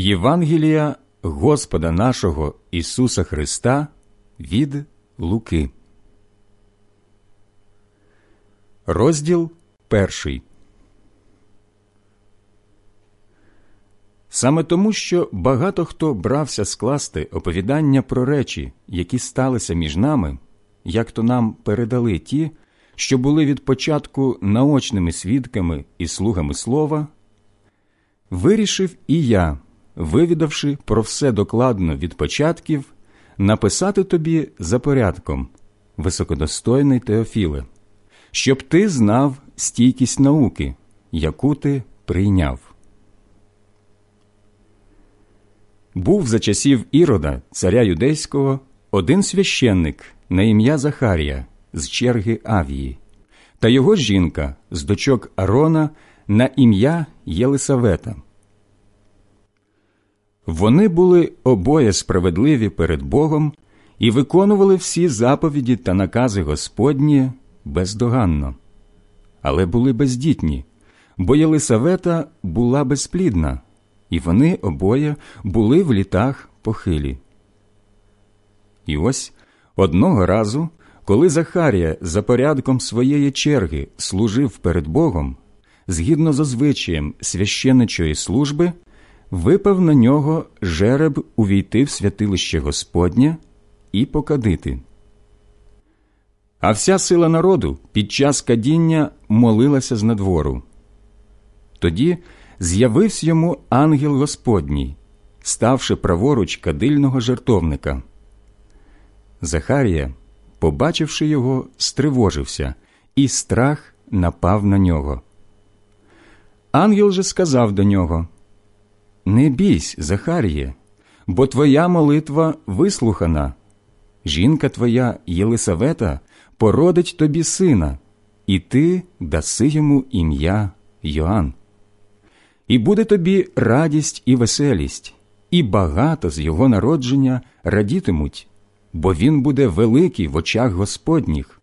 Євангелія Господа нашого Ісуса Христа від Луки. Розділ перший. Саме тому, що багато хто брався скласти оповідання про речі, які сталися між нами, як то нам передали ті, що були від початку наочними свідками і слугами слова, вирішив і я, вивідавши про все докладно від початків, написати тобі за порядком, високодостойний Теофіле, щоб ти знав стійкість науки, яку ти прийняв. Був за часів Ірода, царя юдейського, один священник на ім'я Захарія з черги Авії, та його жінка з дочок Арона на ім'я Єлисавета. Вони були обоє справедливі перед Богом і виконували всі заповіді та накази Господні бездоганно, але були бездітні, бо Єлисавета була безплідна, і вони обоє були в літах похилі. І ось одного разу, коли Захарія за порядком своєї черги служив перед Богом, згідно з звичаєм священичої служби, випав на нього жереб увійти в святилище Господнє і покадити. А вся сила народу під час кадіння молилася з надвору. Тоді з'явився йому ангел Господній, ставши праворуч кадильного жертовника. Захарія, побачивши його, стривожився, і страх напав на нього. Ангел же сказав до нього Не бійсь, Захаріє, бо твоя молитва вислухана. Жінка твоя Єлисавета породить тобі сина, і ти даси йому ім'я Йоанн. І буде тобі радість і веселість, і багато з його народження радітимуть, бо він буде великий в очах Господніх,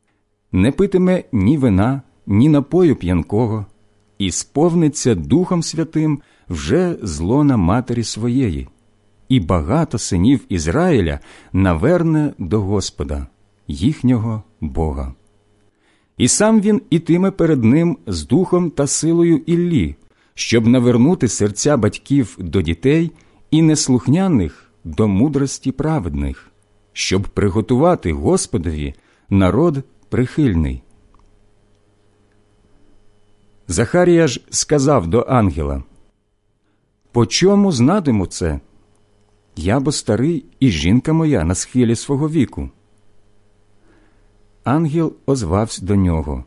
не питиме ні вина, ні напою п'янкого, і сповниться Духом Святим вже з лона матері своєї, і багато синів Ізраїля наверне до Господа, їхнього Бога. І сам він ітиме перед ним з духом та силою Іллі, щоб навернути серця батьків до дітей і неслухняних до мудрості праведних, щоб приготувати Господові народ прихильний. Захарія ж сказав до ангела По чому знатиму це? Я бо старий і жінка моя на схилі свого віку. Ангел озвався до нього.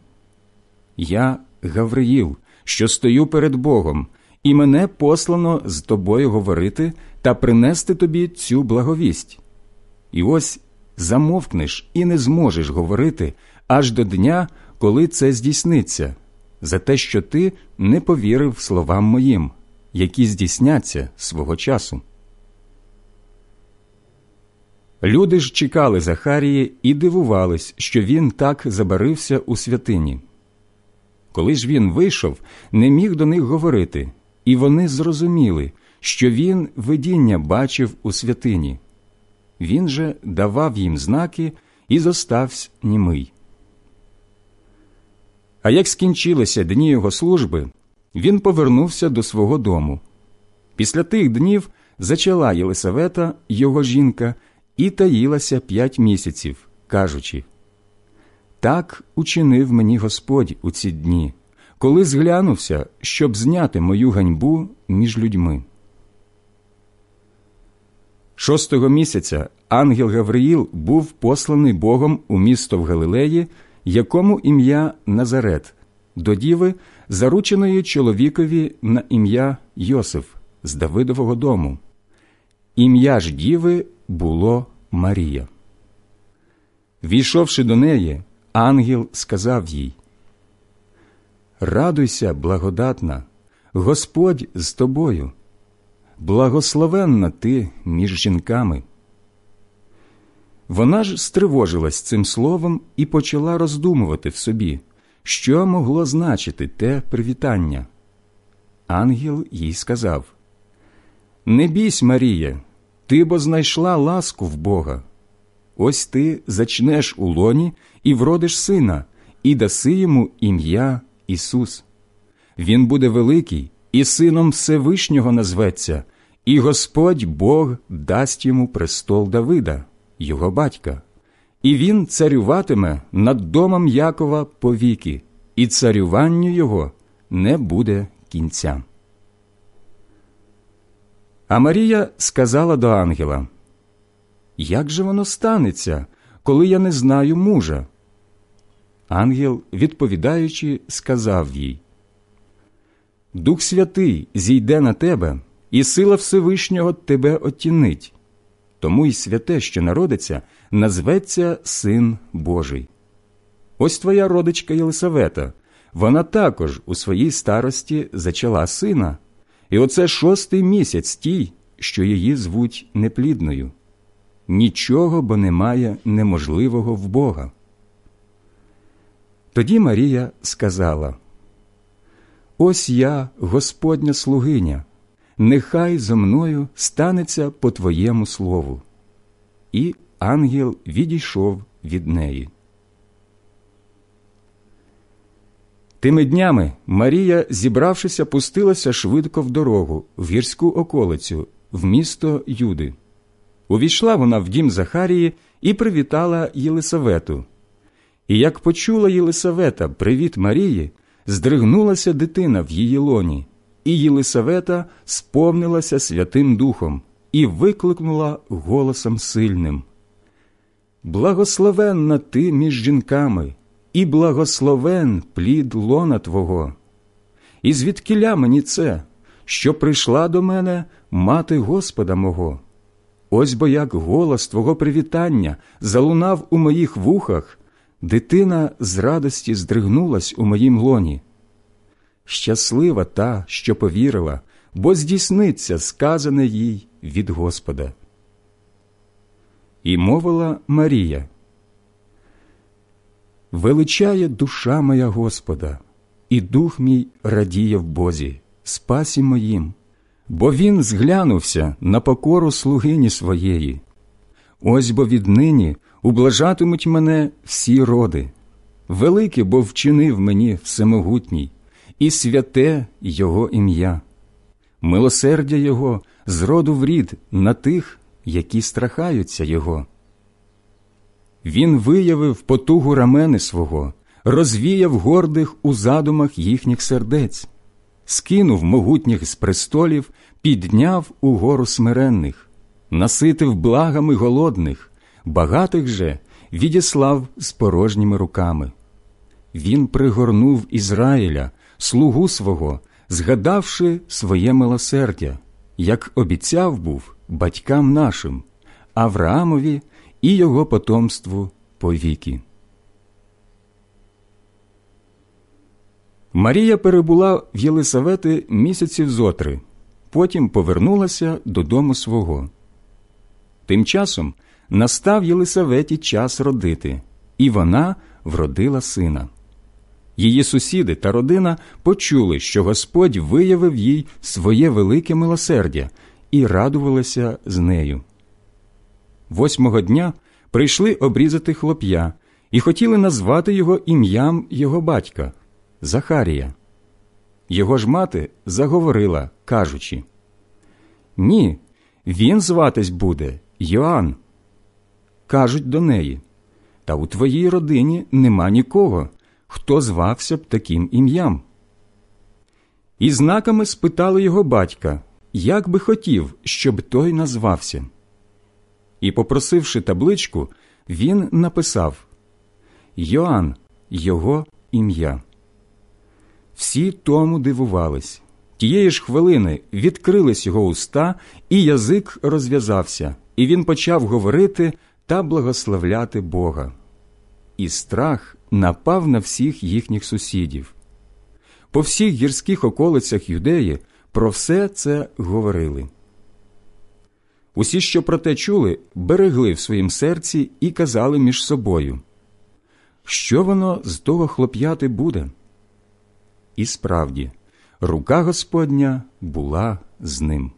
Я Гавриїл, що стою перед Богом, і мене послано з тобою говорити та принести тобі цю благовість. І ось замовкнеш і не зможеш говорити аж до дня, коли це здійсниться, за те, що ти не повірив словам моїм, які здійсняться свого часу. Люди ж чекали Захарії і дивувались, що він так забарився у святині. Коли ж він вийшов, не міг до них говорити, і вони зрозуміли, що він видіння бачив у святині. Він же давав їм знаки і зостався німий. А як скінчилися дні його служби, він повернувся до свого дому. Після тих днів зачала Єлисавета, його жінка, і таїлася п'ять місяців, кажучи так учинив мені Господь у ці дні, коли зглянувся, щоб зняти мою ганьбу між людьми. Шостого місяця ангел Гавриїл був посланий Богом у місто в Галилеї, якому ім'я Назарет, до діви, зарученої чоловікові на ім'я Йосиф з Давидового дому. Ім'я ж діви було Марія. Війшовши до неї, ангел сказав їй Радуйся, благодатна, Господь з тобою, благословенна ти між жінками. Вона ж стривожилась цим словом і почала роздумувати в собі, що могло значити те привітання. Ангел їй сказав Не бійсь, Марія, ти бо знайшла ласку в Бога. Ось ти зачнеш у лоні і вродиш сина, і даси йому ім'я Ісус. Він буде великий і сином Всевишнього назветься, і Господь Бог дасть йому престол Давида, його батька, і він царюватиме над домом Якова повіки, і царюванню його не буде кінця. А Марія сказала до ангела Як же воно станеться, коли я не знаю мужа? Ангел, відповідаючи, сказав їй Дух Святий зійде на тебе, і сила Всевишнього тебе оттінить. Тому й святе, що народиться, назветься Син Божий. Ось твоя родичка Єлисавета, вона також у своїй старості зачала сина, і оце шостий місяць тій, що її звуть неплідною. Нічого бо немає неможливого в Бога. Тоді Марія сказала Ось я, Господня слугиня, нехай зо мною станеться по Твоєму слову. І ангел відійшов від неї. Тими днями Марія, зібравшися, пустилася швидко в дорогу, в гірську околицю, в місто Юди. Увійшла вона в дім Захарії і привітала Єлисавету. І як почула Єлисавета привіт Марії, здригнулася дитина в її лоні, і Єлисавета сповнилася Святим Духом і викликнула голосом сильним. Благословенна ти між жінками, і благословен плід лона Твого. І звідкиля мені це, що прийшла до мене мати Господа мого. Ось бо як голос Твого привітання залунав у моїх вухах, дитина з радості здригнулась у моїм лоні. Щаслива та, що повірила, бо здійсниться сказане їй від Господа. І мовила Марія. Величає душа моя Господа, і дух мій радіє в Бозі, спасі моїм, бо він зглянувся на покору слугині своєї. Ось бо віднині ублажатимуть мене всі роди. Велике, бо вчинив мені всемогутній, і святе Його ім'я, милосердя Його з роду в рід на тих, які страхаються Його. Він виявив потугу рамени свого, розвіяв гордих у задумах їхніх сердець, скинув могутніх з престолів, підняв угору смиренних, наситив благами голодних, багатих же відіслав з порожніми руками. Він пригорнув Ізраїля, слугу свого, згадавши своє милосердя, як обіцяв був батькам нашим, Авраамові і його потомству повіки. Марія перебула в Єлисавети місяців зотри, потім повернулася додому свого. Тим часом настав Єлисаветі час родити, і вона вродила сина. Її сусіди та родина почули, що Господь виявив їй своє велике милосердя і радувалися з нею. Восьмого дня прийшли обрізати хлоп'я і хотіли назвати його ім'ям його батька Захарія. Його ж мати заговорила, кажучи Ні, він зватись буде Йоанн. Кажуть до неї Та у твоїй родині нема нікого, хто звався б таким ім'ям. І знаками спитали його батька, як би хотів, щоб той назвався. І, попросивши табличку, він написав Йоанн його ім'я. Всі тому дивувались. Тієї ж хвилини відкрились його уста, і язик розв'язався, і він почав говорити та благословляти Бога. І страх напав на всіх їхніх сусідів. По всіх гірських околицях юдеї про все це говорили. Усі, що про те чули, берегли в своїм серці і казали між собою, що воно з того хлоп'яти буде? І справді, рука Господня була з ним.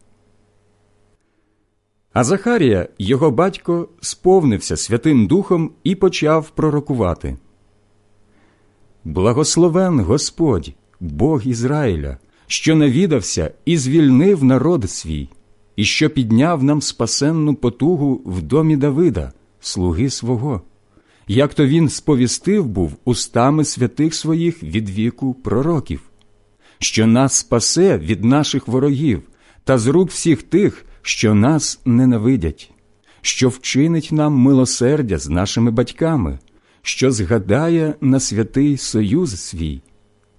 А Захарія, його батько, сповнився Святим Духом і почав пророкувати. Благословен Господь, Бог Ізраїля, що навідався і звільнив народ свій, і що підняв нам спасенну потугу в домі Давида, слуги свого, як то він сповістив був устами святих своїх від віку пророків, що нас спасе від наших ворогів та з рук всіх тих, що нас ненавидять, що вчинить нам милосердя з нашими батьками, що згадає на святий союз свій,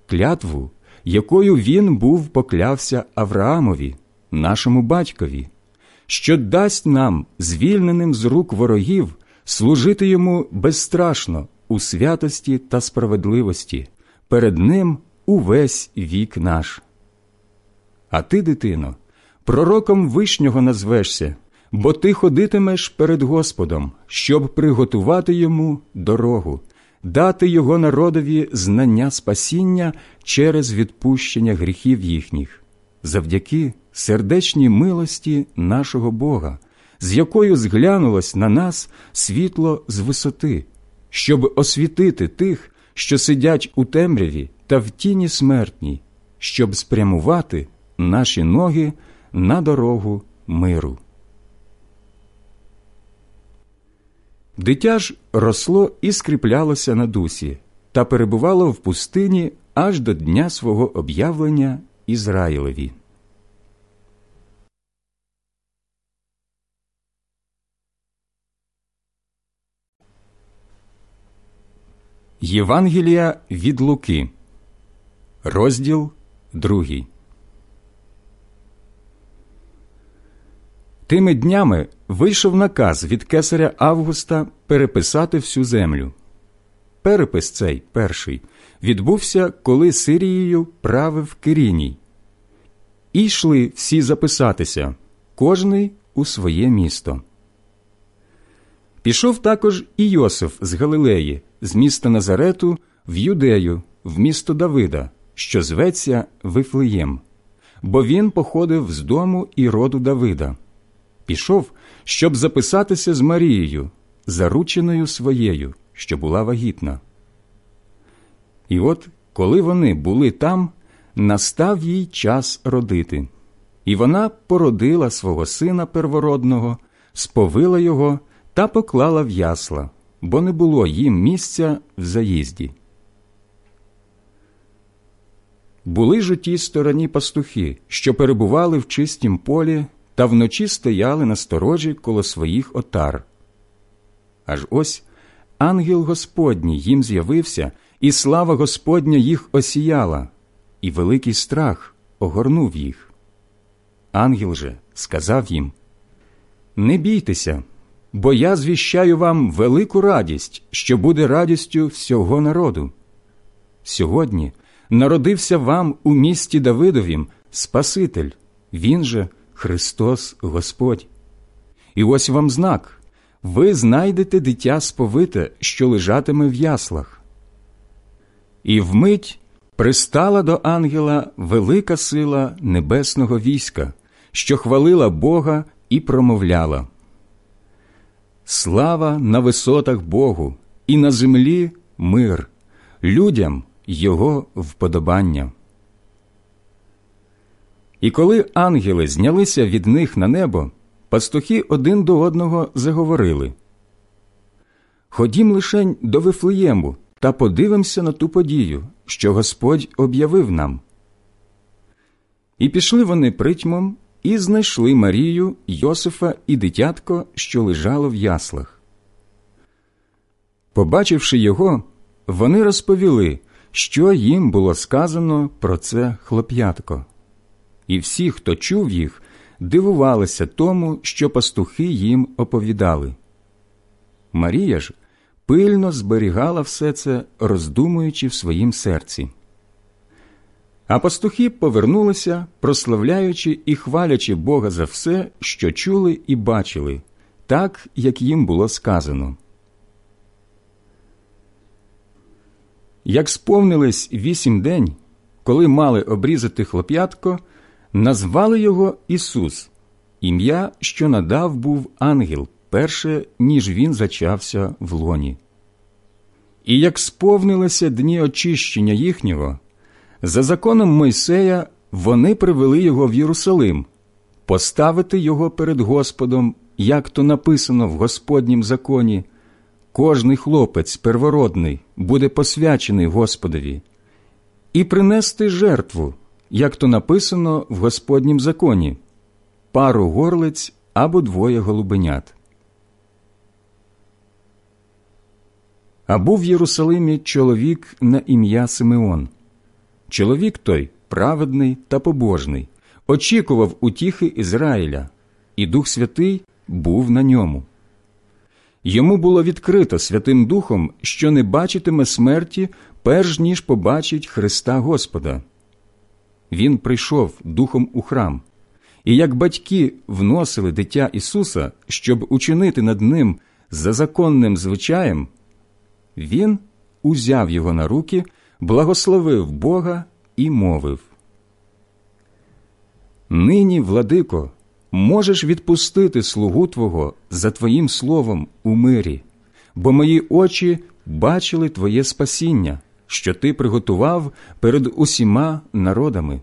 клятву, якою він був поклявся Авраамові, нашому батькові, що дасть нам, звільненим з рук ворогів, служити йому безстрашно у святості та справедливості, перед ним увесь вік наш. А ти, дитино, пророком вишнього назвешся, бо ти ходитимеш перед Господом, щоб приготувати йому дорогу, дати його народові знання спасіння через відпущення гріхів їхніх, завдяки сердечній милості нашого Бога, з якою зглянулось на нас світло з висоти, щоб освітити тих, що сидять у темряві та в тіні смертній, щоб спрямувати наші ноги на дорогу миру. Дитя ж росло і скріплялося на дусі та перебувало в пустині аж до дня свого об'явлення Ізраїлеві. Євангелія від Луки, розділ другий. Тими днями вийшов наказ від кесаря Августа переписати всю землю. Перепис цей перший відбувся, коли Сирією правив Киріній. І йшли всі записатися, кожний у своє місто. Пішов також і Йосиф з Галилеї, з міста Назарету, в Юдею, в місто Давида, що зветься Вифлеєм, бо він походив з дому і роду Давида пішов, щоб записатися з Марією, зарученою своєю, що була вагітна. І от, коли вони були там, настав їй час родити, і вона породила свого сина первородного, сповила його та поклала в ясла, бо не було їм місця в заїзді. Були ж у тій стороні пастухи, що перебували в чистім полі та вночі стояли на сторожі коло своїх отар. Аж ось ангел Господній їм з'явився, і слава Господня їх осіяла, і великий страх огорнув їх. Ангел же сказав їм Не бійтеся, бо я звіщаю вам велику радість, що буде радістю всього народу. Сьогодні народився вам у місті Давидовім Спаситель, він же – Христос Господь. І ось вам знак ви знайдете дитя сповите, що лежатиме в яслах. І вмить пристала до ангела велика сила небесного війська, що хвалила Бога і промовляла. Слава на висотах Богу, і на землі мир, людям Його вподобання. І коли ангели знялися від них на небо, пастухи один до одного заговорили Ходім лишень до Вифлеєму та подивимося на ту подію, що Господь об'явив нам. І пішли вони притьмом і знайшли Марію, Йосифа і дитятко, що лежало в яслах. Побачивши його, вони розповіли, що їм було сказано про це хлоп'ятко і всі, хто чув їх, дивувалися тому, що пастухи їм оповідали. Марія ж пильно зберігала все це, роздумуючи в своїм серці. А пастухи повернулися, прославляючи і хвалячи Бога за все, що чули і бачили, так, як їм було сказано. Як сповнились вісім день, коли мали обрізати хлоп'ятко, назвали його Ісус, ім'я, що надав був ангел, перше, ніж він зачався в лоні. І як сповнилися дні очищення їхнього, за законом Мойсея вони привели його в Єрусалим, поставити його перед Господом, як то написано в Господнім законі. Кожний хлопець первородний буде посвячений Господові, і принести жертву, як то написано в Господнім законі, пару горлиць або двоє голубенят. А був в Єрусалимі чоловік на ім'я Симеон. Чоловік той праведний та побожний, очікував утіхи Ізраїля, і Дух Святий був на ньому. Йому було відкрито Святим Духом, що не бачитиме смерті, перш ніж побачить Христа Господа. Він прийшов духом у храм, і як батьки вносили дитя Ісуса, щоб учинити над ним за законним звичаєм, він узяв його на руки, благословив Бога і мовив. Нині, владико, можеш відпустити слугу Твого за Твоїм словом у мирі, бо мої очі бачили Твоє спасіння, що Ти приготував перед усіма народами,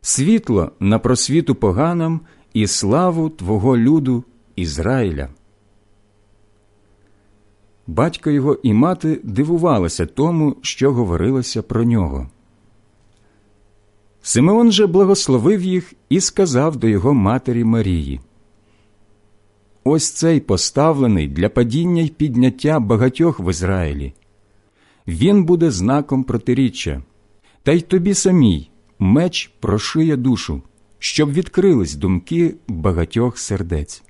світло на просвіту поганам і славу Твого люду Ізраїля. Батько його і мати дивувалися тому, що говорилося про нього. Симеон же благословив їх і сказав до його матері Марії: Ось цей поставлений для падіння й підняття багатьох в Ізраїлі. Він буде знаком протиріччя, та й тобі самій меч прошиє душу, щоб відкрились думки багатьох сердець.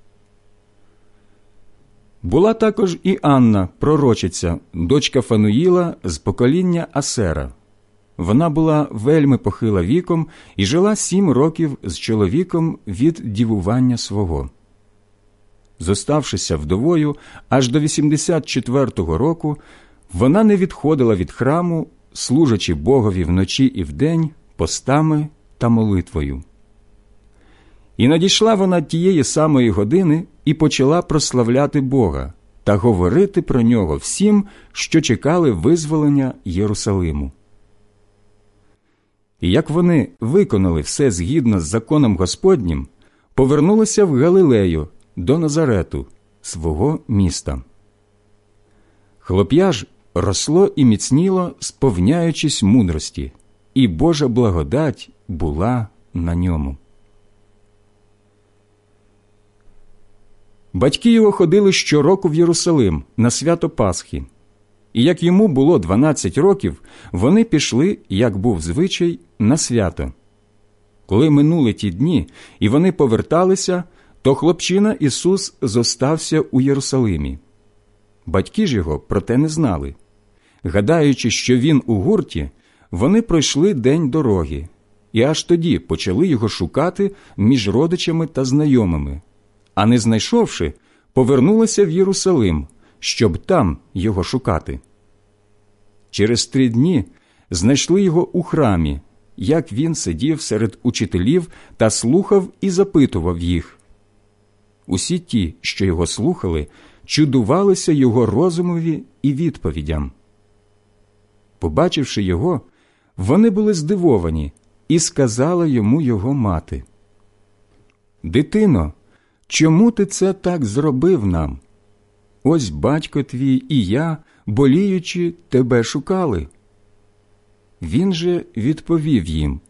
Була також і Анна, пророчиця, дочка Фануїла з покоління Асера. Вона була вельми похила віком і жила сім років з чоловіком від дівування свого. Зоставшися вдовою аж до 84-го року, вона не відходила від храму, служачи Богові вночі і вдень постами та молитвою. І надійшла вона тієї самої години і почала прославляти Бога та говорити про нього всім, що чекали визволення Єрусалиму. І як вони виконали все згідно з законом Господнім, повернулися в Галилею до Назарету, свого міста. Хлоп'я ж росло і міцніло, сповняючись мудрості, і Божа благодать була на ньому. Батьки його ходили щороку в Єрусалим на свято Пасхи. І як йому було 12 років, вони пішли, як був звичай, на свято. Коли минули ті дні і вони поверталися, то хлопчина Ісус зостався у Єрусалимі. Батьки ж його про те не знали. Гадаючи, що він у гурті, вони пройшли день дороги, і аж тоді почали його шукати між родичами та знайомими, а не знайшовши, повернулися в Єрусалим, щоб там його шукати. Через три дні знайшли його у храмі, як він сидів серед учителів та слухав і запитував їх. Усі ті, що його слухали, чудувалися його розумові і відповідям. Побачивши його, вони були здивовані, і сказала йому його мати. Дитино, чому ти це так зробив нам? Ось батько твій і я, боліючи, тебе шукали. Він же відповів їм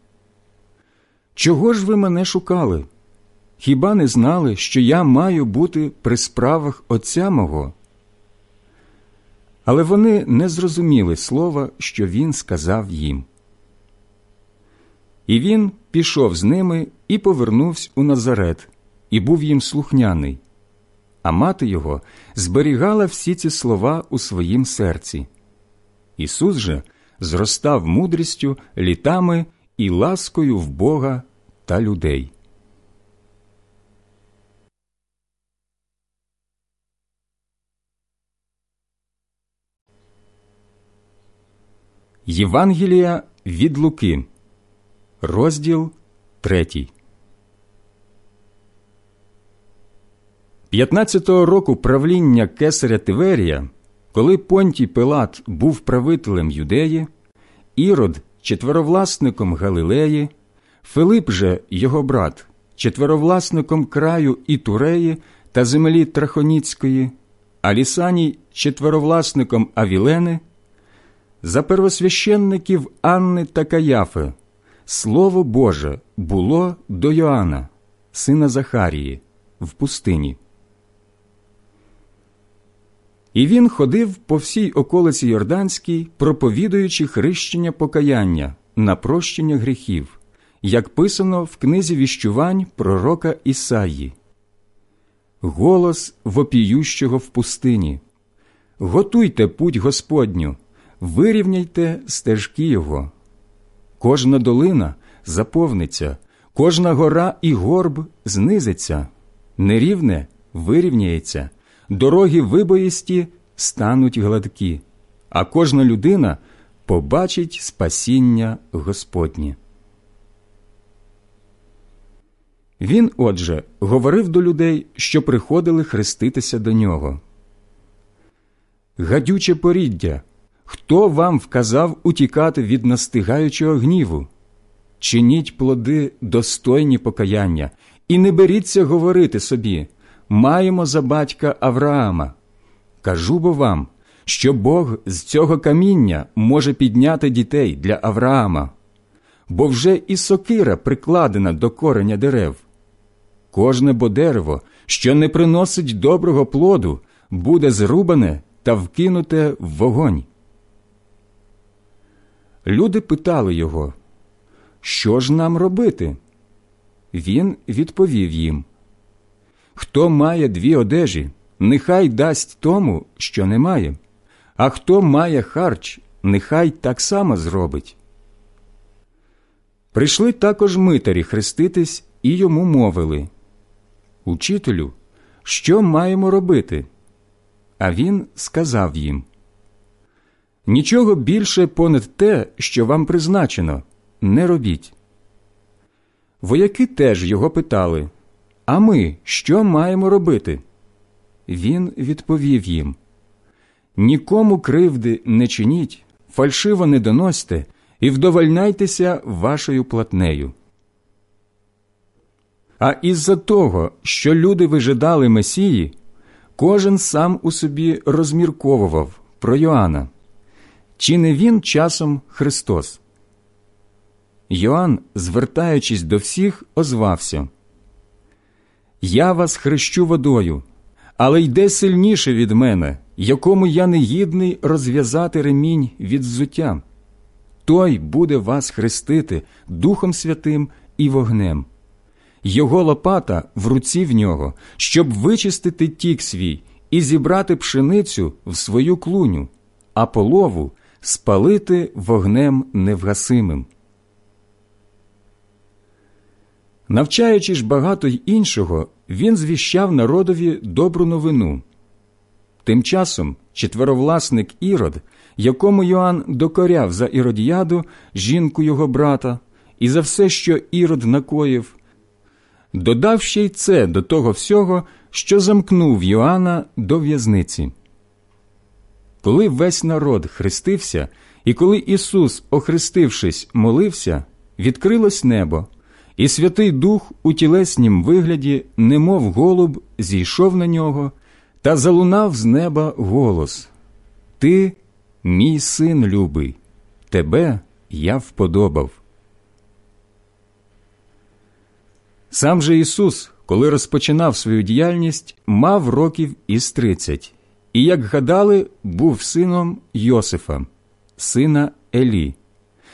Чого ж ви мене шукали? Хіба не знали, що я маю бути при справах Отця мого? Але вони не зрозуміли слова, що він сказав їм. І він пішов з ними і повернувся у Назарет, і був їм слухняний, а мати його зберігала всі ці слова у своїм серці. Ісус же зростав мудрістю, літами і ласкою в Бога та людей. Євангелія від Луки, розділ третій. 15-го року правління кесаря Тиверія, коли Понтій Пилат був правителем Юдеї, Ірод четверовласником Галилеї, Филип же його брат, четверовласником краю і Туреї та землі Трахоніцької, а Лісаній четверовласником Авілени, за первосвященників Анни та Каяфи, Слово Боже було до Йоанна, сина Захарії, в пустині. І він ходив по всій околиці Йорданській, проповідуючи хрещення покаяння на прощення гріхів, як писано в книзі віщувань пророка Ісаї. Голос вопіющого в пустині. Готуйте путь Господню, вирівняйте стежки Його. Кожна долина заповниться, кожна гора і горб знизиться, нерівне вирівняється дороги вибоїсті стануть гладкі, а кожна людина побачить спасіння Господнє. Він, отже, говорив до людей, що приходили хреститися до нього. Гадюче поріддя, хто вам вказав утікати від настигаючого гніву? Чиніть плоди достойні покаяння, і не беріться говорити собі маємо за батька Авраама. Кажу бо вам, що Бог з цього каміння може підняти дітей для Авраама, бо вже і сокира прикладена до кореня дерев. Кожне бо дерево, що не приносить доброго плоду, буде зрубане та вкинуте в вогонь. Люди питали його, що ж нам робити? Він відповів їм Хто має дві одежі, нехай дасть тому, що не має, а хто має харч, нехай так само зробить. Прийшли також митарі хреститись і йому мовили Учителю, що маємо робити? А він сказав їм Нічого більше понад те, що вам призначено, не робіть. Вояки теж його питали а ми що маємо робити? Він відповів їм Нікому кривди не чиніть, фальшиво не доносьте і вдовольняйтеся вашою платнею. А із-за того, що люди вижидали Месії, кожен сам у собі розмірковував про Йоанна. Чи не він часом Христос? Йоанн, звертаючись до всіх, озвався я вас хрещу водою, але йде сильніше від мене, якому я не гідний розв'язати ремінь від взуття. Той буде вас хрестити Духом Святим і вогнем. Його лопата в руці в нього, щоб вичистити тік свій і зібрати пшеницю в свою клуню, а полову спалити вогнем невгасимим. Навчаючи ж багато й іншого, він звіщав народові добру новину. Тим часом четверовласник Ірод, якому Йоанн докоряв за іродіяду жінку його брата, і за все, що Ірод накоїв, додав ще й це до того всього, що замкнув Йоанна до в'язниці. Коли весь народ хрестився, і коли Ісус, охрестившись, молився, відкрилось небо. І Святий Дух у тілеснім вигляді, немов голуб, зійшов на нього та залунав з неба голос Ти, мій син любий, тебе я вподобав. Сам же Ісус, коли розпочинав свою діяльність, мав років із тридцять, і, як гадали, був сином Йосифа, сина Елі,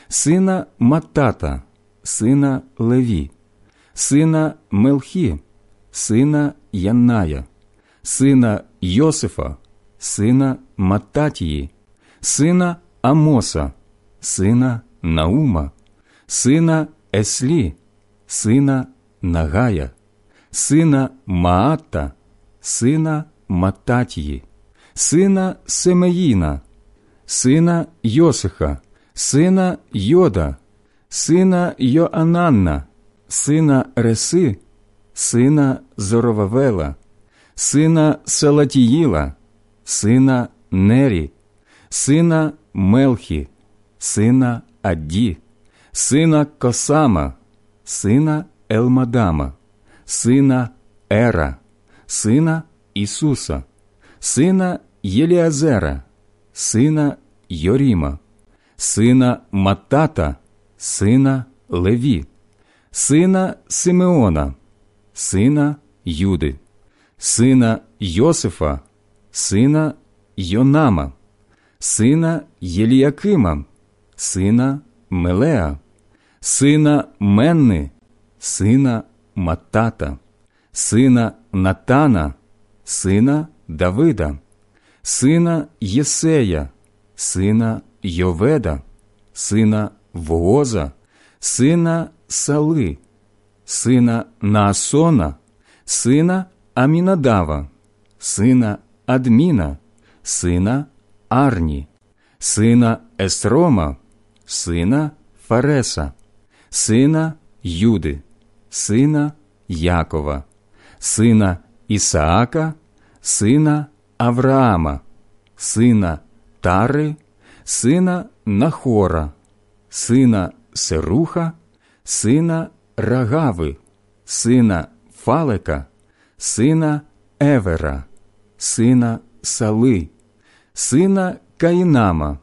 сина Матата сина Леві, сина Мелхі, сина Янная, сина Йосифа, сина Мататії, сина Амоса, сина Наума, сина Еслі, сина Нагая, сина Маата, сина Мататії, сина Семеїна, сина Йосиха, сина Йода, сина Йоананна, сина Реси, сина Зоровавела, сина Салатіїла, сина Нері, сина Мелхі, сина Адді, сина Косама, сина Елмадама, сина Ера, сина Ісуса, сина Єліазера, сина Йоріма, сина Матата, сина Леві, сина Симеона, сина Юди, сина Йосифа, сина Йонама, сина Єліякима, сина Мелеа, сина Менни, сина Матата, сина Натана, сина Давида, сина Єсея, сина Йоведа, сина Вооза, сина Сали, сина Наасона, сина Амінадава, сина Адміна, сина Арні, сина Есрома, сина Фареса, сина Юди, сина Якова, сина Ісаака, сина Авраама, сина Тари, сина Нахора, сина Серуха, сина Рагави, сина Фалека, сина Евера, сина Сали, сина Каїнама,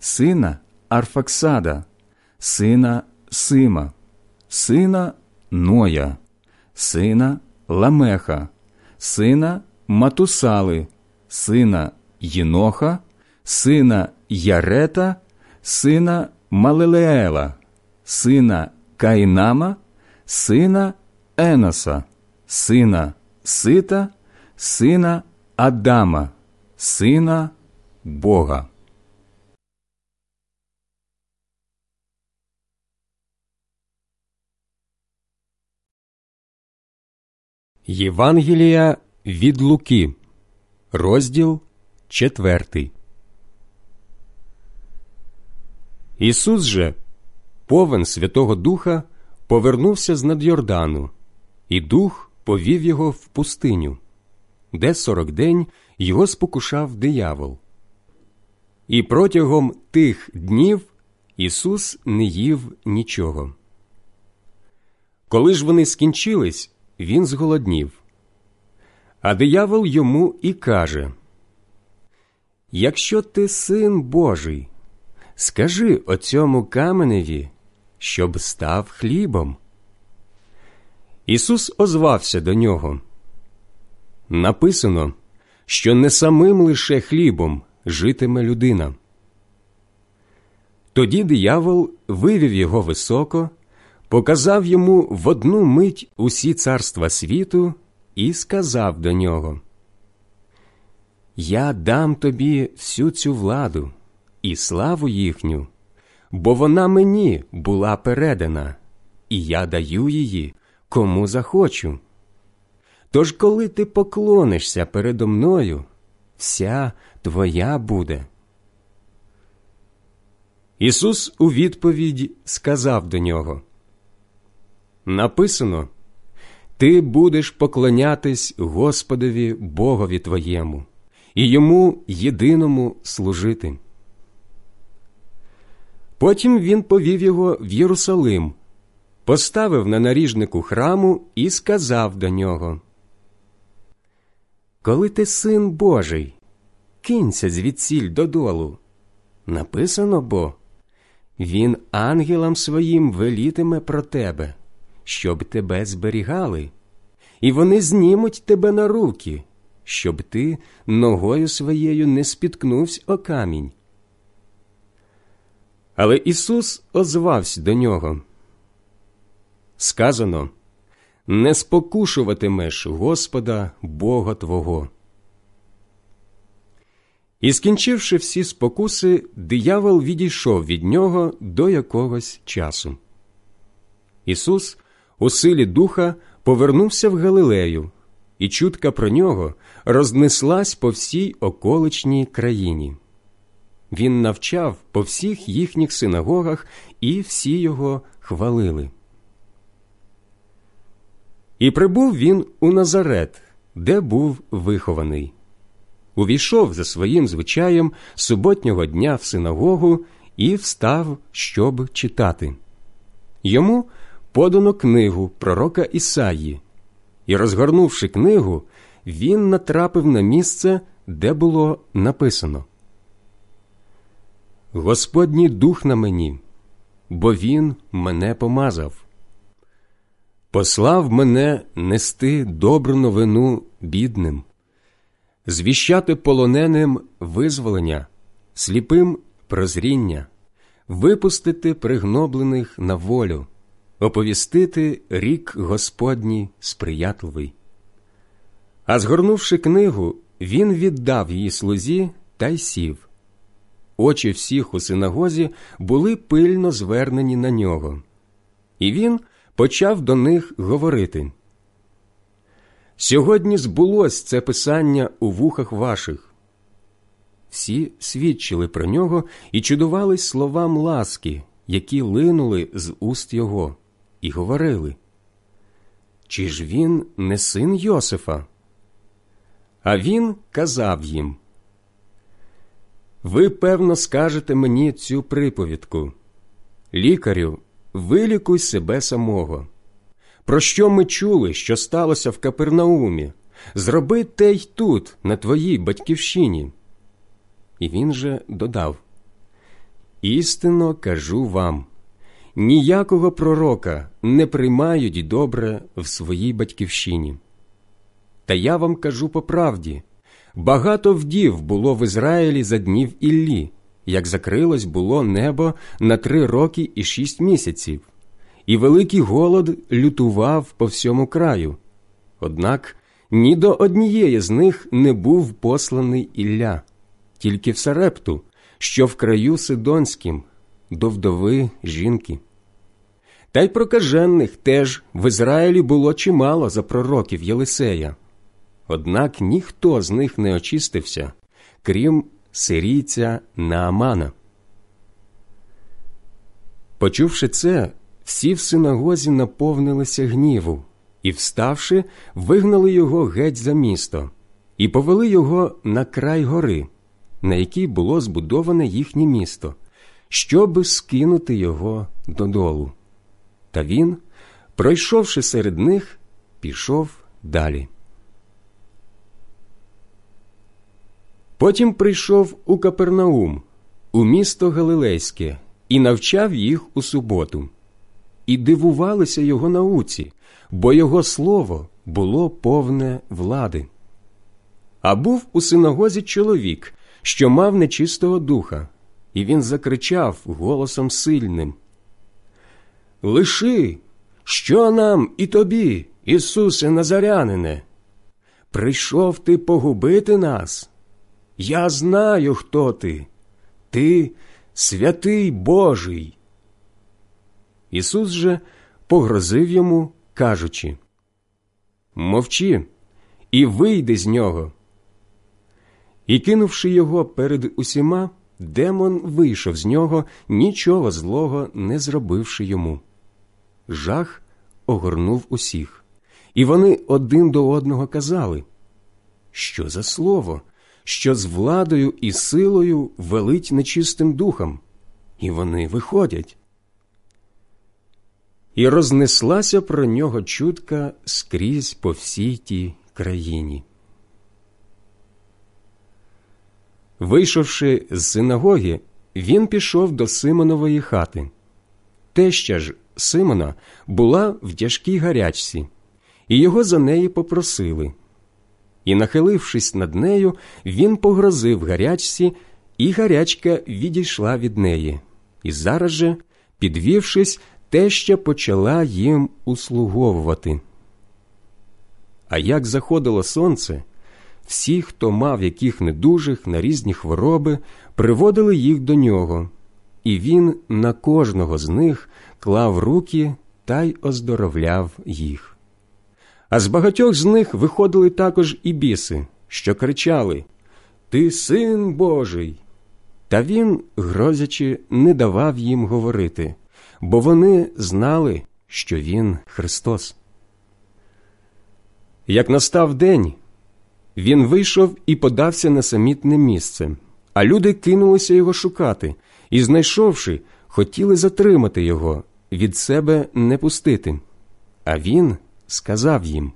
сина Арфаксада, сина Сима, сина Ноя, сина Ламеха, сина Матусали, сина Єноха, сина Ярета, сина Малелеела, сина Каїнама, сина Еноса, сина Сита, сина Адама, сина Бога. Євангелія від Луки, розділ четвертий. Ісус же, повен Святого Духа, повернувся з над Йордану, і дух повів його в пустиню, де сорок день його спокушав диявол. І протягом тих днів Ісус не їв нічого. Коли ж вони скінчились, він зголоднів. А диявол йому і каже Якщо ти син Божий, скажи оцьому каменеві, щоб став хлібом. Ісус озвався до нього. Написано, що не самим лише хлібом житиме людина. Тоді диявол вивів його високо, показав йому в одну мить усі царства світу і сказав до нього: Я дам тобі всю цю владу і славу їхню, бо вона мені була передана, і я даю її кому захочу. Тож, коли ти поклонишся передо мною, вся твоя буде. Ісус у відповідь сказав до нього Написано Ти будеш поклонятись Господові Богові твоєму і йому єдиному служити. Потім він повів його в Єрусалим, поставив на наріжнику храму і сказав до нього Коли ти син Божий, кинься звідсіль додолу. Написано бо він ангелам своїм велітиме про тебе, щоб тебе зберігали, і вони знімуть тебе на руки, щоб ти ногою своєю не спіткнувся о камінь. Але Ісус озвався до нього. Сказано не спокушуватимеш Господа Бога Твого. І, скінчивши всі спокуси, диявол відійшов від нього до якогось часу. Ісус у силі духа повернувся в Галилею, і чутка про нього рознеслась по всій околичній країні. Він навчав по всіх їхніх синагогах, і всі його хвалили. І прибув він у Назарет, де був вихований. Увійшов за своїм звичаєм суботнього дня в синагогу і встав, щоб читати. Йому подано книгу пророка Ісаї, і, розгорнувши книгу, він натрапив на місце, де було написано Господній дух на мені, бо Він мене помазав. Послав мене нести добру новину бідним, звіщати полоненим визволення, сліпим прозріння, випустити пригноблених на волю, оповістити рік Господній сприятливий. А згорнувши книгу, він віддав її слузі та й сів. Очі всіх у синагозі були пильно звернені на нього, і він почав до них говорити. Сьогодні збулось це писання у вухах ваших. Всі свідчили про нього і чудувались словам ласки, які линули з уст його, і говорили Чи ж він не син Йосифа? А він казав їм Ви, певно, скажете мені цю приповідку. Лікарю, вилікуй себе самого. Про що ми чули, що сталося в Капернаумі? Зроби те й тут, на твоїй батьківщині. І він же додав Істинно кажу вам ніякого пророка не приймають добре в своїй батьківщині. Та я вам кажу по правді багато вдів було в Ізраїлі за днів Іллі, як закрилось було небо на три роки і шість місяців, і великий голод лютував по всьому краю. Однак ні до однієї з них не був посланий Ілля, тільки в Сарепту, що в краю Сидонським, до вдови жінки. Та й прокажених теж в Ізраїлі було чимало за пророків Єлисея. Однак ніхто з них не очистився, крім сирійця Наамана. Почувши це, всі в синагозі наповнилися гніву і, вставши, вигнали його геть за місто і повели його на край гори, на якій було збудоване їхнє місто, щоби скинути його додолу. Та він, пройшовши серед них, пішов далі. Потім прийшов у Капернаум, у місто Галилейське, і навчав їх у суботу. І дивувалися його науці, бо його слово було повне влади. А був у синагозі чоловік, що мав нечистого духа, і він закричав голосом сильним Лиши, що нам і тобі, Ісусе Назарянине? Прийшов ти погубити нас? Я знаю, хто ти. Ти святий Божий. Ісус же погрозив йому, кажучи Мовчи і вийди з нього. І, кинувши його перед усіма, демон вийшов з нього, нічого злого не зробивши йому. Жах огорнув усіх, і вони один до одного казали Що за слово, що з владою і силою велить нечистим духом, і вони виходять. І рознеслася про нього чутка скрізь по всій тій країні. Вийшовши з синагоги, він пішов до Симонової хати. Теща ж Симона була в тяжкій гарячці, і його за неї попросили. І, нахилившись над нею, він погрозив гарячці, і гарячка відійшла від неї. І зараз же, підвівшись, теща почала їм услуговувати. А як заходило сонце, всі, хто мав яких недужих на різні хвороби, приводили їх до нього, і він на кожного з них клав руки та й оздоровляв їх. А з багатьох з них виходили також і біси, що кричали Ти син Божий. Та він, грозячи, не давав їм говорити, бо вони знали, що він Христос. Як настав день, він вийшов і подався на самітне місце, а люди кинулися його шукати і, знайшовши, хотіли затримати його, від себе не пустити. А він сказав їм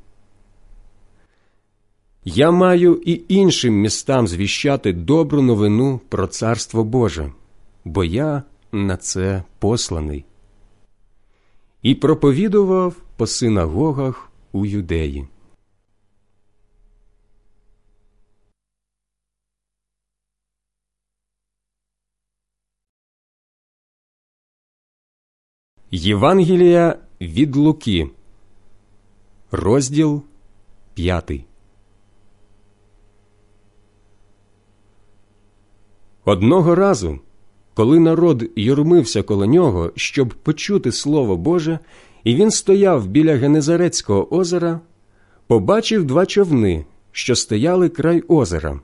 Я маю і іншим містам звіщати добру новину про Царство Боже, бо я на це посланий. І проповідував по синагогах у юдеї. Євангелія від Луки, розділ п'ятий. Одного разу, коли народ юрмився коло нього, щоб почути Слово Боже, і він стояв біля Генезарецького озера, побачив два човни, що стояли край озера.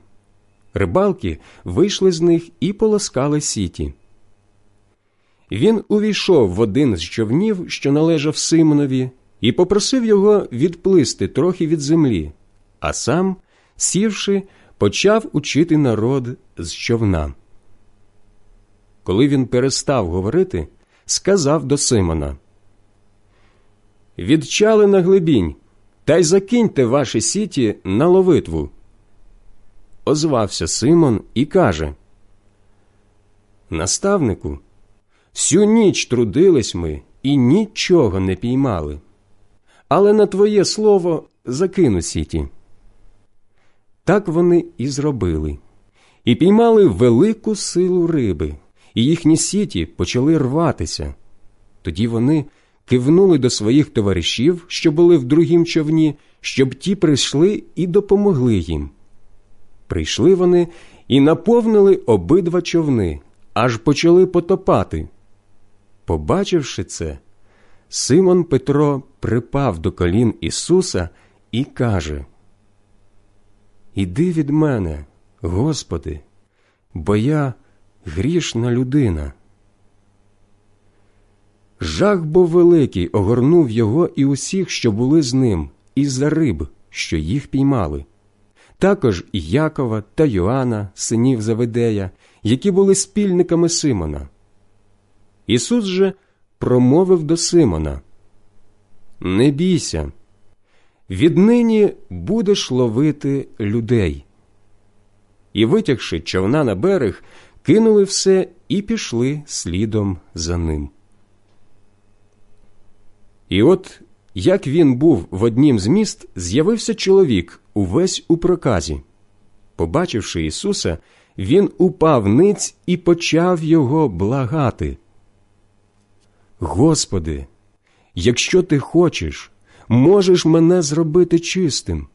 Рибалки вийшли з них і полоскали сіті. Він увійшов в один з човнів, що належав Симонові, і попросив його відплисти трохи від землі, а сам, сівши, почав учити народ з човна. Коли він перестав говорити, сказав до Симона Відчали на глибінь, та й закиньте ваші сіті на ловитву. Озвався Симон і каже Наставнику. Всю ніч трудились ми і нічого не піймали. Але на твоє слово закину сіті. Так вони і зробили, і піймали велику силу риби, і їхні сіті почали рватися. Тоді вони кивнули до своїх товаришів, що були в другім човні, щоб ті прийшли і допомогли їм. Прийшли вони і наповнили обидва човни, аж почали потопати. Побачивши це, Симон Петро припав до колін Ісуса і каже: Іди від мене, Господи, бо я грішна людина. Жах був великий огорнув його і усіх, що були з ним, із за риб, що їх піймали, також і Якова та Йоанна, синів Заведея, які були спільниками Симона. Ісус же промовив до Симона Не бійся, віднині будеш ловити людей. І, витягши човна на берег, кинули все і пішли слідом за ним. І от, як він був в однім з міст, з'явився чоловік увесь у проказі. Побачивши Ісуса, він упав ниць і почав його благати. Господи, якщо ти хочеш, можеш мене зробити чистим.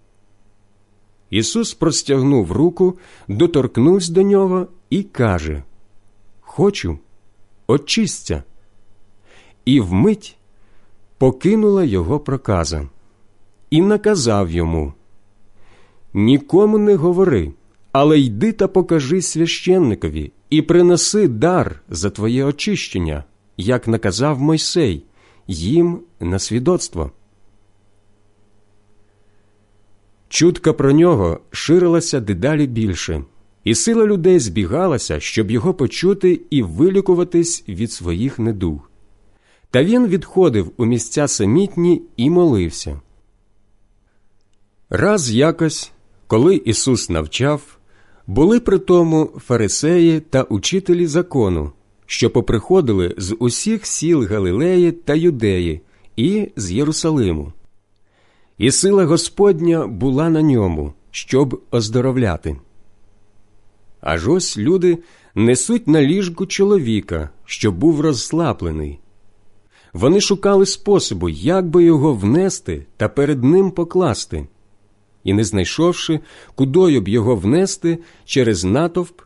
Ісус простягнув руку, доторкнувся до нього і каже Хочу, очисться. І вмить покинула його проказа, і наказав йому Нікому не говори, але йди та покажи священникові і принеси дар за твоє очищення як наказав Мойсей, їм на свідоцтво. Чутка про нього ширилася дедалі більше, і сила людей збігалася, щоб його почути і вилікуватись від своїх недуг. Та він відходив у місця самітні і молився. Раз якось, коли Ісус навчав, були при тому фарисеї та учителі закону, що поприходили з усіх сіл Галилеї та Юдеї і з Єрусалиму. І сила Господня була на ньому, щоб оздоровляти. Аж ось люди несуть на ліжку чоловіка, що був розслаблений. Вони шукали способу, як би його внести та перед ним покласти, і, не знайшовши, кудою б його внести через натовп,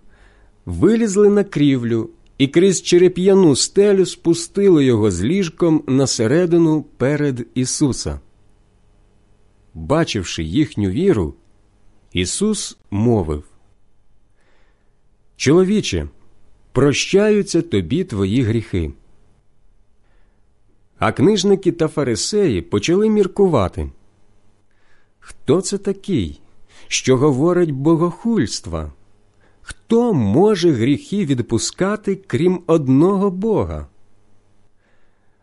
вилізли на крівлю і крізь череп'яну стелю спустили його з ліжком на середину перед Ісуса. Бачивши їхню віру, Ісус мовив Чоловіче, прощаються тобі твої гріхи. А книжники та фарисеї почали міркувати. Хто це такий, що говорить богохульства. Хто може гріхи відпускати, крім одного Бога?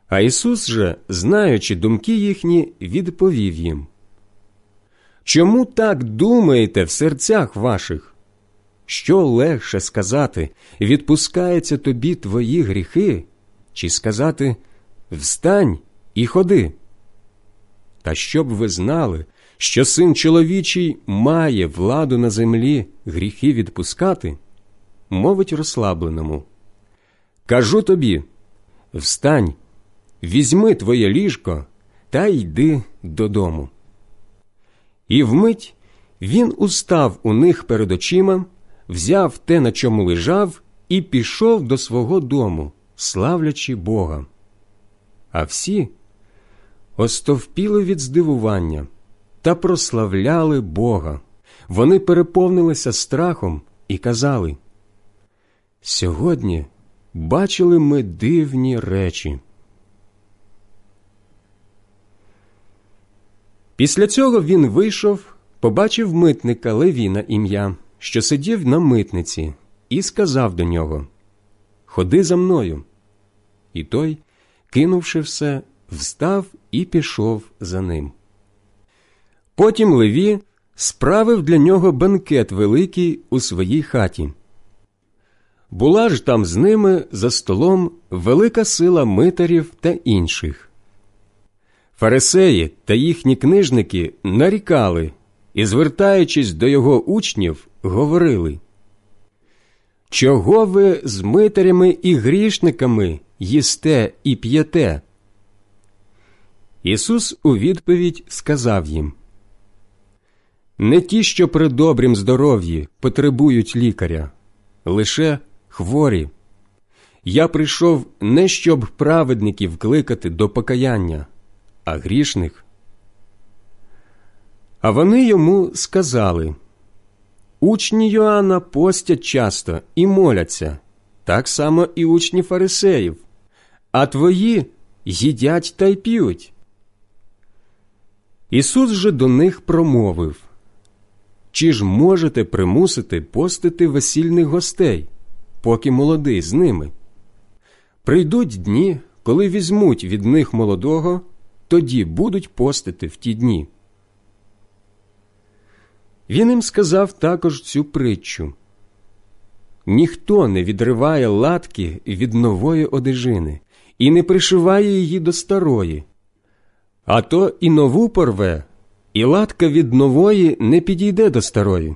А Ісус же, знаючи думки їхні, відповів їм Чому так думаєте в серцях ваших? Що легше сказати, відпускаються тобі твої гріхи, чи сказати Встань і ходи? Та щоб ви знали, що син чоловічий має владу на землі гріхи відпускати, мовить розслабленому. Кажу тобі встань, візьми твоє ліжко та йди додому. І вмить він устав у них перед очима, взяв те, на чому лежав, і пішов до свого дому, славлячи Бога. А всі остовпіли від здивування та прославляли Бога. Вони переповнилися страхом і казали Сьогодні бачили ми дивні речі. Після цього він вийшов, побачив митника Левіна ім'я, що сидів на митниці, і сказав до нього Ходи за мною. І той, кинувши все, встав і пішов за ним. Потім Леві справив для нього бенкет великий у своїй хаті. Була ж там з ними за столом велика сила митарів та інших. Фарисеї та їхні книжники нарікали і, звертаючись до його учнів, говорили Чого ви з митарями і грішниками їсте і п'єте? Ісус у відповідь сказав їм Не ті, що при добрім здоров'ї потребують лікаря, лише хворі. Я прийшов не щоб праведників кликати до покаяння, а грішних. А вони йому сказали Учні Йоанна постять часто і моляться, так само і учні фарисеїв, а твої їдять та й п'ють. Ісус же до них промовив Чи ж можете примусити постити весільних гостей, поки молодий з ними? Прийдуть дні, коли візьмуть від них молодого, тоді будуть постити в ті дні. Він їм сказав також цю притчу ніхто не відриває латки від нової одежини і не пришиває її до старої, а то і нову порве, і латка від нової не підійде до старої.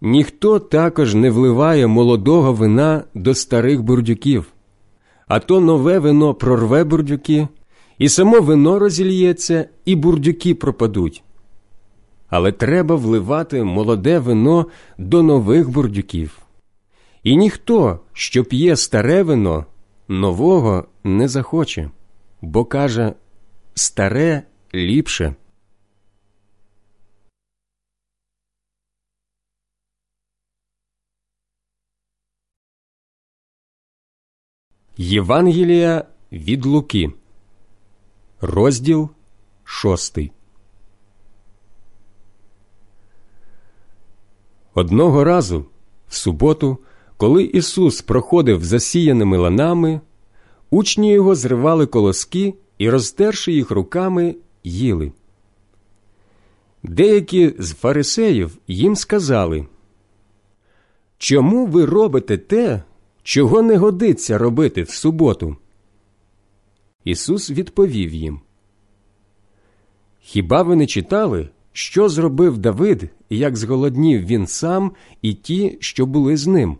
Ніхто також не вливає молодого вина до старих бурдюків, а то нове вино прорве бурдюки, і само вино розільється, і бурдюки пропадуть. Але треба вливати молоде вино до нових бурдюків. І ніхто, що п'є старе вино, нового не захоче, бо каже старе ліпше. Євангелія від Луки, розділ шостий. Одного разу, в суботу, коли Ісус проходив засіяними ланами, учні його зривали колоски і, розтерши їх руками, їли. Деякі з фарисеїв їм сказали, Чому ви робите те, чого не годиться робити в суботу? Ісус відповів їм. Хіба ви не читали, що зробив Давид, як зголоднів він сам і ті, що були з ним?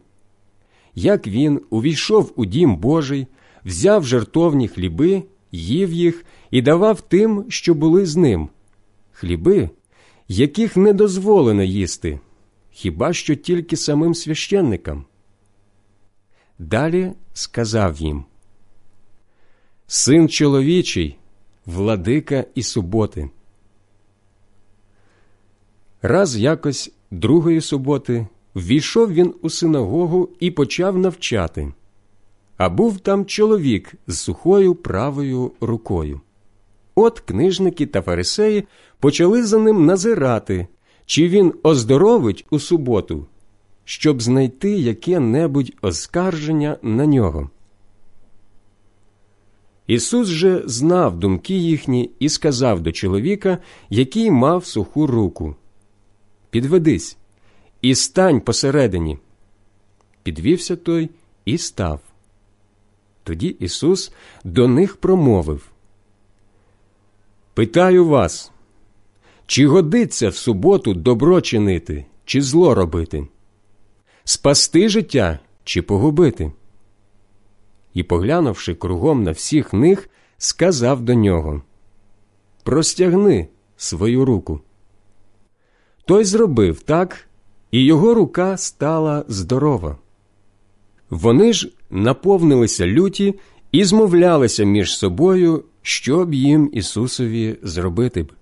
Як він увійшов у дім Божий, взяв жертовні хліби, їв їх і давав тим, що були з ним, хліби, яких не дозволено їсти, хіба що тільки самим священникам? Далі сказав їм Син чоловічий, владика і суботи. Раз якось другої суботи ввійшов він у синагогу і почав навчати, а був там чоловік з сухою правою рукою. От книжники та фарисеї почали за ним назирати, чи він оздоровить у суботу, щоб знайти яке-небудь оскарження на нього. Ісус же знав думки їхні і сказав до чоловіка, який мав суху руку Підведись і стань посередині. Підвівся той і став. Тоді Ісус до них промовив Питаю вас, чи годиться в суботу добро чинити, чи зло робити, спасти життя чи погубити? І, поглянувши кругом на всіх них, сказав до нього Простягни свою руку. Той зробив так, і його рука стала здорова. Вони ж наповнилися люті і змовлялися між собою, що б їм Ісусові зробити б.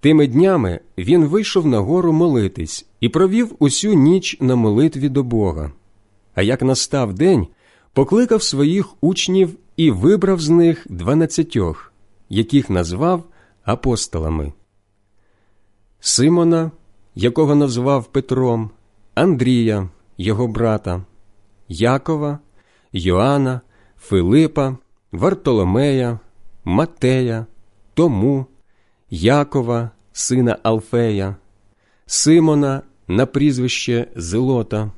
Тими днями він вийшов на гору молитись і провів усю ніч на молитві до Бога. А як настав день, покликав своїх учнів і вибрав з них дванадцятьох, яких назвав апостолами Симона, якого назвав Петром, Андрія, його брата, Якова, Йоанна, Филипа, Вартоломея, Матея, Тому, Якова, сина Алфея, Симона на прізвище Зелота,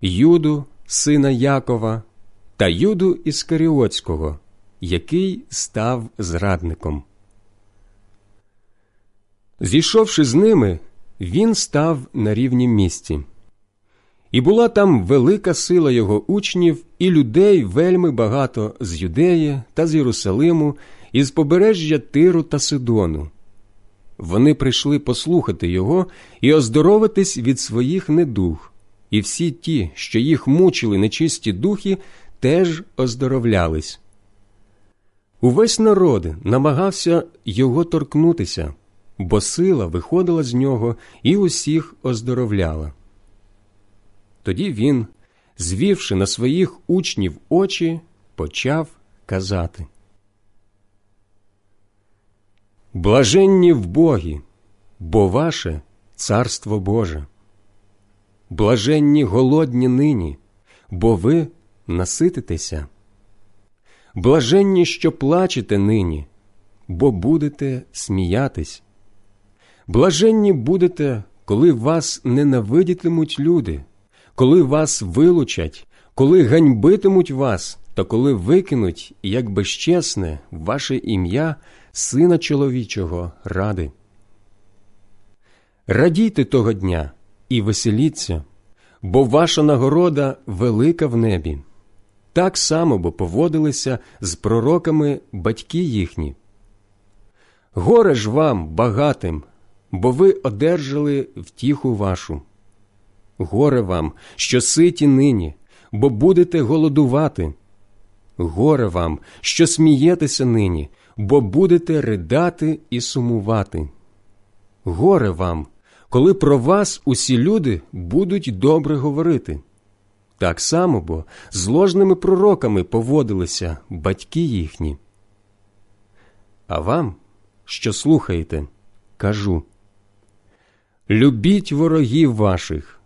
Юду, сина Якова та Юду Іскаріотського, який став зрадником. Зійшовши з ними, він став на рівнім місці. І була там велика сила його учнів і людей вельми багато з Юдеї та з Єрусалиму, і з побережжя Тиру та Сидону. Вони прийшли послухати його і оздоровитись від своїх недуг, і всі ті, що їх мучили нечисті духи, теж оздоровлялись. Увесь народ намагався його торкнутися, бо сила виходила з нього і усіх оздоровляла. Тоді він, звівши на своїх учнів очі, почав казати Блаженні в Богі, бо ваше царство Боже. Блаженні голодні нині, бо ви насититеся. Блаженні, що плачете нині, бо будете сміятись. Блаженні будете, коли вас ненавидітимуть люди коли вас вилучать, коли ганьбитимуть вас, та коли викинуть, як безчесне, ваше ім'я, Сина чоловічого ради. Радійте того дня і веселіться, бо ваша нагорода велика в небі. Так само бо поводилися з пророками батьки їхні. Горе ж вам, багатим, бо ви одержали втіху вашу. Горе вам, що ситі нині, бо будете голодувати. Горе вам, що смієтеся нині, бо будете ридати і сумувати. Горе вам, коли про вас усі люди будуть добре говорити. Так само бо з ложними пророками поводилися батьки їхні. А вам, що слухаєте, кажу любіть ворогів ваших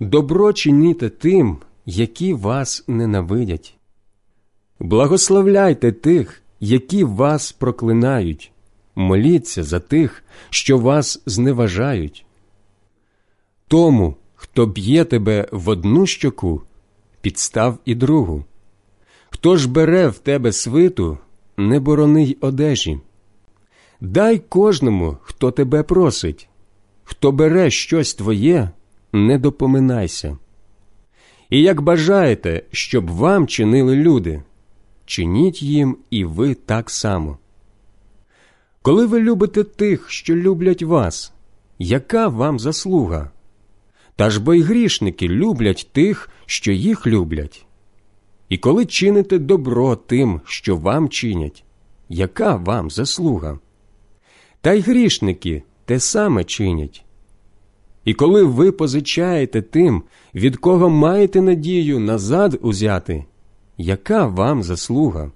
добро чиніте тим, які вас ненавидять. Благословляйте тих, які вас проклинають, моліться за тих, що вас зневажають. Тому, хто б'є тебе в одну щоку, підстав і другу. Хто ж бере в тебе свиту, не борони й одежі. Дай кожному, хто тебе просить, хто бере щось твоє, не допоминайся. І як бажаєте, щоб вам чинили люди, чиніть їм і ви так само. Коли ви любите тих, що люблять вас, яка вам заслуга? Та ж бо й грішники люблять тих, що їх люблять. І коли чините добро тим, що вам чинять, яка вам заслуга? Та й грішники те саме чинять. І коли ви позичаєте тим, від кого маєте надію назад узяти, яка вам заслуга?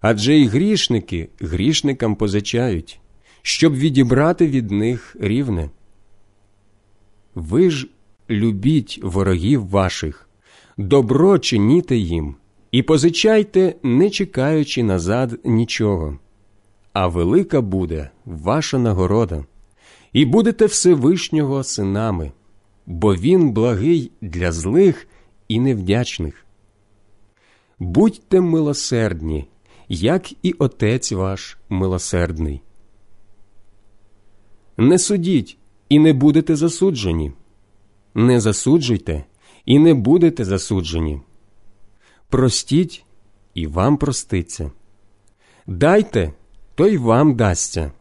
Адже й грішники грішникам позичають, щоб відібрати від них рівне. Ви ж любіть ворогів ваших, добро чиніте їм і позичайте, не чекаючи назад нічого. А велика буде ваша нагорода, і будете Всевишнього синами, бо він благий для злих і невдячних. Будьте милосердні, як і Отець ваш милосердний. Не судіть і не будете засуджені, не засуджуйте і не будете засуджені. Простіть і вам проститься. Дайте, то й вам дасться.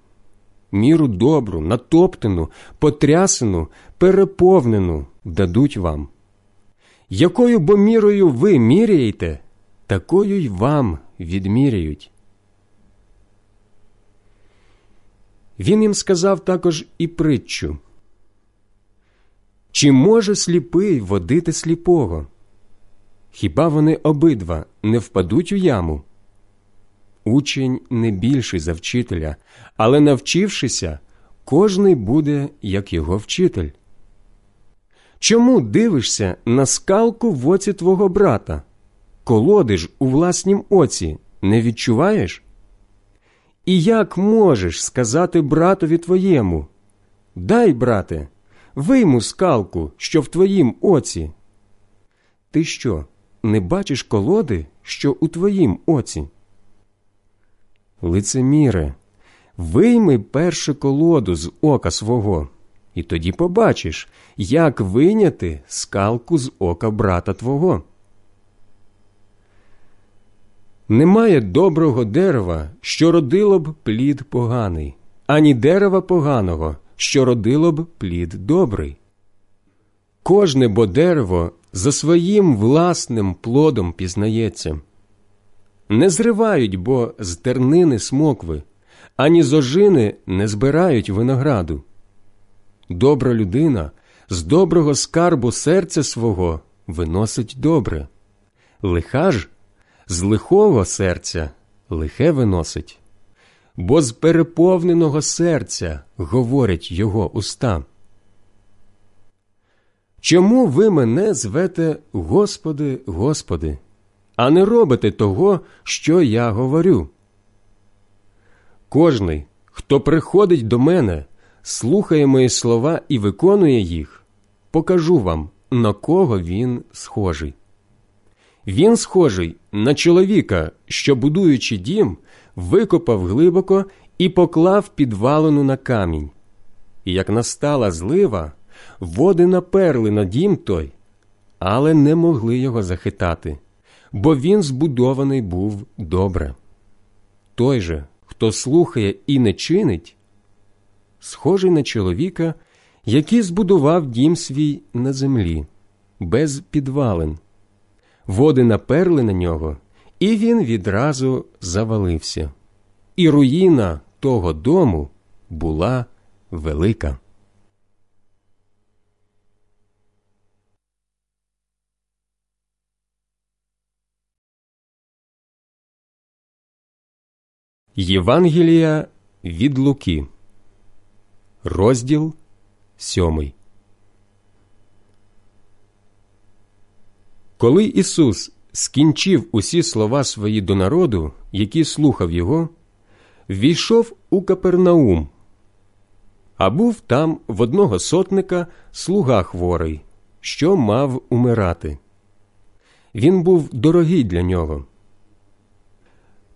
Міру добру, натоптану, потрясену, переповнену дадуть вам. Якою бо мірою ви міряєте, такою й вам відміряють. Він їм сказав також і притчу. Чи може сліпий водити сліпого? Хіба вони обидва не впадуть у яму? Учень не більший за вчителя, але навчившися, кожний буде, як його вчитель. Чому дивишся на скалку в оці твого брата? Колоди ж у власнім оці не відчуваєш? І як можеш сказати братові твоєму? Дай, брате, вийму скалку, що в твоїм оці. Ти що, не бачиш колоди, що у твоїм оці? Лицеміре, вийми першу колоду з ока свого, і тоді побачиш, як вийняти скалку з ока брата твого. Немає доброго дерева, що родило б плід поганий, ані дерева поганого, що родило б плід добрий. Кожне бо дерево за своїм власним плодом пізнається. Не зривають бо з тернини смокви, ані з ожини не збирають винограду. Добра людина з доброго скарбу серця свого виносить добре, лиха ж з лихого серця лихе виносить, бо з переповненого серця говорять його уста. Чому ви мене звете Господи, Господи, а не робите того, що я говорю? Кожний, хто приходить до мене, слухає мої слова і виконує їх, покажу вам, на кого він схожий. Він схожий на чоловіка, що, будуючи дім, викопав глибоко і поклав підвалину на камінь. І як настала злива, води наперли на дім той, але не могли його захитати, бо він збудований був добре. Той же, хто слухає і не чинить, схожий на чоловіка, який збудував дім свій на землі, без підвалин. Води наперли на нього, і він відразу завалився. І руїна того дому була велика. Євангелія від Луки, розділ сьомий. Коли Ісус скінчив усі слова свої до народу, які слухав Його, війшов у Капернаум, а був там в одного сотника слуга хворий, що мав умирати. Він був дорогий для нього.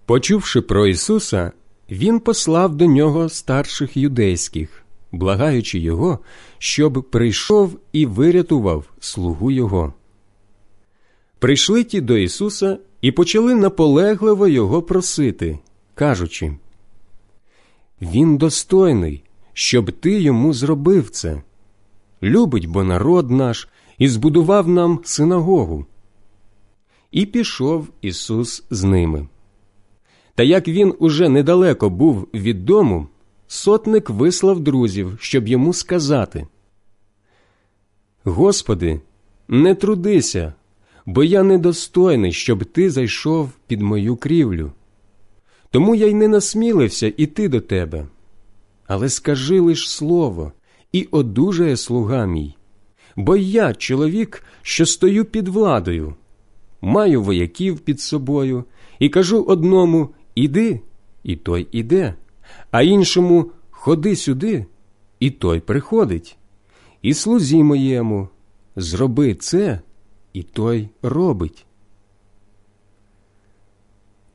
Почувши про Ісуса, Він послав до нього старших юдейських, благаючи Його, щоб прийшов і вирятував слугу Його. Прийшли ті до Ісуса і почали наполегливо Його просити, кажучи Він достойний, щоб ти йому зробив це. Любить бо народ наш і збудував нам синагогу. І пішов Ісус з ними. Та як він уже недалеко був від дому, сотник вислав друзів, щоб йому сказати Господи, не трудися, бо я недостойний, щоб ти зайшов під мою крівлю. тому я й не насмілився іти до тебе. Але скажи лиш слово, і одужає слуга мій. Бо я чоловік, що стою під владою, маю вояків під собою, і кажу одному іди, і той іде, а іншому ходи сюди, і той приходить. І слузі моєму зроби це, і той робить.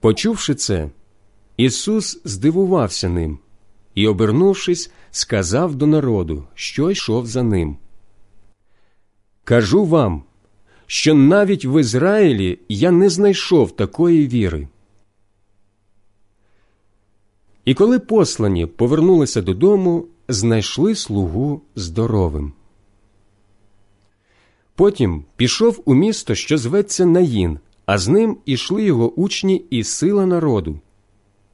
Почувши це, Ісус здивувався ним і, обернувшись, сказав до народу, що йшов за ним. Кажу вам, що навіть в Ізраїлі я не знайшов такої віри. І коли послані повернулися додому, знайшли слугу здоровим. Потім пішов у місто, що зветься Наїн, а з ним ішли його учні і сила народу.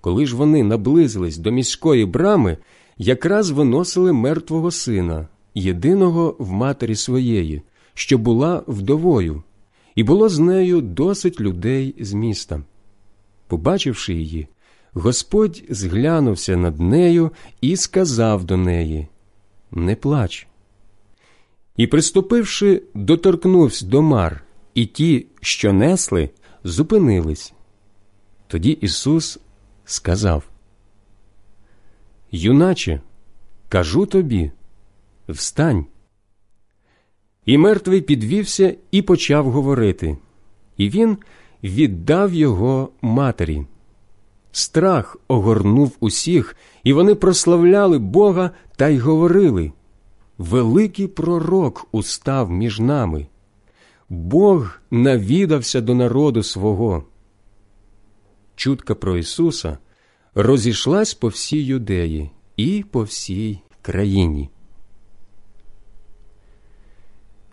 Коли ж вони наблизились до міської брами, якраз виносили мертвого сина, єдиного в матері своєї, що була вдовою, і було з нею досить людей з міста. Побачивши її, Господь зглянувся над нею і сказав до неї Не плач. І, приступивши, доторкнувся до мар, і ті, що несли, зупинились. Тоді Ісус сказав Юначе, кажу тобі, встань. І мертвий підвівся і почав говорити, і він віддав його матері. Страх огорнув усіх, і вони прославляли Бога та й говорили Великий пророк устав між нами. Бог навідався до народу свого. Чутка про Ісуса розійшлась по всій юдеї і по всій країні.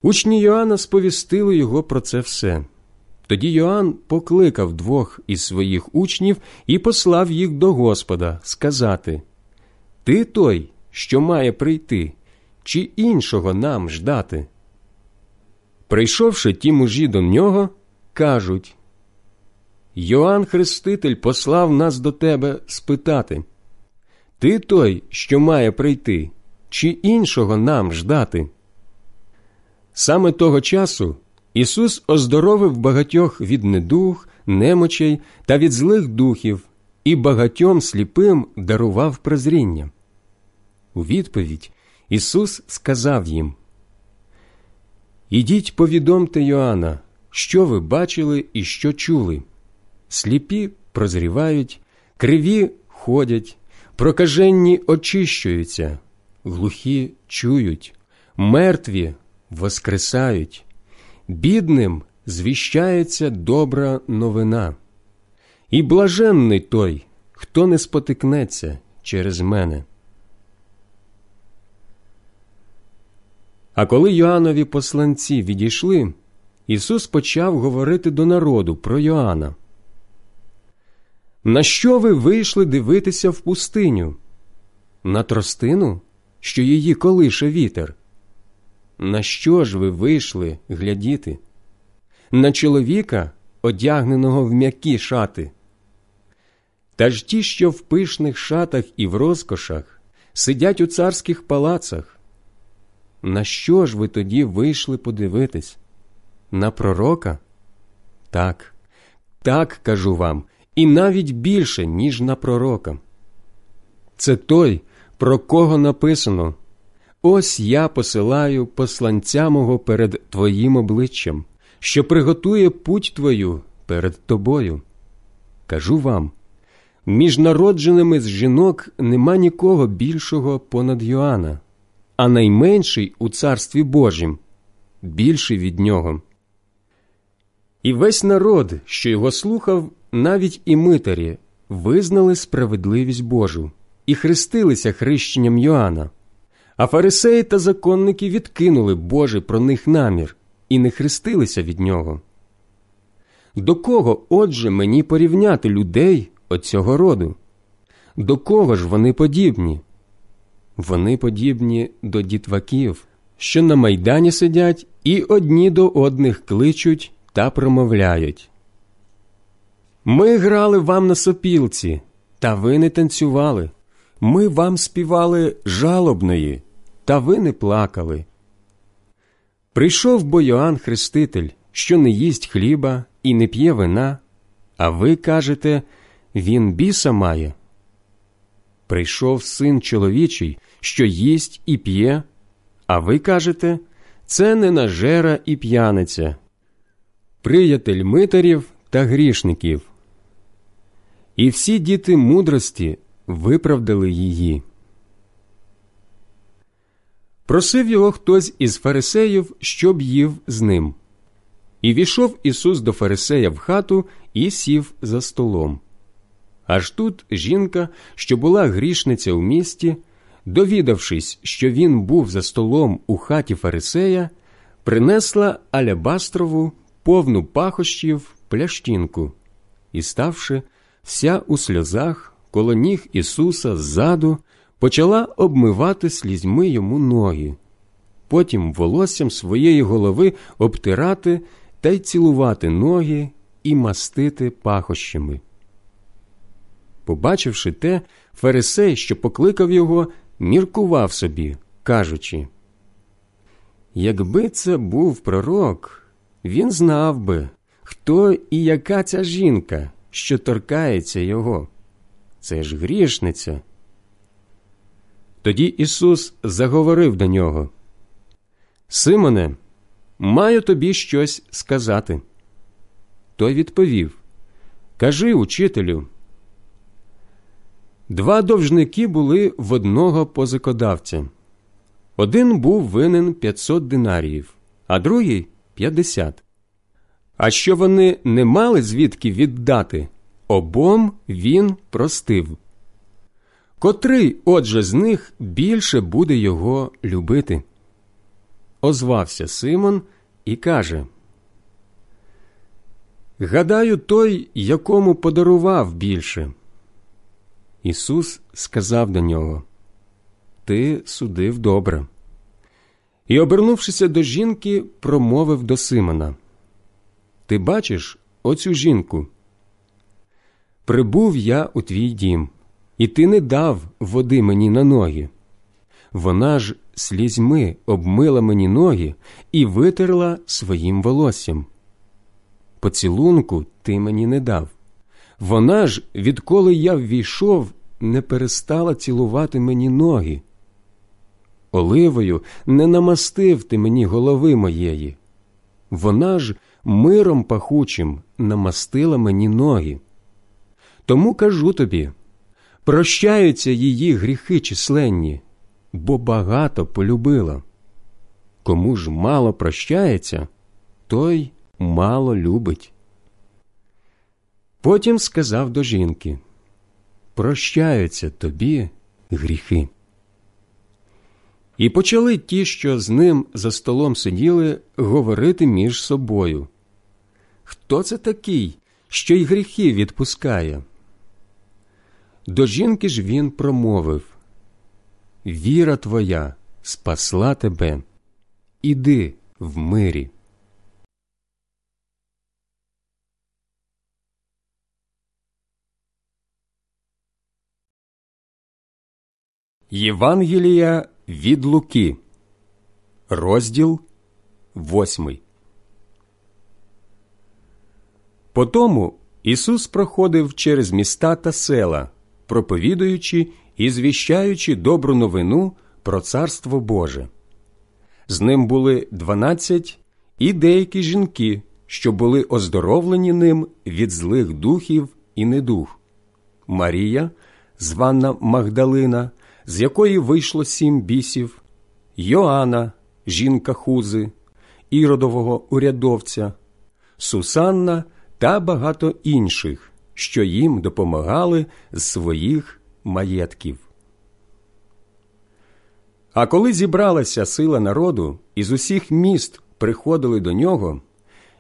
Учні Йоанна сповістили його про це все. Тоді Йоанн покликав двох із своїх учнів і послав їх до Господа сказати Ти той, що має прийти, чи іншого нам ждати? Прийшовши ті мужі до нього, кажуть Йоанн Хреститель послав нас до тебе спитати Ти той, що має прийти, чи іншого нам ждати? Саме того часу Ісус оздоровив багатьох від недуг, немочей та від злих духів і багатьом сліпим дарував прозріння. У відповідь Ісус сказав їм Ідіть повідомте Йоанна, що ви бачили і що чули. Сліпі прозрівають, криві ходять, прокаженні очищуються, глухі чують, мертві воскресають, бідним звіщається добра новина. І блаженний той, хто не спотикнеться через мене. А коли Йоаннові посланці відійшли, Ісус почав говорити до народу про Йоанна. На що ви вийшли дивитися в пустиню? На тростину, що її колише вітер? На що ж ви вийшли глядіти? На чоловіка, одягненого в м'які шати? Та ж ті, що в пишних шатах і в розкошах, сидять у царських палацах. На що ж ви тоді вийшли подивитись? На пророка? Так, так кажу вам, і навіть більше, ніж на пророка. Це той, про кого написано Ось я посилаю посланця мого перед твоїм обличчям, що приготує путь твою перед тобою. Кажу вам між народженими з жінок нема нікого більшого понад Йоанна, а найменший у царстві Божім, більший від нього. І весь народ, що його слухав, навіть і митарі, визнали справедливість Божу і хрестилися хрещенням Йоанна. А фарисеї та законники відкинули Божий про них намір і не хрестилися від нього. До кого, отже, мені порівняти людей оцього роду? До кого ж вони подібні? Вони подібні до дітваків, що на майдані сидять і одні до одних кличуть та промовляють. Ми грали вам на сопілці, та ви не танцювали. Ми вам співали жалобної, та ви не плакали. Прийшов бо Йоанн Хреститель, що не їсть хліба і не п'є вина, а ви кажете, він біса має. Прийшов син чоловічий, що їсть і п'є, а ви кажете, це не нажера і п'яниця, приятель митарів та грішників. І всі діти мудрості виправдали її. Просив його хтось із фарисеїв, щоб їв з ним. І війшов Ісус до Фарисея в хату і сів за столом. Аж тут жінка, що була грішниця в місті, довідавшись, що він був за столом у хаті Фарисея, принесла алябастрову повну пахощів плящинку і, ставши вся у сльозах коло ніг Ісуса ззаду, почала обмивати слізьми йому ноги, потім волоссям своєї голови обтирати та й цілувати ноги і мастити пахощами. Побачивши те, Фарисей, що покликав його, міркував собі, кажучи Якби це був пророк, він знав би, хто і яка ця жінка, що торкається його. Це ж грішниця. Тоді Ісус заговорив до нього Симоне, маю тобі щось сказати. Той відповів Кажи, учителю. Два довжники були в одного позикодавця. Один був винен 500 динаріїв, а другий 50. А що вони не мали звідки віддати, обом він простив. Котрий, отже, з них більше буде його любити? Озвався Симон і каже Гадаю, той, якому подарував більше. Ісус сказав до нього Ти судив добре. І, обернувшися до жінки, промовив до Симона Ти бачиш оцю жінку? Прибув я у твій дім, і ти не дав води мені на ноги. Вона ж слізьми обмила мені ноги і витерла своїм волоссям. Поцілунку ти мені не дав. Вона ж, відколи я ввійшов, не перестала цілувати мені ноги. Оливою не намастив ти мені голови моєї. Вона ж миром пахучим намастила мені ноги. Тому кажу тобі прощаються її гріхи численні, бо багато полюбила. Кому ж мало прощається, той мало любить. Потім сказав до жінки Прощаються тобі гріхи. І почали ті, що з ним за столом сиділи, говорити між собою. Хто це такий, що й гріхи відпускає? До жінки ж він промовив Віра твоя спасла тебе, іди в мирі. Євангелія від Луки, розділ восьмий. Потому Ісус проходив через міста та села, проповідуючи і звіщаючи добру новину про Царство Боже. З ним були дванадцять і деякі жінки, що були оздоровлені ним від злих духів і недух. Марія, звана Магдалина з якої вийшло сім бісів, Йоанна, жінка Хузи, іродового урядовця, Сусанна та багато інших, що їм допомагали з своїх маєтків. А коли зібралася сила народу і з усіх міст приходили до нього,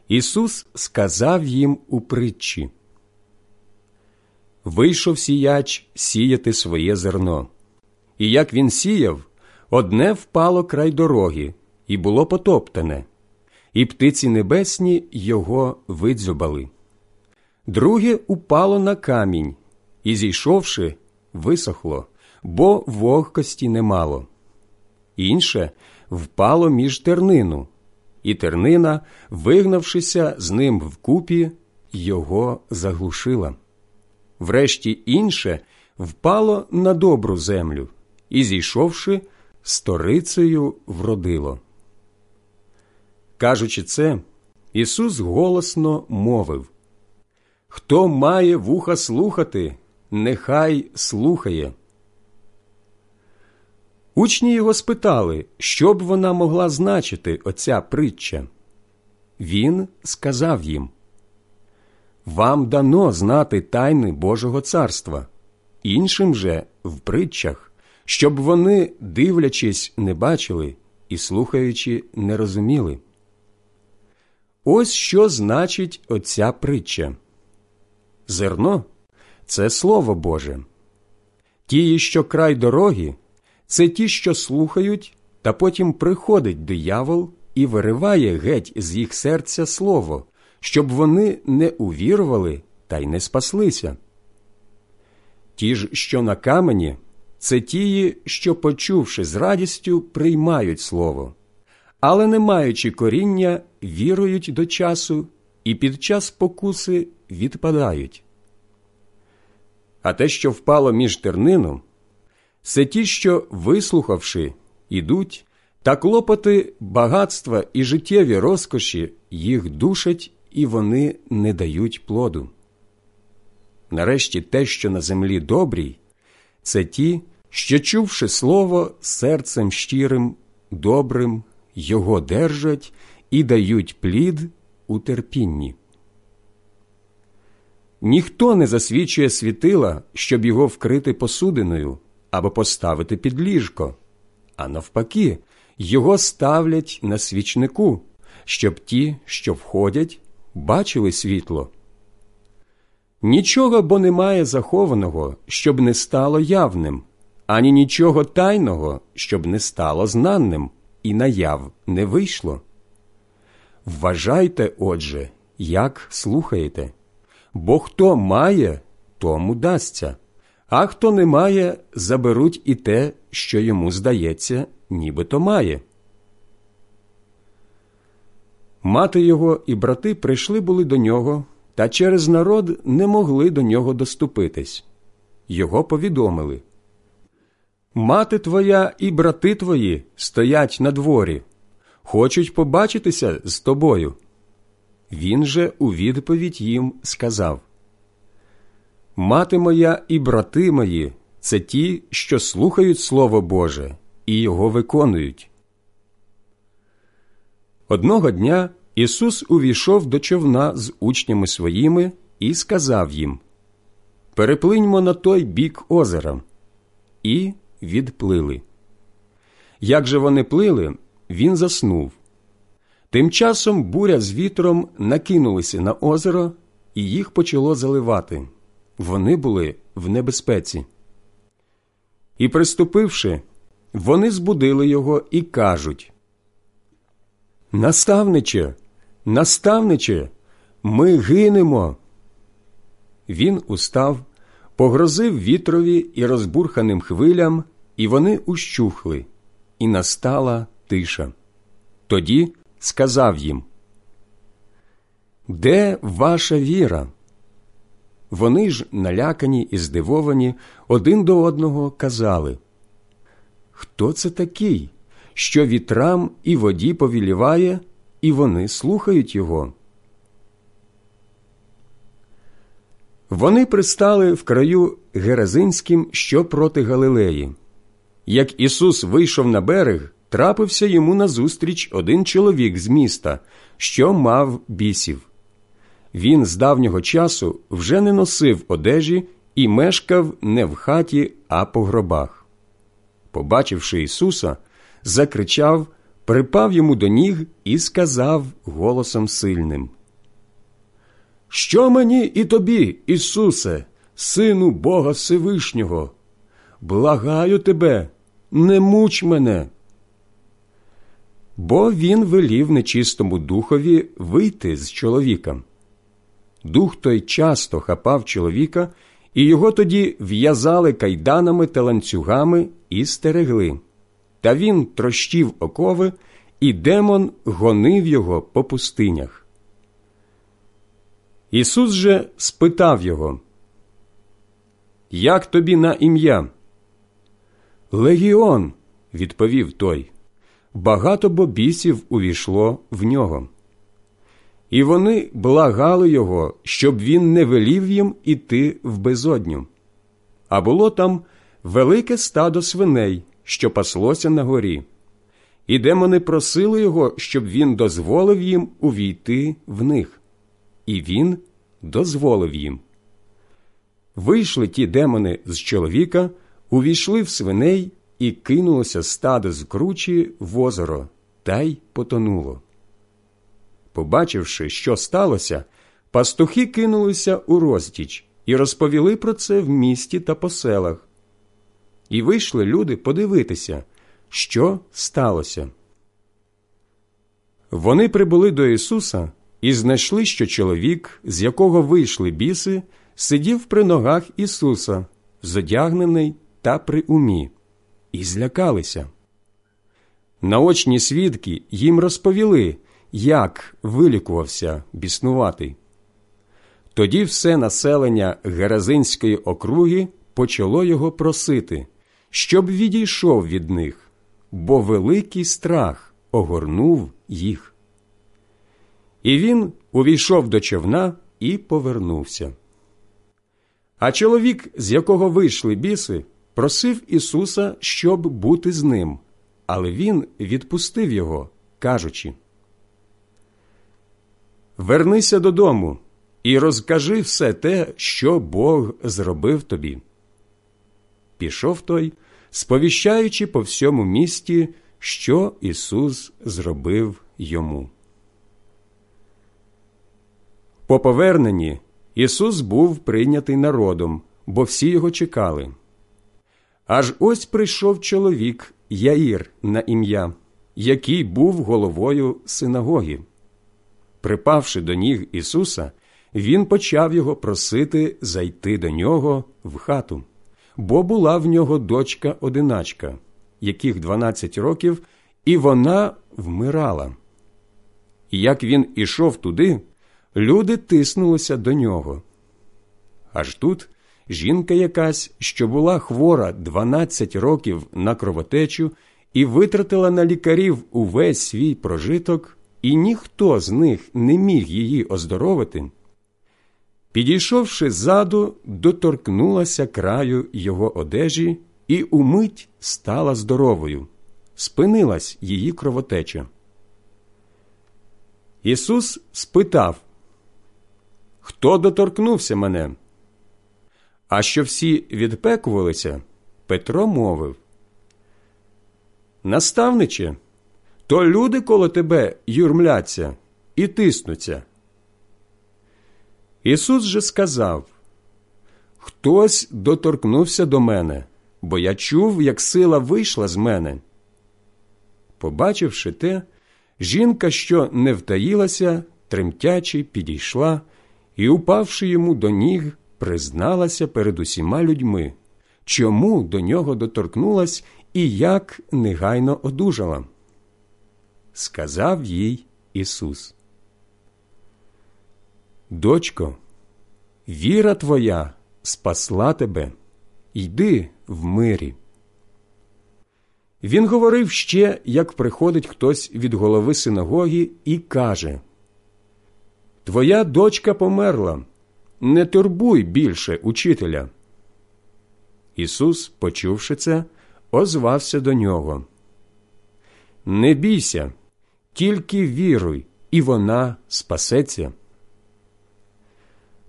Ісус сказав їм у притчі Вийшов сіяч сіяти своє зерно. І як він сіяв, одне впало край дороги, і було потоптане, і птиці небесні його видзюбали. Друге упало на камінь, і, зійшовши, висохло, бо вогкості немало. Інше впало між тернину, і тернина, вигнавшися з ним вкупі, його заглушила. Врешті інше впало на добру землю і, зійшовши, сторицею вродило. Кажучи це, Ісус голосно мовив Хто має вуха слухати, нехай слухає. Учні його спитали, що б вона могла значити оця притча. Він сказав їм Вам дано знати тайни Божого царства, іншим же в притчах, щоб вони, дивлячись, не бачили і слухаючи, не розуміли. Ось що значить оця притча. Зерно це Слово Боже. Ті, що край дороги, це ті, що слухають, та потім приходить диявол і вириває геть з їх серця слово, щоб вони не увірували та й не спаслися. Ті ж, що на камені, це ті, що, почувши з радістю, приймають слово, але, не маючи коріння, вірують до часу і під час покуси відпадають. А те, що впало між тернину, це ті, що, вислухавши, ідуть, та клопоти багатства і життєві розкоші їх душать, і вони не дають плоду. Нарешті те, що на землі добрій, це ті, що, чувши слово серцем щирим, добрим, його держать і дають плід у терпінні. Ніхто не засвічує світила, щоб його вкрити посудиною або поставити під ліжко, а навпаки, його ставлять на свічнику, щоб ті, що входять, бачили світло. Нічого бо немає захованого, щоб не стало явним, ані нічого тайного, щоб не стало знанним, і наяв не вийшло. Вважайте, отже, як слухаєте, бо хто має, тому дасться, а хто не має, заберуть і те, що йому здається, нібито має. Мати його і брати прийшли були до нього, та через народ не могли до нього доступитись. Його повідомили Мати твоя і брати твої стоять на дворі, хочуть побачитися з тобою. Він же у відповідь їм сказав Мати моя і брати мої це ті, що слухають Слово Боже і його виконують. Одного дня Ісус увійшов до човна з учнями своїми і сказав їм Переплиньмо на той бік озера. І відплили. Як же вони плили, він заснув. Тим часом буря з вітром накинулися на озеро, і їх почало заливати. Вони були в небезпеці. І, приступивши, вони збудили його і кажуть Наставниче, наставниче, ми гинемо. Він устав, погрозив вітрові і розбурханим хвилям, і вони ущухли, і настала тиша. Тоді сказав їм Де ваша віра? Вони ж, налякані і здивовані, один до одного казали Хто це такий, що вітрам і воді повіліває, і вони слухають його? Вони пристали в краю Геразинським, що проти Галилеї. Як Ісус вийшов на берег, трапився йому назустріч один чоловік з міста, що мав бісів. Він з давнього часу вже не носив одежі і мешкав не в хаті, а по гробах. Побачивши Ісуса, закричав, припав йому до ніг і сказав голосом сильним Що мені і тобі, Ісусе, Сину Бога Всевишнього? Благаю тебе, не муч мене. Бо він велів нечистому духові вийти з чоловіка. Дух той часто хапав чоловіка І його тоді в'язали кайданами та ланцюгами і стерегли. Та він трощив окови, і демон гонив його по пустинях. Ісус же спитав його, Як тобі на ім'я? Легіон, відповів той. Багато бобісів увійшло в нього. І вони благали його, щоб він не велів їм іти в безодню. А було там велике стадо свиней, що паслося на горі. І демони просили його, щоб він дозволив їм увійти в них. І він дозволив їм. Вийшли ті демони з чоловіка, увійшли в свиней і кинулося стадо з кручі в озеро, та й потонуло. Побачивши, що сталося, пастухи кинулися у розтіч і розповіли про це в місті та по селах. І вийшли люди подивитися, що сталося. Вони прибули до Ісуса і знайшли, що чоловік, з якого вийшли біси, сидів при ногах Ісуса, зодягнений та при умі, і злякалися. Наочні свідки їм розповіли, як вилікувався біснуватий. Тоді все населення Геразинської округи почало його просити, щоб відійшов від них, бо великий страх огорнув їх. І він увійшов до човна і повернувся. А чоловік, з якого вийшли біси, просив Ісуса, щоб бути з ним, але він відпустив його, кажучи Вернися додому і розкажи все те, що Бог зробив тобі. Пішов той, сповіщаючи по всьому місті, що Ісус зробив йому. По поверненні Ісус був прийнятий народом, бо всі його чекали. Аж ось прийшов чоловік Яїр на ім'я, який був головою синагоги. Припавши до ніг Ісуса, він почав його просити зайти до нього в хату, бо була в нього дочка одиначка, яких 12 років, і вона вмирала. І як він ішов туди, люди тиснулися до нього. Аж тут жінка якась, що була хвора 12 років на кровотечу і витратила на лікарів увесь свій прожиток, і ніхто з них не міг її оздоровити, підійшовши ззаду, доторкнулася краю його одежі і умить стала здоровою, спинилась її кровотеча. Ісус спитав, Хто доторкнувся мене? А що всі відпекувалися, Петро мовив Наставниче, то люди коло тебе юрмляться і тиснуться. Ісус же сказав Хтось доторкнувся до мене, бо я чув, як сила вийшла з мене. Побачивши те, жінка, що не втаїлася, тремтячи, підійшла і, упавши йому до ніг, призналася перед усіма людьми, чому до нього доторкнулась і як негайно одужала. Сказав їй Ісус. Дочко, віра твоя спасла тебе, йди в мирі. Він говорив ще, як приходить хтось від голови синагоги і каже Твоя дочка померла, не турбуй більше учителя. Ісус, почувши це, озвався до нього. Не бійся, тільки віруй, і вона спасеться.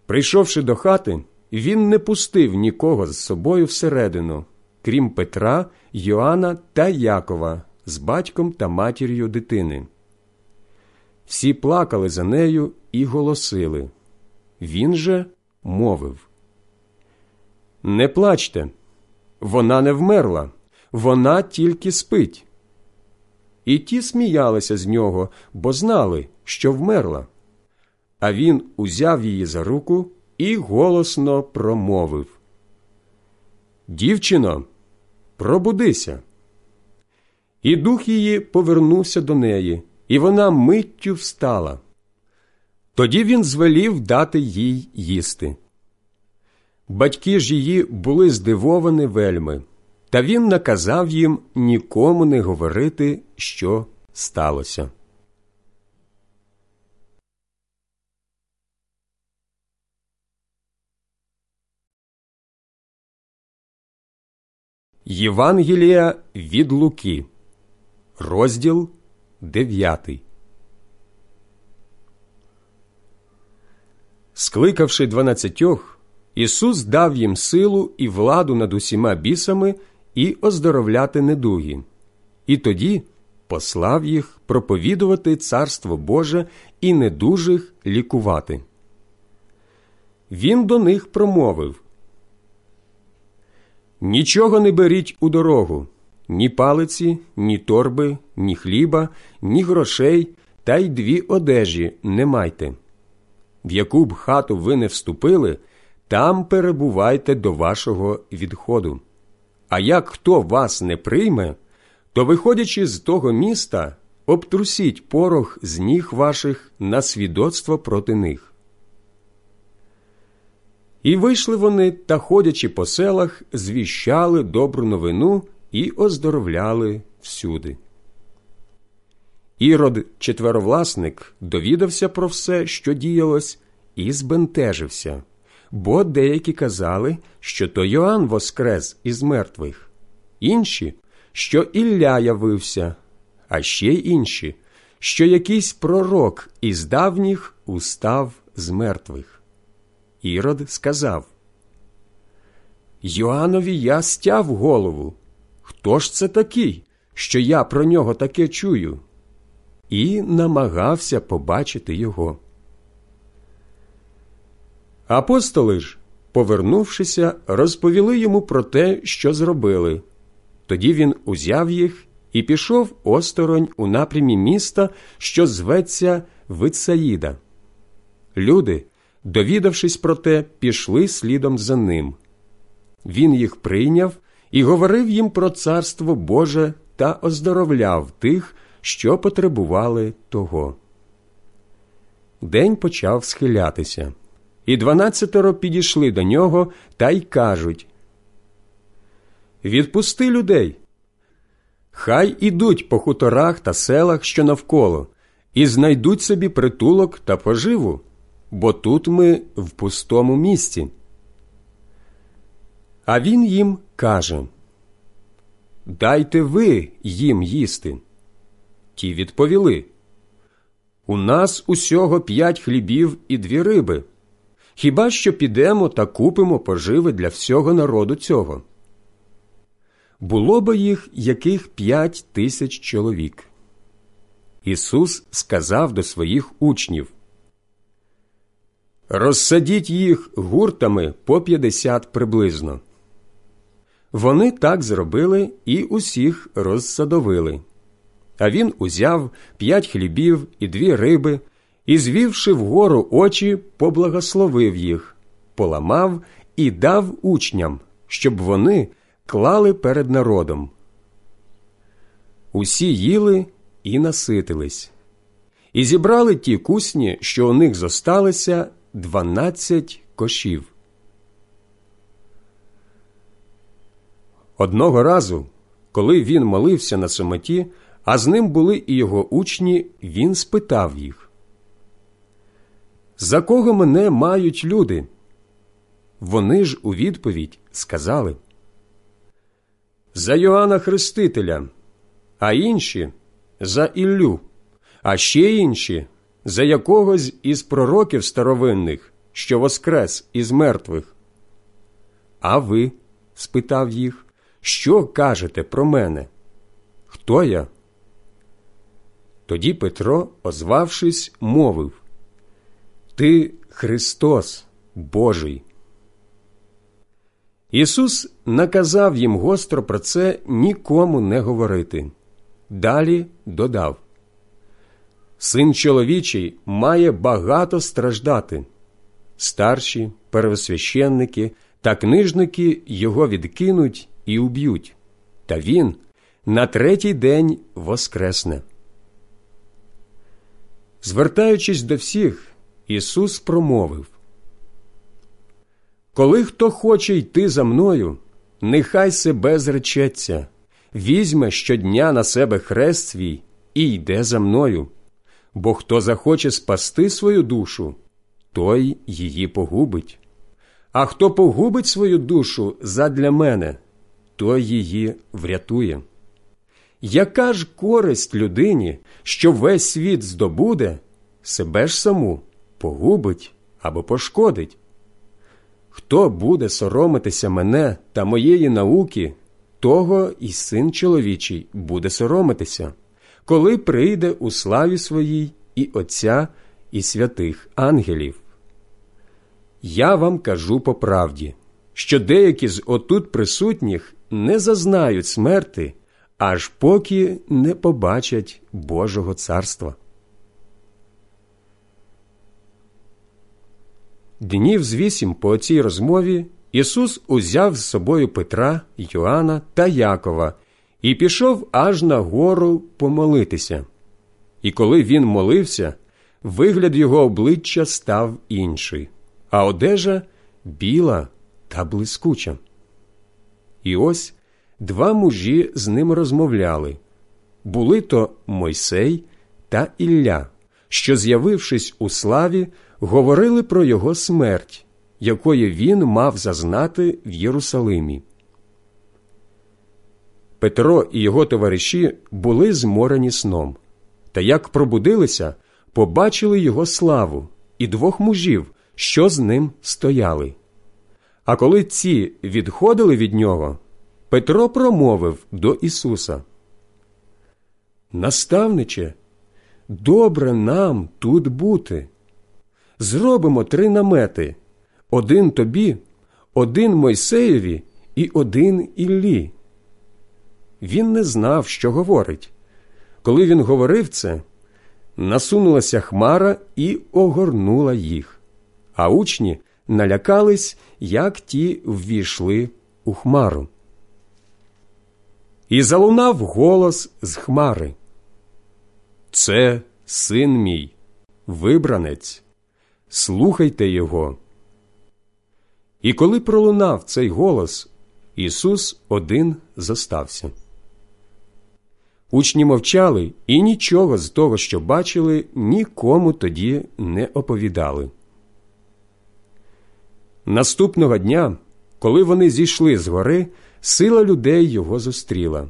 Прийшовши до хати, він не пустив нікого з собою всередину, крім Петра, Йоанна та Якова з батьком та матір'ю дитини. Всі плакали за нею і голосили. Він же мовив Не плачте, вона не вмерла, вона тільки спить. І ті сміялися з нього, бо знали, що вмерла. А він узяв її за руку і голосно промовив Дівчино, пробудися. І дух її повернувся до неї, і вона миттю встала. Тоді він звелів дати їй їсти. Батьки ж її були здивовані вельми, та він наказав їм нікому не говорити, що сталося. Євангелія від Луки, розділ 9 Скликавши дванадцятьох, Ісус дав їм силу і владу над усіма бісами і оздоровляти недуги, і тоді послав їх проповідувати Царство Боже і недужих лікувати. Він до них промовив Нічого не беріть у дорогу ні палиці, ні торби, ні хліба, ні грошей, та й дві одежі не майте. В яку б хату ви не вступили, там перебувайте до вашого відходу. А як хто вас не прийме, то, виходячи з того міста, обтрусіть порох з ніг ваших на свідоцтво проти них. І вийшли вони та, ходячи по селах, звіщали добру новину і оздоровляли всюди. Ірод, четверовласник, довідався про все, що діялось, і збентежився, бо деякі казали, що то Йоанн воскрес із мертвих, інші, що Ілля явився, а ще й інші, що якийсь пророк із давніх устав з мертвих. Ірод сказав Йоаннові я стяв голову. Хто ж це такий, що я про нього таке чую? І намагався побачити його. Апостоли ж, повернувшися, розповіли йому про те, що зробили. Тоді він узяв їх і пішов осторонь у напрямі міста, що зветься Вицаїда. Люди, довідавшись про те, пішли слідом за ним. Він їх прийняв і говорив їм про царство Боже та оздоровляв тих, що потребували того. День почав схилятися, і дванадцятеро підійшли до нього та й кажуть Відпусти людей. Хай ідуть по хуторах та селах, що навколо, і знайдуть собі притулок та поживу, бо тут ми в пустому місці. А він їм каже Дайте ви їм їсти. Ті відповіли У нас усього п'ять хлібів і дві риби. Хіба що підемо та купимо поживи для всього народу цього? Було би їх яких п'ять тисяч чоловік. Ісус сказав до своїх учнів Розсадіть їх гуртами по п'ятдесят приблизно. Вони так зробили і усіх розсадовили. А він узяв п'ять хлібів і дві риби і, звівши вгору очі, поблагословив їх, поламав і дав учням, щоб вони клали перед народом. Усі їли і наситились, і зібрали ті кусні, що у них зосталися, дванадцять кошів. Одного разу, коли він молився на самоті, а з ним були і його учні, він спитав їх За кого мене мають люди? Вони ж у відповідь сказали За Йоанна Хрестителя, а інші за Іллю, а ще інші за якогось із пророків старовинних, що воскрес із мертвих. А ви? спитав їх, що кажете про мене? Хто я? Тоді Петро, озвавшись, мовив Ти Христос Божий. Ісус наказав їм гостро про це нікому не говорити. Далі додав Син чоловічий має багато страждати, старші, первосвященники та книжники його відкинуть і уб'ють, та він на третій день воскресне. Звертаючись до всіх, Ісус промовив Коли хто хоче йти за мною, нехай себе зречеться, візьме щодня на себе хрест свій і йде за мною, бо хто захоче спасти свою душу, той її погубить. А хто погубить свою душу задля мене, той її врятує. Яка ж користь людині, що весь світ здобуде, себе ж саму погубить або пошкодить? Хто буде соромитися мене та моєї науки, того і син чоловічий буде соромитися, коли прийде у славі своїй і Отця, і святих ангелів. Я вам кажу по правді, що деякі з отут присутніх не зазнають смерти, аж поки не побачать Божого царства. Днів з вісім по цій розмові Ісус узяв з собою Петра, Йоанна та Якова і пішов аж на гору помолитися. І коли він молився, вигляд його обличчя став інший, а одежа біла та блискуча. І ось два мужі з ним розмовляли були то Мойсей та Ілля, що, з'явившись у славі, говорили про його смерть, якої він мав зазнати в Єрусалимі. Петро і його товариші були зморені сном, та як пробудилися, побачили його славу і двох мужів, що з ним стояли. А коли ці відходили від нього, Петро промовив до Ісуса. Наставниче, добре нам тут бути. Зробимо три намети один тобі, один Мойсеєві і один Іллі. Він не знав, що говорить. Коли він говорив це, насунулася хмара і огорнула їх, а учні налякались, як ті ввійшли у хмару. І залунав голос з хмари. Це син мій, вибранець, слухайте його. І коли пролунав цей голос, Ісус один зостався. Учні мовчали і нічого з того, що бачили, нікому тоді не оповідали. Наступного дня, коли вони зійшли з гори, сила людей його зустріла.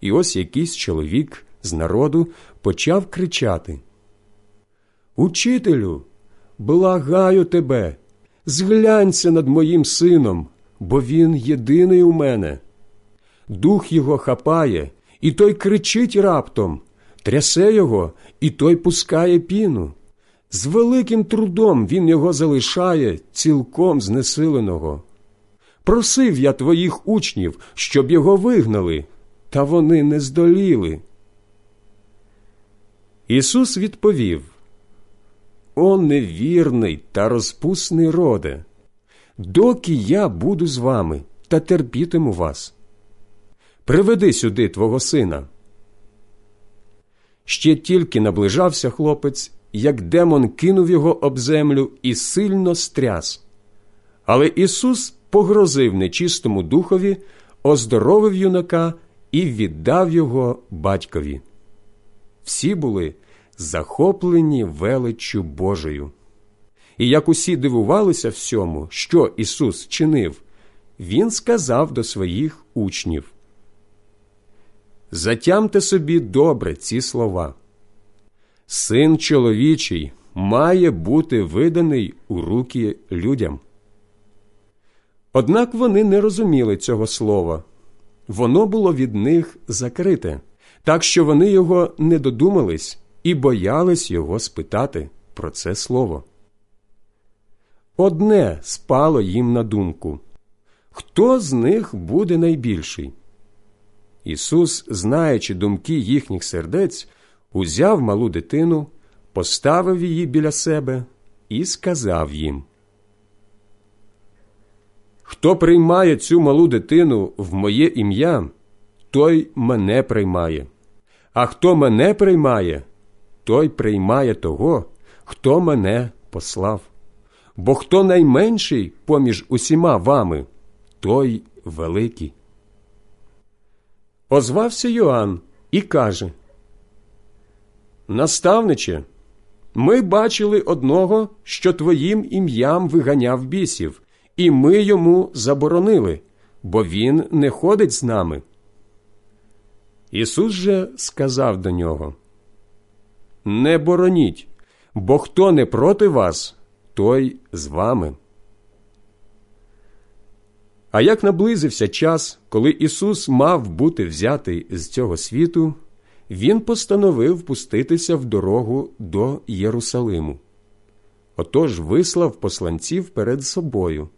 І ось якийсь чоловік з народу почав кричати Учителю, благаю тебе, зглянься над моїм сином, бо він єдиний у мене. Дух його хапає, і той кричить раптом, трясе його, і той пускає піну. З великим трудом він його залишає цілком знесиленого. Просив я твоїх учнів, щоб його вигнали, та вони не здоліли. Ісус відповів О невірний та розпусний роде, доки я буду з вами та терпітиму вас. Приведи сюди твого сина. Ще тільки наближався хлопець, як демон кинув його об землю і сильно стряс. Але Ісус погрозив нечистому духові, оздоровив юнака і віддав його батькові. Всі були захоплені величчю Божою. І як усі дивувалися всьому, що Ісус чинив, Він сказав до своїх учнів Затямте собі добре ці слова. Син чоловічий має бути виданий у руки людям. Однак вони не розуміли цього слова. Воно було від них закрите, так що вони його не додумались і боялись його спитати про це слово. Одне спало їм на думку хто з них буде найбільший? Ісус, знаючи думки їхніх сердець, узяв малу дитину, поставив її біля себе і сказав їм Хто приймає цю малу дитину в моє ім'я, той мене приймає, а хто мене приймає, той приймає того, хто мене послав. Бо хто найменший поміж усіма вами, той великий. Озвався Йоанн і каже Наставниче, ми бачили одного, що твоїм ім'ям виганяв бісів, і ми йому заборонили, бо він не ходить з нами. Ісус же сказав до нього Не бороніть, бо хто не проти вас, той з вами. А як наблизився час, коли Ісус мав бути взятий з цього світу, Він постановив пуститися в дорогу до Єрусалиму. Отож вислав посланців перед собою.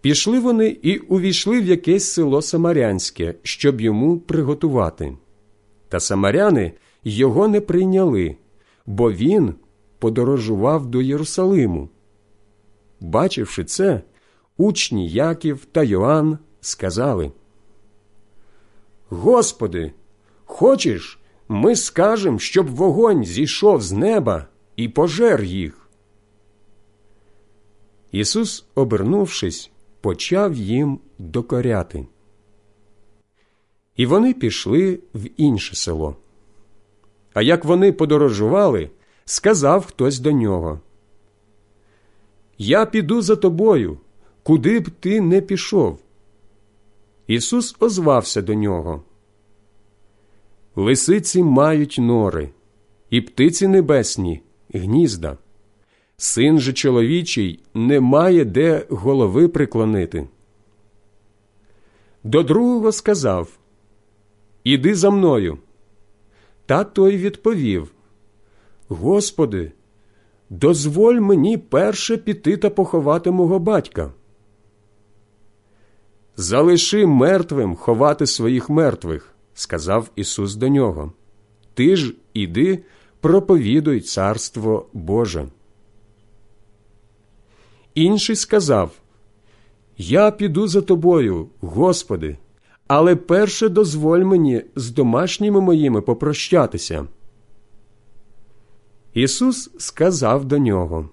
Пішли вони і увійшли в якесь село Самарянське, щоб йому приготувати. Та самаряни його не прийняли, бо він подорожував до Єрусалиму. Бачивши це, учні Яків та Йоанн сказали Господи, хочеш, ми скажем, щоб вогонь зійшов з неба і пожер їх. Ісус, обернувшись, почав їм докоряти. І вони пішли в інше село. А як вони подорожували, сказав хтось до нього Я піду за тобою, куди б ти не пішов. Ісус озвався до нього. Лисиці мають нори, і птиці небесні гнізда. Син же чоловічий не має де голови приклонити. До другого сказав Іди за мною. Та той відповів Господи, дозволь мені перше піти та поховати мого батька. Залиши мертвим ховати своїх мертвих, сказав Ісус до нього. Ти ж іди, проповідуй Царство Боже. Інший сказав Я піду за тобою, Господи, але перше дозволь мені з домашніми моїми попрощатися. Ісус сказав до нього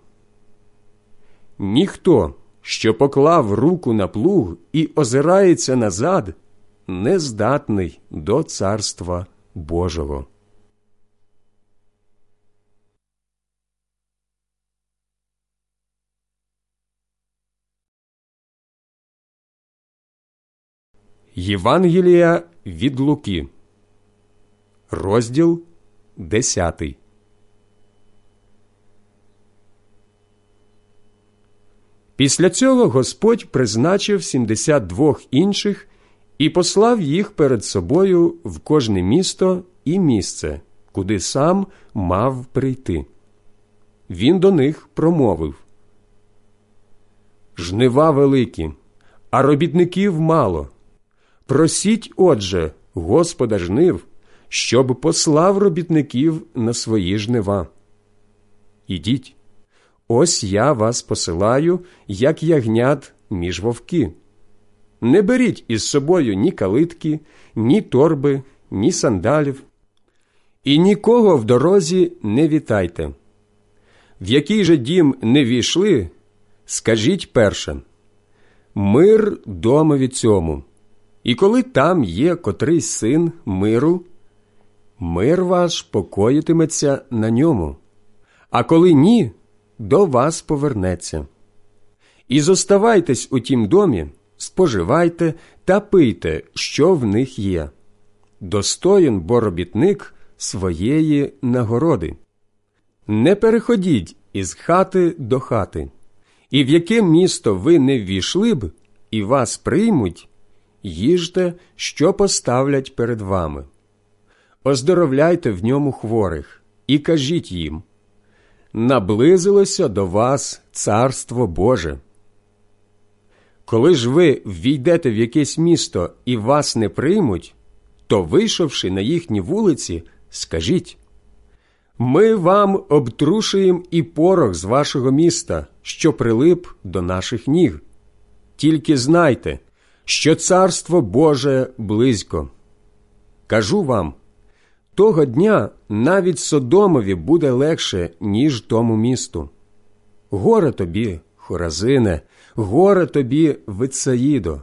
Ніхто, що поклав руку на плуг і озирається назад, не здатний до Царства Божого. Євангелія від Луки, розділ 10. Після цього Господь призначив 72 інших і послав їх перед собою в кожне місто і місце, куди сам мав прийти. Він до них промовив Жнива великі, а робітників мало. Просіть, отже, Господа жнив, щоб послав робітників на свої жнива. Ідіть, ось я вас посилаю, як ягнят між вовки. Не беріть із собою ні калитки, ні торби, ні сандалів, і нікого в дорозі не вітайте. В який же дім не війшли, скажіть перше мир домові цьому. І коли там є котрийсь син миру, мир ваш покоїтиметься на ньому, а коли ні, до вас повернеться. І зоставайтесь у тім домі, споживайте та пийте, що в них є. Достоїн бо робітник своєї нагороди. Не переходіть із хати до хати, і в яке місто ви не ввійшли б, і вас приймуть їжте, що поставлять перед вами. Оздоровляйте в ньому хворих і кажіть їм наблизилося до вас Царство Боже. Коли ж ви ввійдете в якесь місто і вас не приймуть, то, вийшовши на їхні вулиці, скажіть ми вам обтрушуємо і порох з вашого міста, що прилип до наших ніг тільки знайте, що царство Боже близько. Кажу вам, того дня навіть Содомові буде легше, ніж тому місту. Горе тобі, Хоразине, горе тобі, Вицаїдо,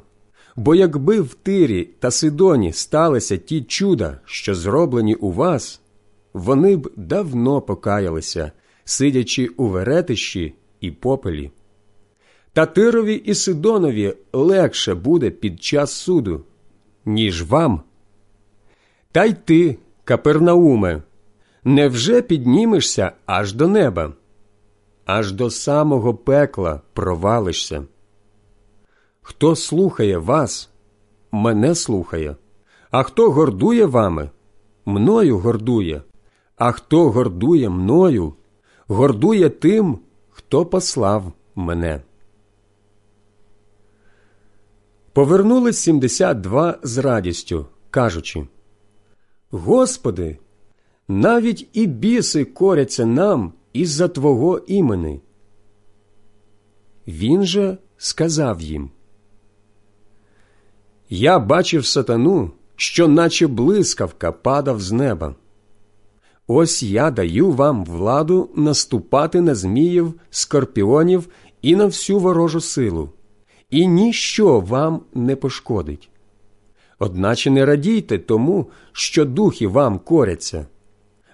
бо якби в Тирі та Сидоні сталися ті чуда, що зроблені у вас, вони б давно покаялися, сидячи у веретищі і попелі. Та Тирові і Сидонові легше буде під час суду, ніж вам. Та й ти, Капернауме, невже піднімешся аж до неба, аж до самого пекла провалишся? Хто слухає вас, мене слухає, а хто гордує вами, мною гордує, а хто гордує мною, гордує тим, хто послав мене. Повернулись 72 з радістю, кажучи Господи, навіть і біси коряться нам із-за Твого імени. Він же сказав їм Я бачив сатану, що наче блискавка падав з неба. Ось я даю вам владу наступати на зміїв, скорпіонів і на всю ворожу силу, і ніщо вам не пошкодить. Одначе не радійте тому, що духи вам коряться,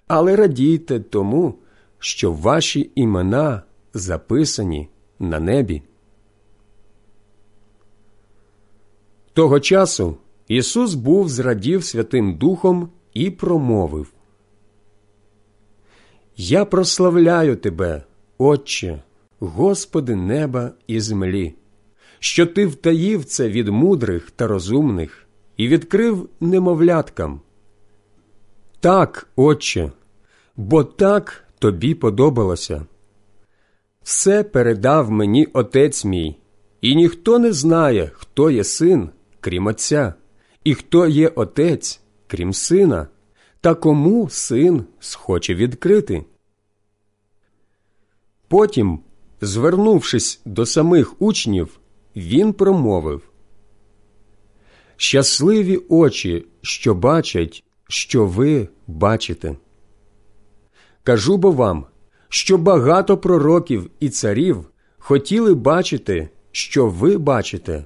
але радійте тому, що ваші імена записані на небі. Того часу Ісус був зрадів Святим Духом і промовив Я прославляю Тебе, Отче, Господи неба і землі, що Ти втаїв це від мудрих та розумних і відкрив немовляткам. Так, Отче, бо так тобі подобалося. Все передав мені отець мій, і ніхто не знає, хто є син, крім Отця, і хто є отець, крім сина, та кому син схоче відкрити. Потім, звернувшись до самих учнів, він промовив Щасливі очі, що бачать, що ви бачите. Кажу бо вам, що багато пророків і царів хотіли бачити, що ви бачите,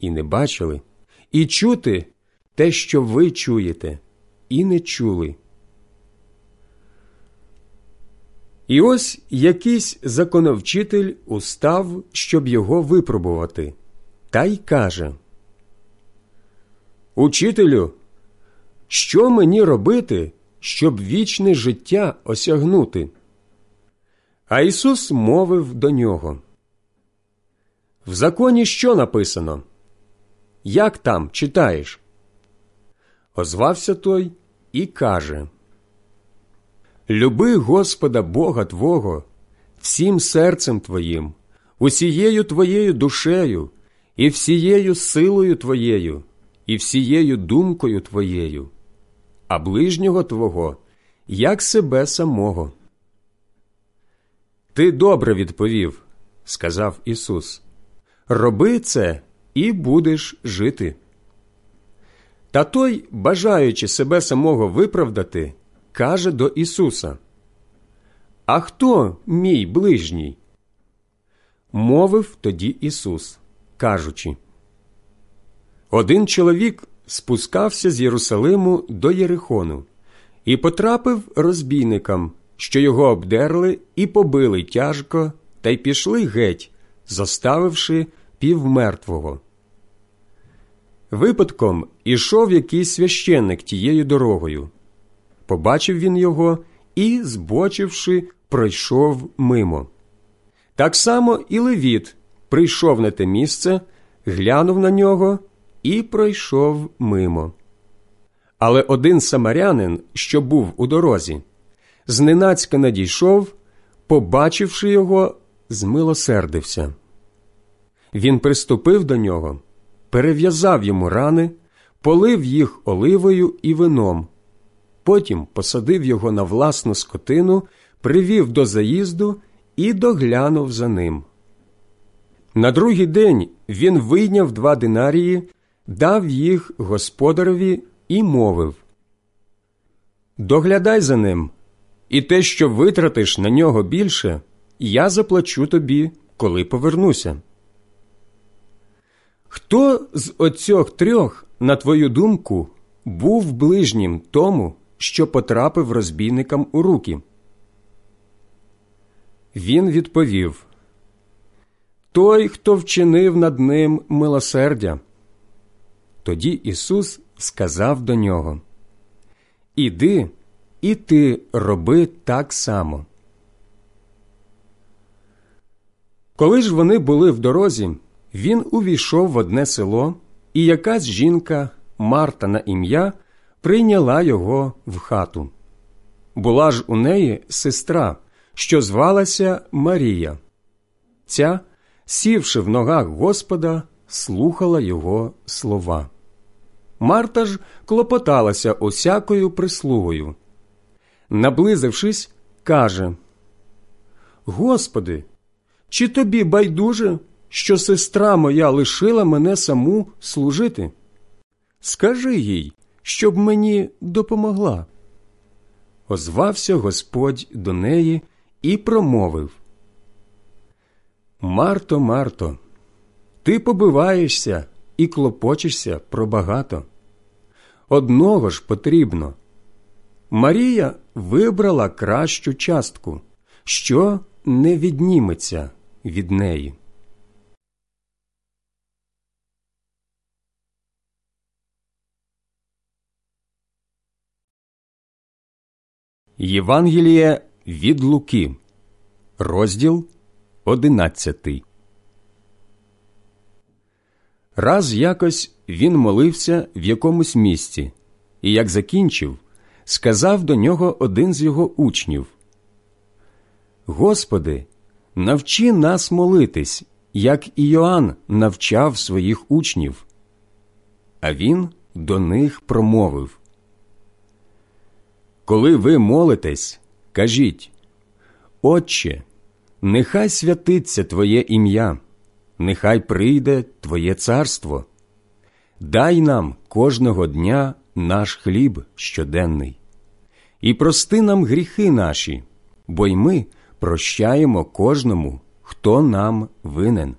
і не бачили, і чути те, що ви чуєте, і не чули. І ось якийсь законовчитель устав, щоб його випробувати, та й каже Учителю, що мені робити, щоб вічне життя осягнути? А Ісус мовив до нього. В законі що написано? Як там читаєш? Озвався той і каже Люби Господа Бога Твого всім серцем Твоїм, усією твоєю душею і всією силою Твоєю і всією думкою твоєю, а ближнього Твого, як себе самого. Ти добре відповів, сказав Ісус. Роби це і будеш жити. Та той, бажаючи себе самого виправдати, каже до Ісуса: А хто мій ближній? Мовив тоді Ісус, кажучи один чоловік спускався з Єрусалиму до Єрихону і потрапив розбійникам, що його обдерли і побили тяжко, та й пішли геть, зоставивши півмертвого. Випадком ішов якийсь священник тією дорогою. Побачив він його і, збочивши, пройшов мимо. Так само і Левіт прийшов на те місце, глянув на нього і пройшов мимо. Але один самарянин, що був у дорозі, зненацька надійшов, побачивши його, змилосердився. Він приступив до нього, перев'язав йому рани, полив їх оливою і вином, потім посадив його на власну скотину, привів до заїзду і доглянув за ним. На другий день він вийняв два динарії, дав їх господареві і мовив Доглядай за ним, і те, що витратиш на нього більше, я заплачу тобі, коли повернуся. Хто з оцьох трьох, на твою думку, був ближнім тому, що потрапив розбійникам у руки? Він відповів Той, хто вчинив над ним милосердя. Тоді Ісус сказав до нього Іди, і ти роби так само. Коли ж вони були в дорозі, він увійшов в одне село, і якась жінка, Марта на ім'я, прийняла його в хату. Була ж у неї сестра, що звалася Марія. Ця, сівши в ногах Господа, слухала його слова. Марта ж клопоталася осякою прислугою. Наблизившись, каже Господи, чи тобі байдуже, що сестра моя лишила мене саму служити? Скажи їй, щоб мені допомогла. Озвався Господь до неї і промовив Марто, Марто, ти побиваєшся і клопочешся про багато. Одного ж потрібно. Марія вибрала кращу частку, що не відніметься від неї. Євангеліє від Луки, розділ одинадцятий. Раз якось він молився в якомусь місці, і як закінчив, сказав до нього один з його учнів Господи, навчи нас молитись, як і Йоанн навчав своїх учнів. А він до них промовив Коли ви молитесь, кажіть Отче, нехай святиться Твоє ім'я, нехай прийде Твоє царство. Дай нам кожного дня наш хліб щоденний, і прости нам гріхи наші, бо й ми прощаємо кожному, хто нам винен,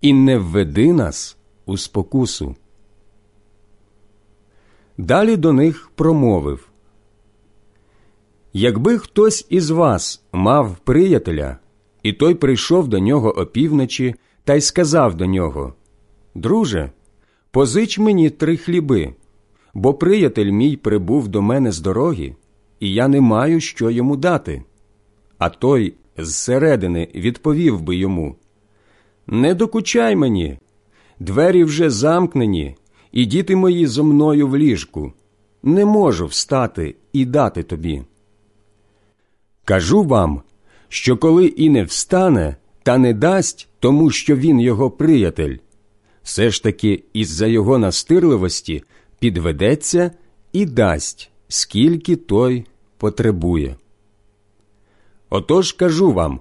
і не введи нас у спокусу. Далі до них промовив Якби хтось із вас мав приятеля, і той прийшов до нього опівночі та й сказав до нього Друже, позич мені три хліби, бо приятель мій прибув до мене з дороги, і я не маю що йому дати. А той зсередини відповів би йому Не докучай мені, двері вже замкнені, і діти мої зо мною в ліжку. Не можу встати і дати тобі. Кажу вам, що коли і не встане, та не дасть тому, що він його приятель, все ж таки із за його настирливості підведеться і дасть, скільки той потребує. Отож кажу вам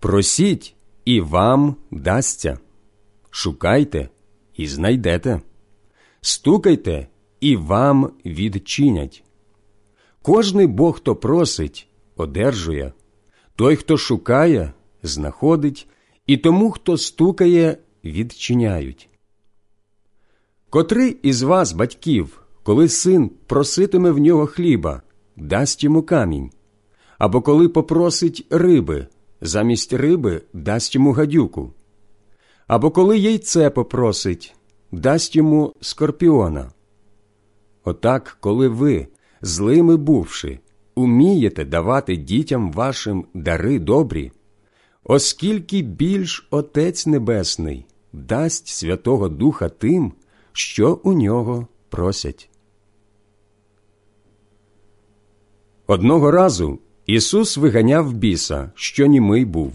просіть, і вам дасться, шукайте і знайдете, стукайте, і вам відчинять. Кожний бог, хто просить, одержує, той, хто шукає, знаходить, і тому, хто стукає, відчиняють. Котрий із вас, батьків, коли син проситиме в нього хліба, дасть йому камінь, або коли попросить риби, замість риби дасть йому гадюку, або коли яйце попросить, дасть йому скорпіона. Отак, коли ви, злими бувши, умієте давати дітям вашим дари добрі, оскільки більш Отець Небесний дасть Святого Духа тим, що у нього просять. Одного разу Ісус виганяв біса, що німий був.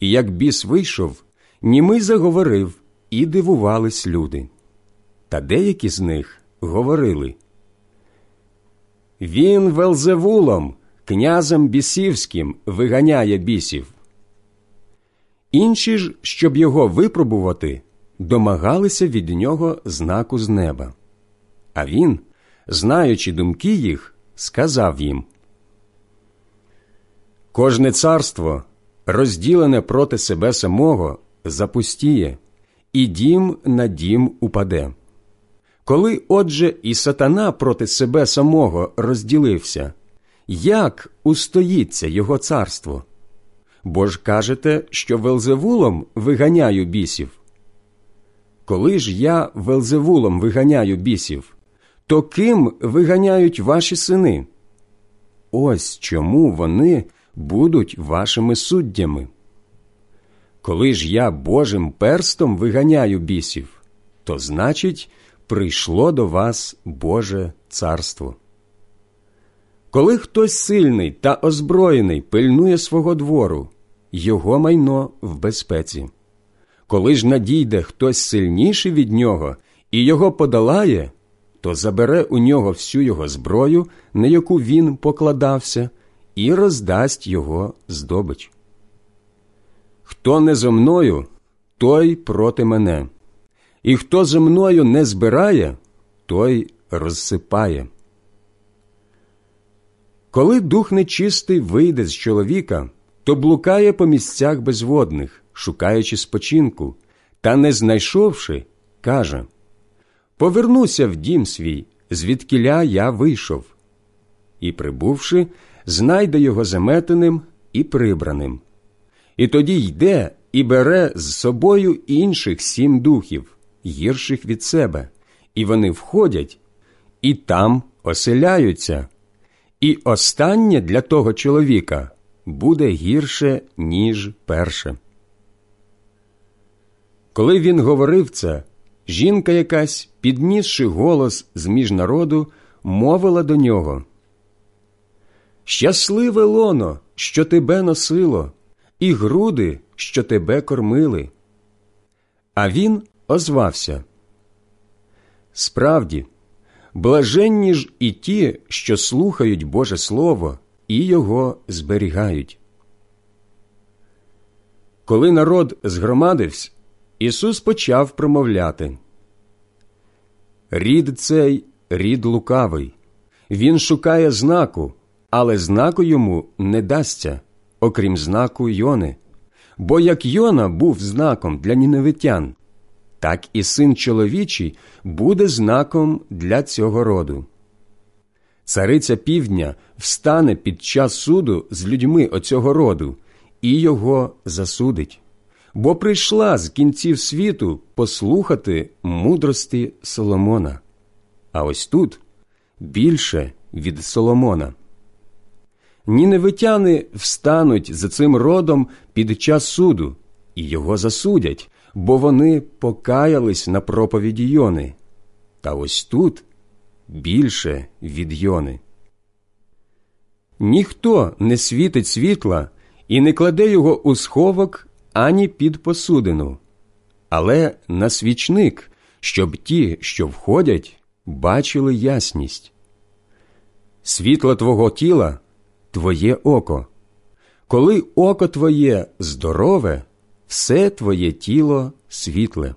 І як біс вийшов, німий заговорив, і дивувались люди. Та деякі з них говорили Він Велзевулом, князем бісівським, виганяє бісів. Інші ж, щоб його випробувати, домагалися від нього знаку з неба. А він, знаючи думки їх, сказав їм Кожне царство, розділене проти себе самого, запустіє, і дім на дім упаде. Коли, отже, і сатана проти себе самого розділився, як устоїться його царство? Бо ж кажете, що Велзевулом виганяю бісів. Коли ж я Велзевулом виганяю бісів, то ким виганяють ваші сини? Ось чому вони будуть вашими суддями. Коли ж я Божим перстом виганяю бісів, то значить, прийшло до вас Боже царство. Коли хтось сильний та озброєний пильнує свого двору, його майно в безпеці. Коли ж надійде хтось сильніший від нього і його подолає, то забере у нього всю його зброю, на яку він покладався, і роздасть його здобич. Хто не зо мною, той проти мене, і хто зо мною не збирає, той розсипає. Коли дух нечистий вийде з чоловіка, то блукає по місцях безводних, шукаючи спочинку, та, не знайшовши, каже Повернуся в дім свій, звідкіля я вийшов. І, прибувши, знайде його заметеним і прибраним. І тоді йде і бере з собою інших сім духів, гірших від себе, і вони входять і там оселяються. І останнє для того чоловіка буде гірше, ніж перше. Коли він говорив це, жінка якась, піднісши голос з між народу, мовила до нього Щасливе лоно, що тебе носило, і груди, що тебе кормили. А він озвався. Справді, блаженні ж і ті, що слухають Боже Слово і його зберігають. Коли народ згромадився, Ісус почав промовляти. Рід цей рід лукавий, він шукає знаку, але знаку йому не дасться, окрім знаку Йони. Бо як Йона був знаком для ніневитян, так і син чоловічий буде знаком для цього роду. Цариця півдня встане під час суду з людьми оцього роду і його засудить, бо прийшла з кінців світу послухати мудрості Соломона. А ось тут більше від Соломона. Ніневитяни встануть за цим родом під час суду і його засудять, бо вони покаялись на проповіді Йони. Та ось тут більше від Йони. Ніхто не світить світла і не кладе його у сховок ані під посудину, але на свічник, щоб ті, що входять, бачили ясність. Світло твого тіла твоє око. Коли око твоє здорове, все твоє тіло світле.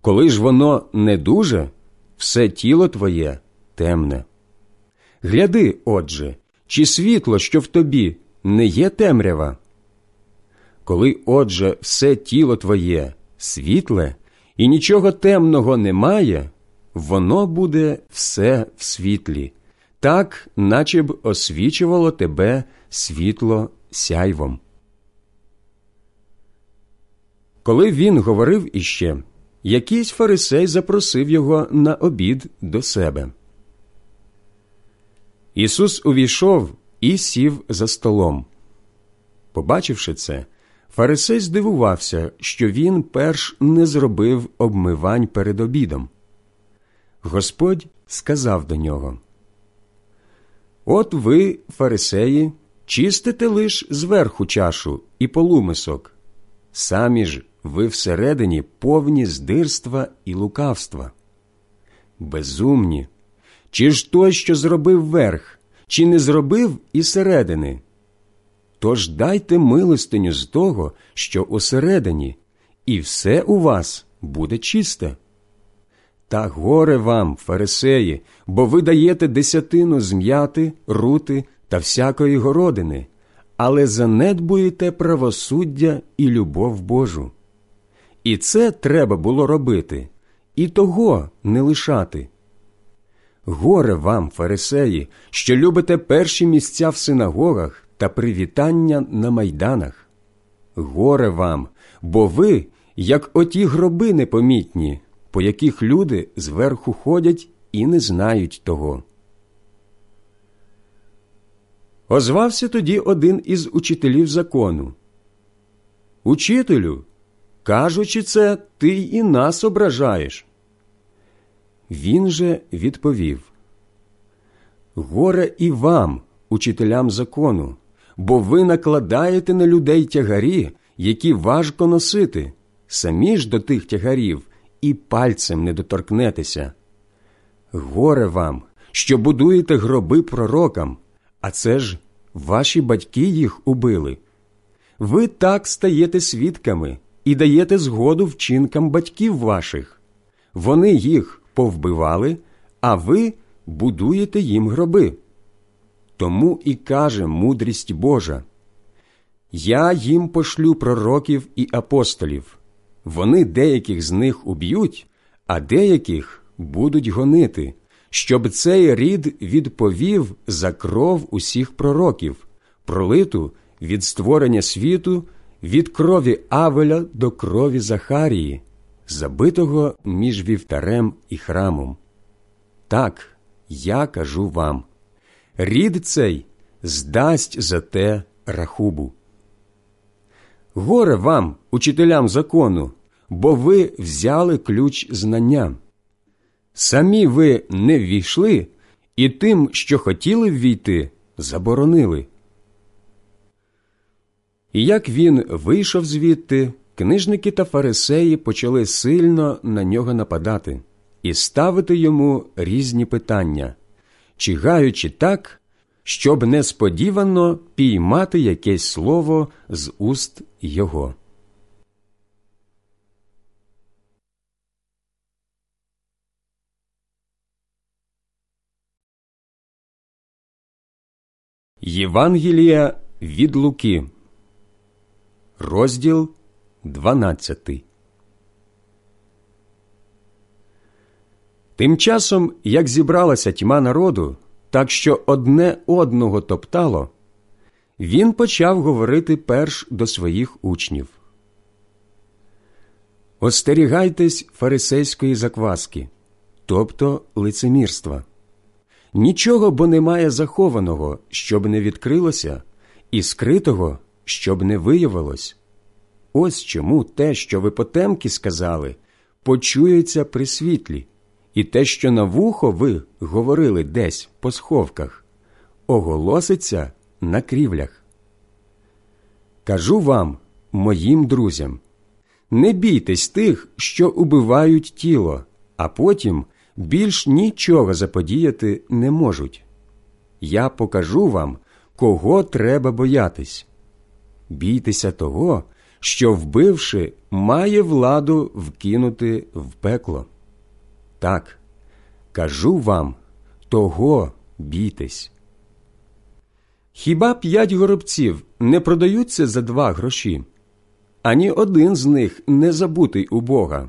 Коли ж воно не дуже, все тіло твоє темне. Гляди, отже, чи світло, що в тобі, не є темрява? Коли, отже, все тіло твоє світле і нічого темного немає, воно буде все в світлі, так, наче б освічувало тебе світло сяйвом. Коли він говорив іще, якийсь фарисей запросив його на обід до себе. Ісус увійшов і сів за столом. Побачивши це, фарисей здивувався, що він перш не зробив обмивань перед обідом. Господь сказав до нього От ви, фарисеї, чистите лиш зверху чашу і полумисок, самі ж ви всередині повні здирства і лукавства. Безумні, чи ж той, що зробив верх, чи не зробив і середини? Тож дайте милостиню з того, що усередині, і все у вас буде чисте. Та горе вам, фарисеї, бо ви даєте десятину з м'яти, рути та всякої городини, але занедбуєте правосуддя і любов Божу. І це треба було робити, і того не лишати. Горе вам, фарисеї, що любите перші місця в синагогах та привітання на майданах. Горе вам, бо ви, як оті гроби непомітні, по яких люди зверху ходять і не знають того. Озвався тоді один із учителів закону. Учителю, кажучи це, ти і нас ображаєш. Він же відповів Горе і вам, учителям закону, бо ви накладаєте на людей тягарі, які важко носити, самі ж до тих тягарів і пальцем не доторкнетеся. Горе вам, що будуєте гроби пророкам, а це ж ваші батьки їх убили. Ви так стаєте свідками і даєте згоду вчинкам батьків ваших. Вони їх повбивали, а ви будуєте їм гроби. Тому і каже мудрість Божа Я їм пошлю пророків і апостолів. Вони деяких з них уб'ють, а деяких будуть гонити, щоб цей рід відповів за кров усіх пророків, пролиту від створення світу, від крові Авеля до крові Захарії, забитого між вівтарем і храмом. Так, я кажу вам рід цей здасть за те рахубу. Горе вам, учителям закону, бо ви взяли ключ знання. Самі ви не ввійшли, і тим, що хотіли ввійти, заборонили. І як він вийшов звідти, книжники та фарисеї почали сильно на нього нападати і ставити йому різні питання, чигаючи так, щоб несподівано піймати якесь слово з уст його. Євангелія від Луки, розділ 12 Тим часом, як зібралася тьма народу, так що одне одного топтало, він почав говорити перш до своїх учнів. Остерігайтесь фарисейської закваски, тобто лицемірства. Нічого бо немає захованого, щоб не відкрилося, і скритого, щоб не виявилось. Ось чому те, що ви потемки сказали, почується при світлі, і те, що на вухо ви говорили десь по сховках, оголоситься на крівлях. Кажу вам, моїм друзям, не бійтесь тих, що убивають тіло, а потім більш нічого заподіяти не можуть. Я покажу вам, кого треба боятись. Бійтеся того, що, вбивши, має владу вкинути в пекло. Так, кажу вам, того бійтесь. Хіба п'ять горобців не продаються за два гроші? Ані один з них не забутий у Бога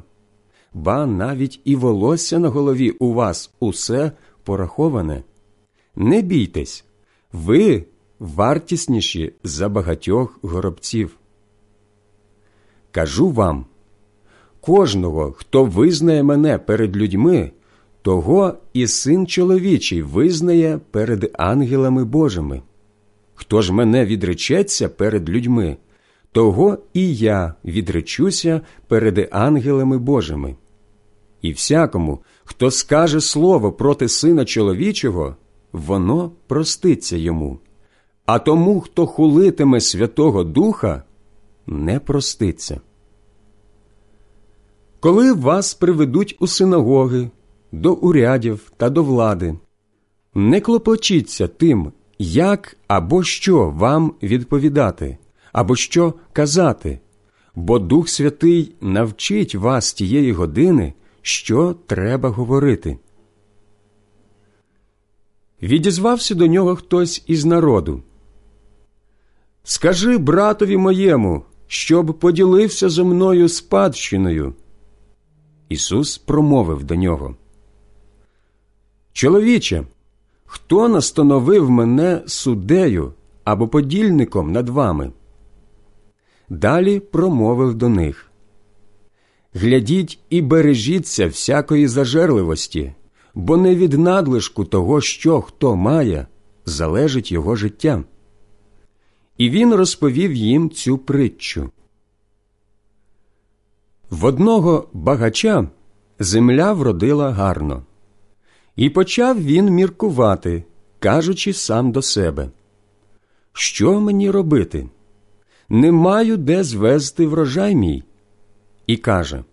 ба навіть і волосся на голові у вас усе пораховане. Не бійтесь, ви вартісніші за багатьох горобців. Кажу вам кожного, хто визнає мене перед людьми, того і син чоловічий визнає перед ангелами Божими. Хто ж мене відречеться перед людьми, того і я відречуся перед ангелами Божими. І всякому, хто скаже слово проти сина чоловічого, воно проститься йому, а тому, хто хулитиме Святого Духа, не проститься. Коли вас приведуть у синагоги, до урядів та до влади, не клопочіться тим, як або що вам відповідати, або що казати, бо Дух Святий навчить вас тієї години, що треба говорити. Відізвався до нього хтось із народу. Скажи братові моєму, щоб поділився зо мною спадщиною. Ісус промовив до нього. Чоловіче, хто настановив мене суддею або подільником над вами? Далі промовив до них Глядіть і бережіться всякої зажерливості, бо не від надлишку того, що хто має, залежить його життя. І він розповів їм цю притчу. В одного багача земля вродила гарно, і почав він міркувати, кажучи сам до себе, що мені робити? Не маю де звезти врожай мій. І каже: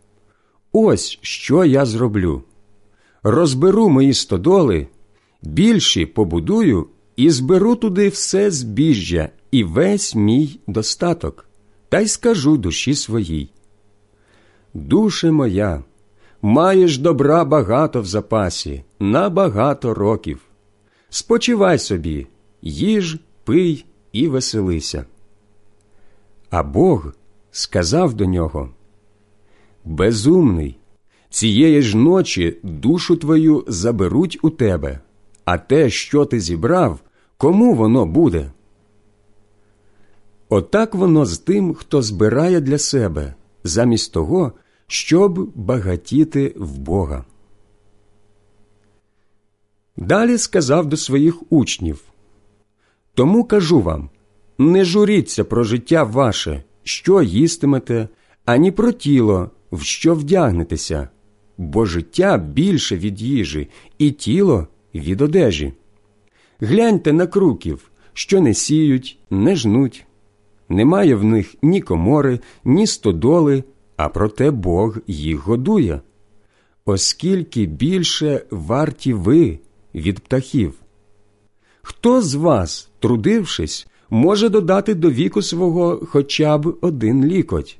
Ось що я зроблю. Розберу мої стодоли, більші побудую і зберу туди все збіжжя і весь мій достаток, та й скажу душі своїй. Душе моя, маєш добра багато в запасі, на багато років. Спочивай собі, їж, пий і веселися. А Бог сказав до нього Безумний, цієї ж ночі душу твою заберуть у тебе, а те, що ти зібрав, кому воно буде? Отак воно з тим, хто збирає для себе, замість того, щоб багатіти в Бога. Далі сказав до своїх учнів Тому кажу вам не журіться про життя ваше, що їстимете, ані про тіло, в що вдягнетеся, бо життя більше від їжі, і тіло від одежі. Гляньте на круків, що не сіють, не жнуть. Немає в них ні комори, ні стодоли, а проте Бог їх годує. Оскільки більше варті ви від птахів. Хто з вас, трудившись, може додати до віку свого хоча б один лікоть?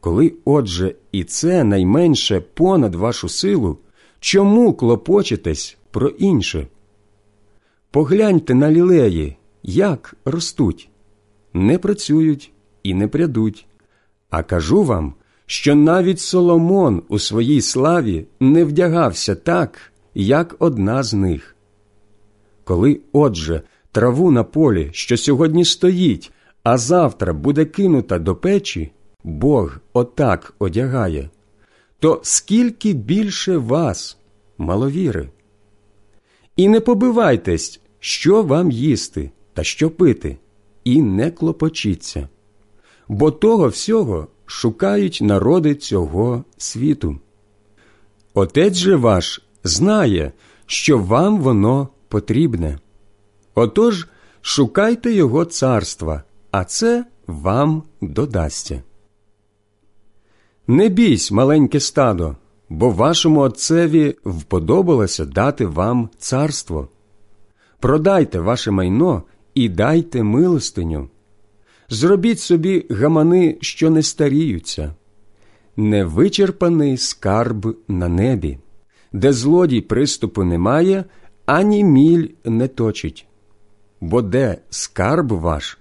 Коли, отже, і це найменше понад вашу силу, чому клопочетесь про інше? Погляньте на лілеї, як ростуть, не працюють і не прядуть. А кажу вам, що навіть Соломон у своїй славі не вдягався так, як одна з них. Коли, отже, траву на полі, що сьогодні стоїть, а завтра буде кинута до печі, Бог отак одягає, то скільки більше вас, маловіри? І не побивайтесь, що вам їсти та що пити, і не клопочіться, бо того всього шукають народи цього світу. Отець же ваш знає, що вам воно потрібне. Отож шукайте Його царства, а це вам додасться. Не бійсь, маленьке стадо, бо вашому отцеві вподобалося дати вам царство. Продайте ваше майно і дайте милостиню. Зробіть собі гамани, що не старіються, невичерпаний скарб на небі, де злодій приступу немає, ані міль не точить. Бо де скарб ваш,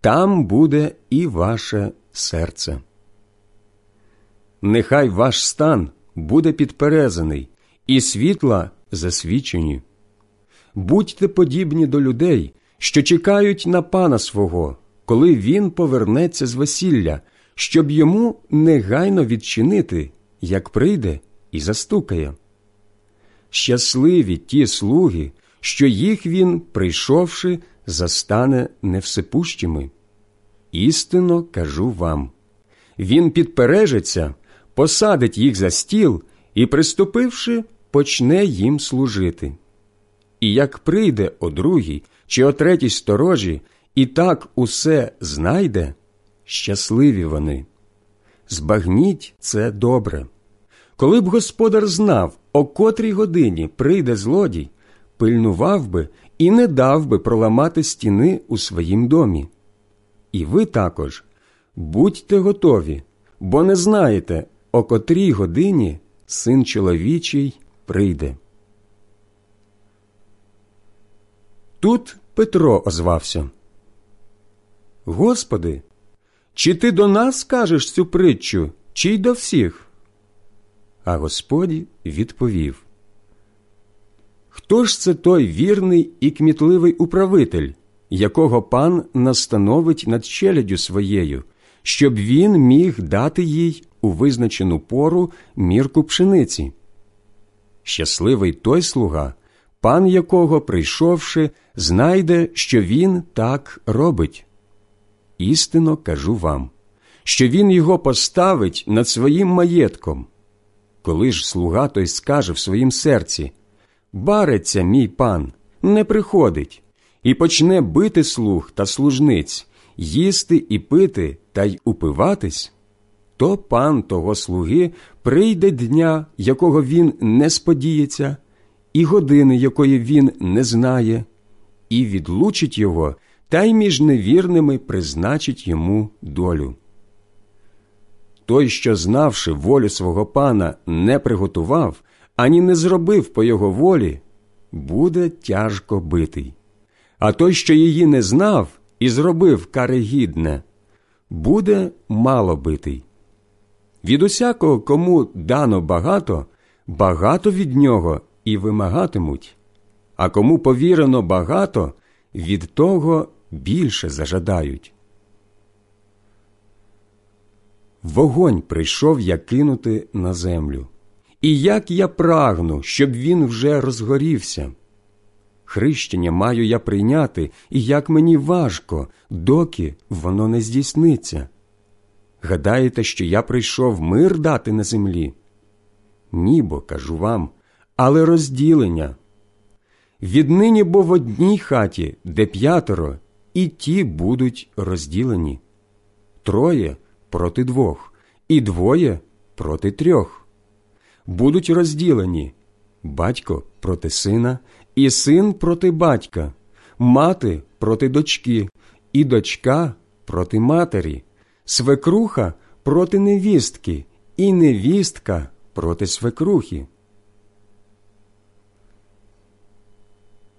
там буде і ваше серце. Нехай ваш стан буде підперезаний, і світла засвічені. Будьте подібні до людей, що чекають на пана свого, коли він повернеться з весілля, щоб йому негайно відчинити, як прийде і застукає. Щасливі ті слуги, що їх він, прийшовши, застане невсипущими. Істинно кажу вам він підпережеться, посадить їх за стіл і, приступивши, почне їм служити. І як прийде о другій чи о третій сторожі, і так усе знайде, щасливі вони. Збагніть це добре. Коли б господар знав, о котрій годині прийде злодій, пильнував би і не дав би проламати стіни у своїм домі. І ви також будьте готові, бо не знаєте, о котрій годині син чоловічий прийде. Тут Петро озвався. Господи, чи ти до нас кажеш цю притчу, чи й до всіх? А Господь відповів Хто ж це той вірний і кмітливий управитель, якого пан настановить над челядю своєю, щоб він міг дати їй у визначену пору мірку пшениці? Щасливий той слуга, пан якого, прийшовши, знайде, що він так робить. Істинно кажу вам, що він його поставить над своїм маєтком. Коли ж слуга той скаже в своїм серці Бариться мій пан, не приходить, і почне бити слуг та служниць, їсти і пити та й упиватись, то пан того слуги прийде дня, якого він не сподіється, і години, якої він не знає, і відлучить його, та й між невірними призначить йому долю. Той, що, знавши волю свого пана, не приготував, ані не зробив по його волі, буде тяжко битий. А той, що її не знав і зробив карегідне, буде мало битий. Від усякого, кому дано багато, багато від нього і вимагатимуть, а кому повірено багато, від того більше зажадають. Вогонь прийшов я кинути на землю. І як я прагну, щоб він вже розгорівся. Хрещення маю я прийняти, і як мені важко, доки воно не здійсниться. Гадаєте, що я прийшов мир дати на землі? Нібо, кажу вам, але розділення. Віднині бо в одній хаті, де п'ятеро, і ті будуть розділені троє проти двох, і двоє проти трьох будуть розділені батько проти сина, і син проти батька, мати проти дочки, і дочка проти матері, свекруха проти невістки, і невістка проти свекрухи.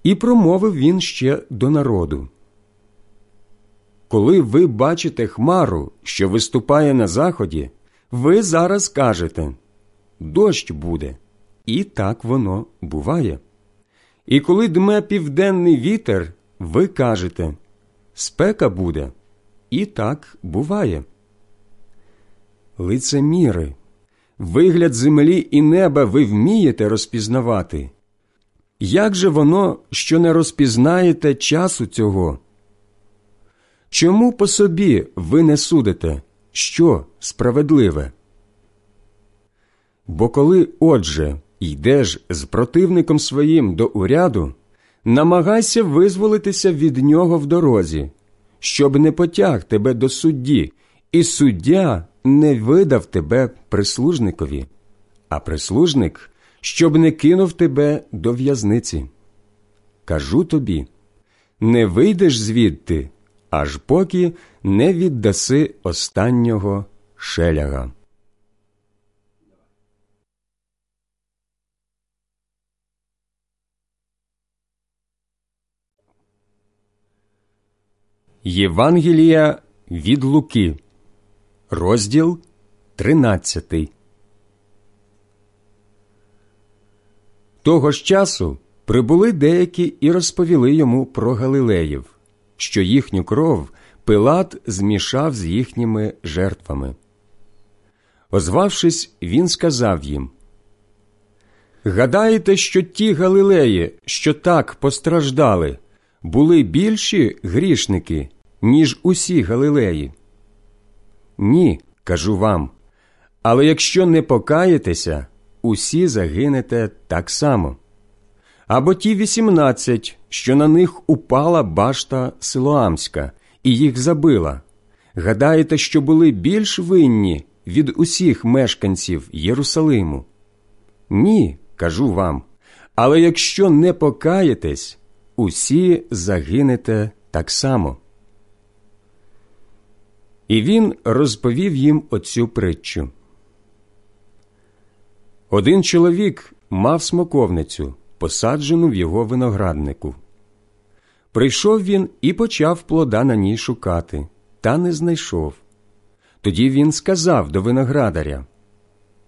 І промовив він ще до народу. Коли ви бачите хмару, що виступає на заході, ви зараз кажете дощ буде. І так воно буває. І коли дме південний вітер, ви кажете спека буде, і так буває. Лицеміри, вигляд землі і неба ви вмієте розпізнавати. Як же воно, що не розпізнаєте часу цього? Чому по собі ви не судите, що справедливе? Бо коли, отже, йдеш з противником своїм до уряду, намагайся визволитися від нього в дорозі, щоб не потяг тебе до судді, і суддя не видав тебе прислужникові, а прислужник, щоб не кинув тебе до в'язниці. Кажу тобі не вийдеш звідти, аж поки не віддаси останнього шеляга. Євангелія від Луки, розділ 13. Того ж часу прибули деякі і розповіли йому про Галилеїв, що їхню кров Пилат змішав з їхніми жертвами. Озвавшись, він сказав їм Гадаєте, що ті Галилеї, що так постраждали, були більші грішники, ніж усі Галилеї? Ні, кажу вам. Але якщо не покаєтеся, усі загинете так само. Або ті вісімнадцять, що на них упала башта Силоамська, і їх забила. Гадаєте, що були більш винні від усіх мешканців Єрусалиму? Ні, кажу вам. але якщо не покаєтесь, усі загинете так само. І він розповів їм оцю притчу. Один чоловік мав смоковницю, посаджену в його винограднику. Прийшов він і почав плода на ній шукати, та не знайшов. Тоді він сказав до виноградаря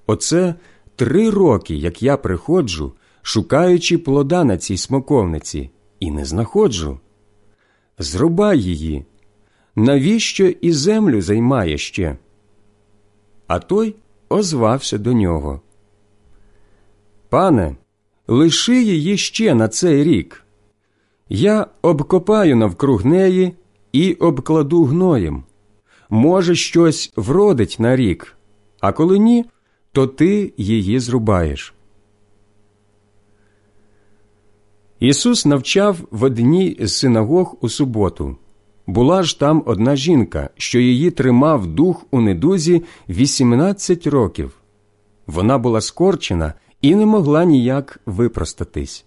Оце три роки, як я приходжу, шукаючи плода на цій смоковниці, і не знаходжу. Зрубай її. Навіщо і землю займає ще? А той озвався до нього. Пане, лиши її ще на цей рік. Я обкопаю навкруг неї і обкладу гноєм. Може, щось вродить на рік, а коли ні, то ти її зрубаєш. Ісус навчав в одній з синагог у суботу. Була ж там одна жінка, що її тримав дух у недузі 18 років. Вона була скорчена і не могла ніяк випростатись.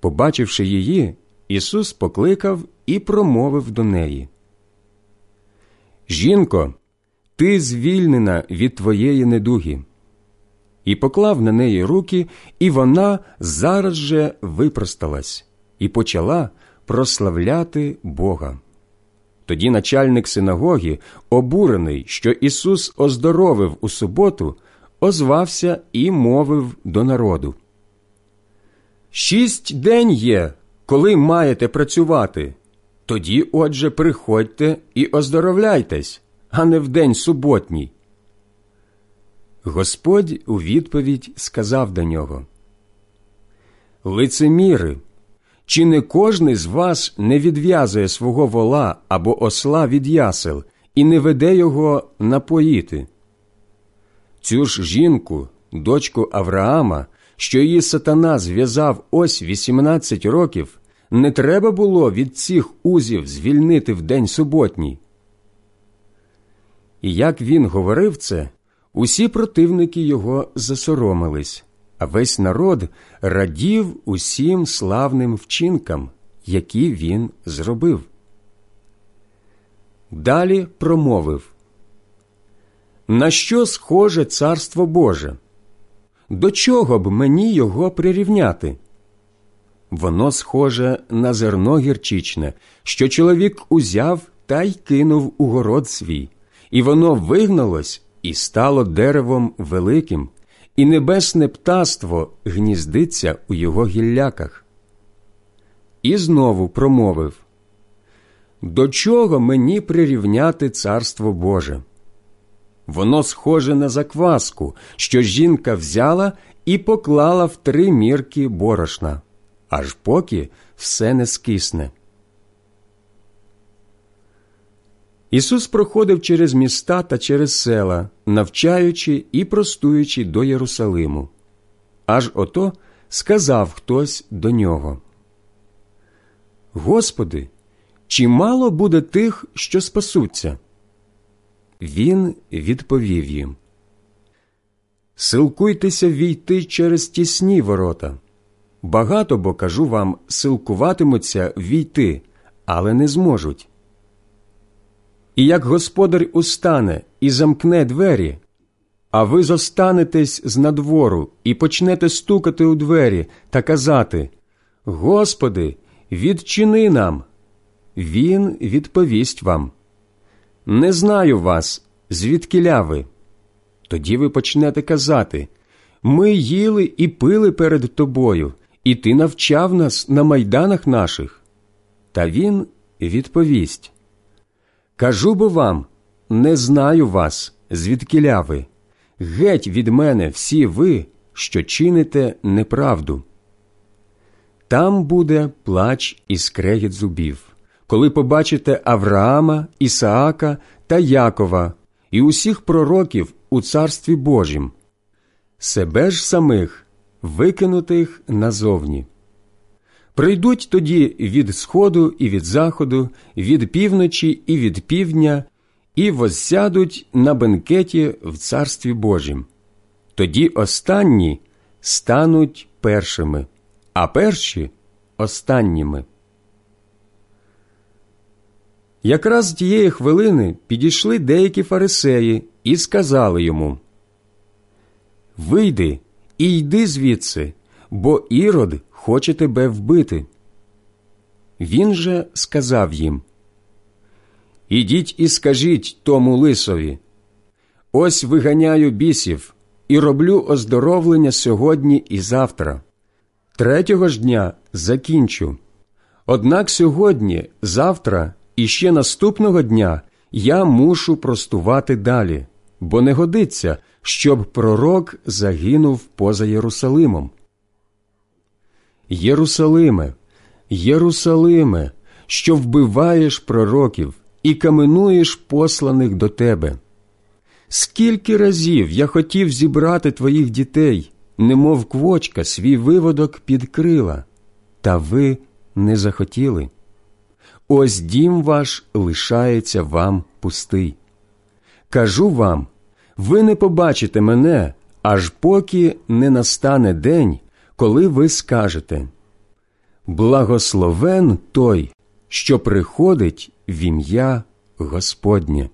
Побачивши її, Ісус покликав і промовив до неї. Жінко, ти звільнена від твоєї недуги. І поклав на неї руки, і вона зараз же випросталась і почала прославляти Бога. Тоді начальник синагоги, обурений, що Ісус оздоровив у суботу, озвався і мовив до народу. Шість день є, коли маєте працювати. Тоді, отже, приходьте і оздоровляйтесь, а не в день суботній. Господь у відповідь сказав до нього Лицеміри, чи не кожний з вас не відв'язує свого вола або осла від ясел і не веде його напоїти? Цю ж жінку, дочку Авраама, що її сатана зв'язав ось 18 років, не треба було від цих узів звільнити в день суботній. І як він говорив це, усі противники його засоромились, а весь народ радів усім славним вчинкам, які він зробив. Далі промовив На що схоже царство Боже? До чого б мені його прирівняти? Воно схоже на зерно гірчичне, що чоловік узяв та й кинув у город свій, і воно вигналось і стало деревом великим, і небесне птаство гніздиться у його гілляках. І знову промовив До чого мені прирівняти царство Боже? Воно схоже на закваску, що жінка взяла і поклала в три мірки борошна, аж поки все не скисне. Ісус проходив через міста та через села, навчаючи і простуючи до Єрусалиму. Аж ото сказав хтось до нього. Господи, чи мало буде тих, що спасуться? Він відповів їм Силкуйтеся війти через тісні ворота. Багато бо кажу вам, силкуватимуться війти, але не зможуть. І як господар устане і замкне двері, а ви зостанетесь з надвору і почнете стукати у двері та казати Господи, відчини нам. Він відповість вам. Не знаю вас, звідкиля ви. Тоді ви почнете казати Ми їли і пили перед тобою, і ти навчав нас на майданах наших. Та він відповість Кажу бо вам, не знаю вас, звідкиля ви. Геть від мене всі ви, що чините неправду. Там буде плач і скрегіт зубів коли побачите Авраама, Ісаака та Якова і усіх пророків у Царстві Божім, себе ж самих викинутих назовні. Прийдуть тоді від сходу і від заходу, від півночі і від півдня, і возсядуть на бенкеті в Царстві Божім. Тоді останні стануть першими, а перші останніми. Якраз тієї хвилини підійшли деякі фарисеї і сказали йому Вийди і йди звідси, бо ірод хоче тебе вбити. Він же сказав їм Ідіть і скажіть тому лисові Ось виганяю бісів і роблю оздоровлення сьогодні і завтра. Третього ж дня закінчу. Однак сьогодні, завтра і ще наступного дня я мушу простувати далі, бо не годиться, щоб пророк загинув поза Єрусалимом. Єрусалиме, Єрусалиме, що вбиваєш пророків і каменуєш посланих до тебе. Скільки разів я хотів зібрати твоїх дітей, немов квочка свій виводок під крила, та ви не захотіли. Ось дім ваш лишається вам пустий. Кажу вам, ви не побачите мене, аж поки не настане день, коли ви скажете Благословен той, що приходить в ім'я Господнє.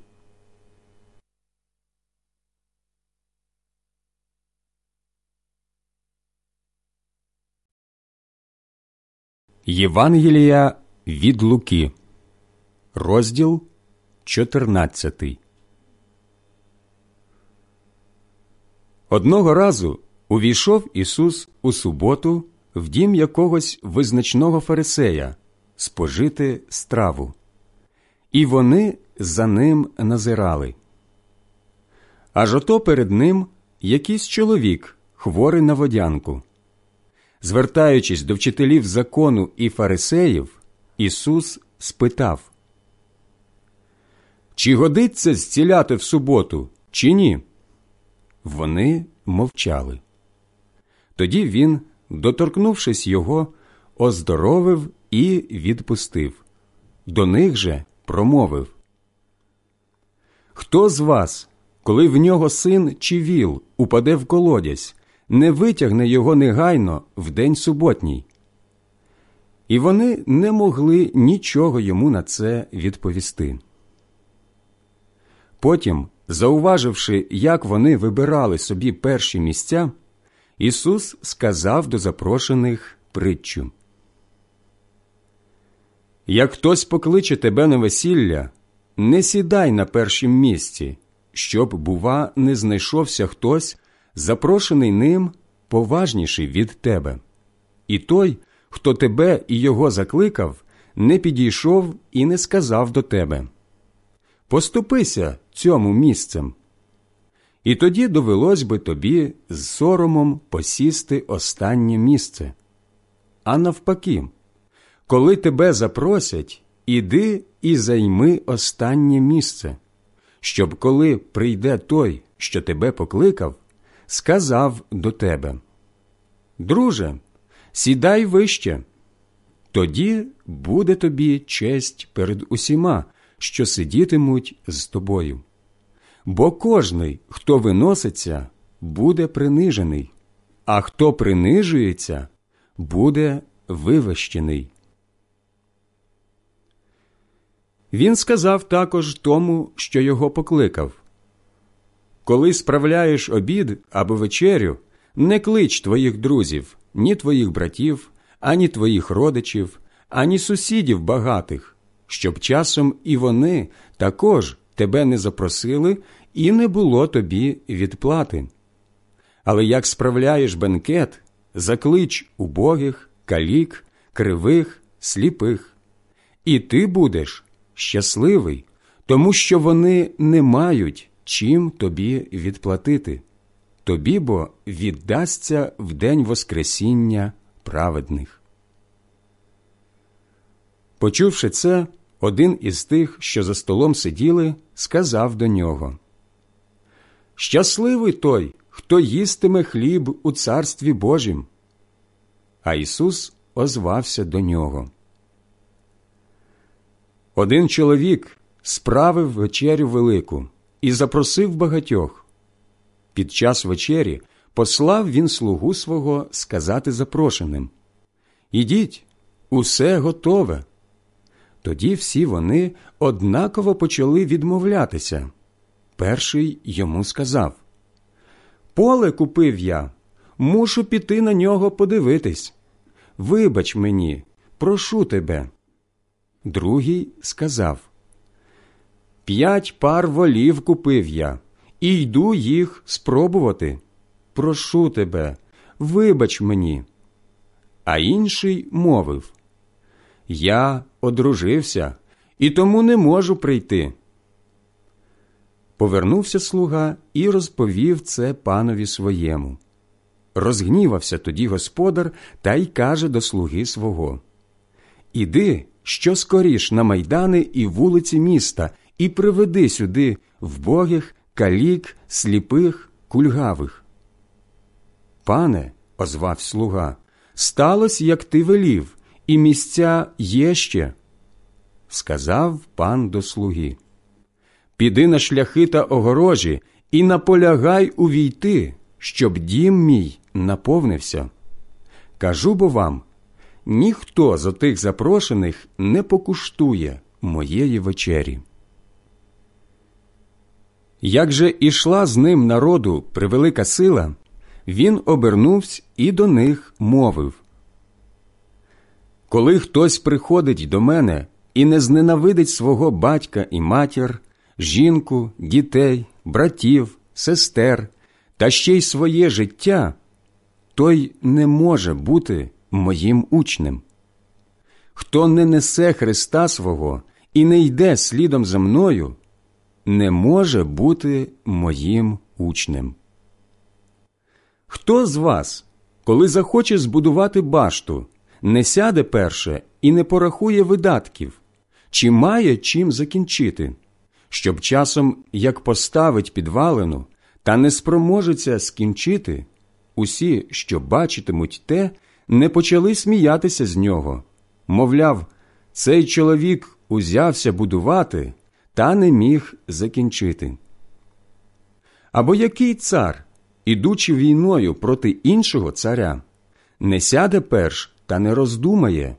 Євангелія від Луки, розділ 14 Одного разу увійшов Ісус у суботу в дім якогось визначного фарисея спожити страву, і вони за ним назирали. Аж ото перед ним якийсь чоловік, хворий на водянку. Звертаючись до вчителів закону і фарисеїв, Ісус спитав Чи годиться зціляти в суботу, чи ні? Вони мовчали. Тоді він, доторкнувшись його, оздоровив і відпустив. До них же промовив Хто з вас, коли в нього син чи віл упаде в колодязь, не витягне його негайно в день суботній? І вони не могли нічого йому на це відповісти. Потім, зауваживши, як вони вибирали собі перші місця, Ісус сказав до запрошених притчу. Як хтось покличе тебе на весілля, не сідай на першім місці, щоб, бува, не знайшовся хтось, запрошений ним поважніший від тебе. І той, хто тебе і його закликав, не підійшов і не сказав до тебе Поступися цьому місцем. І тоді довелось би тобі з соромом посісти останнє місце. А навпаки, коли тебе запросять, іди і займи останнє місце, щоб коли прийде той, що тебе покликав, сказав до тебе Друже, сідай вище, тоді буде тобі честь перед усіма, що сидітимуть з тобою. Бо кожний, хто виноситься, буде принижений, а хто принижується, буде вивищений. Він сказав також тому, що його покликав Коли справляєш обід або вечерю, не клич твоїх друзів, ні твоїх братів, ані твоїх родичів, ані сусідів багатих, щоб часом і вони також тебе не запросили і не було тобі відплати. Але як справляєш бенкет, заклич убогих, калік, кривих, сліпих, і ти будеш щасливий, тому що вони не мають чим тобі відплатити. Тобі бо віддасться в день Воскресіння праведних. Почувши це, один із тих, що за столом сиділи, сказав до нього Щасливий той, хто їстиме хліб у царстві Божім. А Ісус озвався до нього. Один чоловік справив вечерю велику і запросив багатьох. Під час вечері послав він слугу свого сказати запрошеним Ідіть, усе готове. Тоді всі вони однаково почали відмовлятися. Перший йому сказав Поле купив я, мушу піти на нього подивитись. Вибач мені, прошу тебе. Другий сказав П'ять пар волів купив я, і йду їх спробувати. Прошу тебе, вибач мені. А інший мовив Я одружився і тому не можу прийти. Повернувся слуга і розповів це панові своєму. Розгнівався тоді господар та й каже до слуги свого Іди, що скоріш на майдани і вулиці міста, і приведи сюди вбогих, калік, сліпих, кульгавих. Пане, озвав слуга, сталося, як ти велів, і місця є ще. Сказав пан до слуги Піди на шляхи та огорожі і наполягай увійти, щоб дім мій наповнився. Кажу бо вам ніхто з отих запрошених не покуштує моєї вечері. Як же ішла з ним народу превелика сила, він обернувся і до них мовив Коли хтось приходить до мене і не зненавидить свого батька і матір, жінку, дітей, братів, сестер та ще й своє життя, той не може бути моїм учнем. Хто не несе Христа свого і не йде слідом за мною, не може бути моїм учнем. Хто з вас, коли захоче збудувати башту, не сяде перше і не порахує видатків, чи має чим закінчити, щоб часом, як поставить підвалину, та не спроможеться скінчити, усі, що бачитимуть те, не почали сміятися з нього. Мовляв, цей чоловік узявся будувати та не міг закінчити. Або який цар, ідучи війною проти іншого царя, не сяде перш та не роздумає,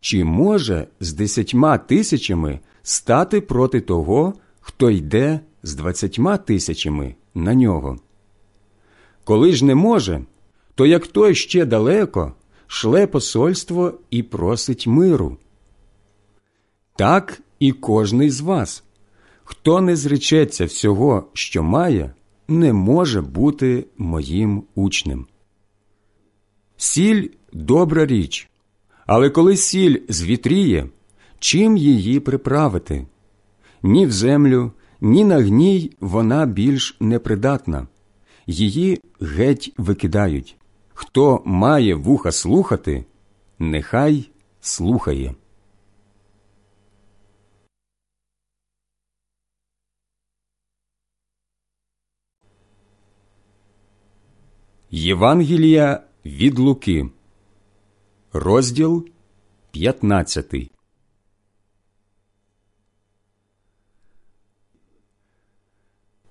чи може з десятьма тисячами стати проти того, хто йде з двадцятьма тисячами на нього. Коли ж не може, то як той ще далеко шле посольство і просить миру. Так і кожний з вас, хто не зречеться всього, що має, не може бути моїм учнем. Сіль добра річ, але коли сіль звітріє, чим її приправити? Ні в землю, ні на гній вона більш непридатна, її геть викидають. Хто має вуха слухати, нехай слухає. Євангелія від Луки, розділ 15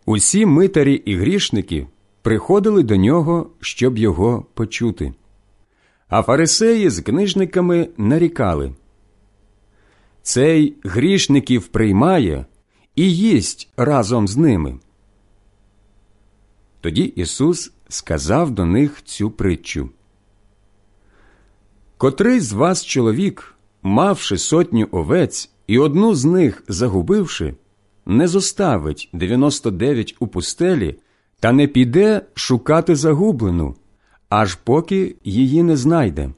Усі митарі і грішники приходили до нього, щоб його почути. А фарисеї з книжниками нарікали Цей грішників приймає і їсть разом з ними. Тоді Ісус сказав до них цю притчу. Котрий з вас чоловік, мавши сотню овець і одну з них загубивши, не зоставить 99 у пустелі та не піде шукати загублену, аж поки її не знайде.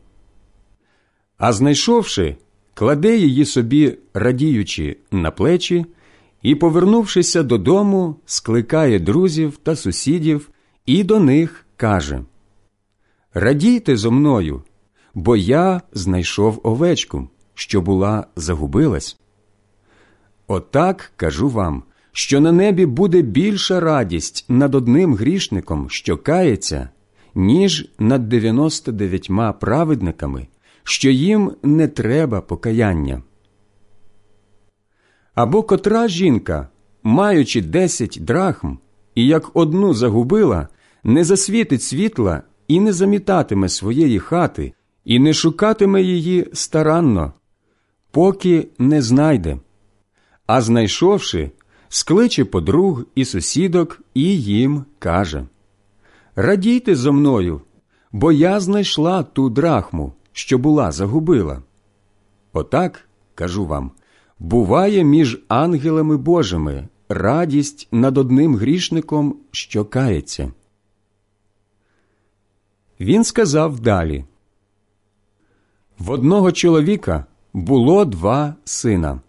А знайшовши, кладе її собі, радіючи, на плечі, і, повернувшися додому, скликає друзів та сусідів і до них каже Радійте зо мною, бо я знайшов овечку, що була загубилась. Отак кажу вам, що на небі буде більша радість над одним грішником, що кається, ніж над дев'яносто дев'ятьма праведниками, що їм не треба покаяння. Або котра жінка, маючи десять драхм, і як одну загубила, не засвітить світла і не замітатиме своєї хати, і не шукатиме її старанно, поки не знайде, а знайшовши, скличе подруг і сусідок і їм каже Радійте зо мною, бо я знайшла ту драхму, що була загубила. Отак, кажу вам, буває між ангелами Божими радість над одним грішником, що кається. Він сказав далі В одного чоловіка було два сина.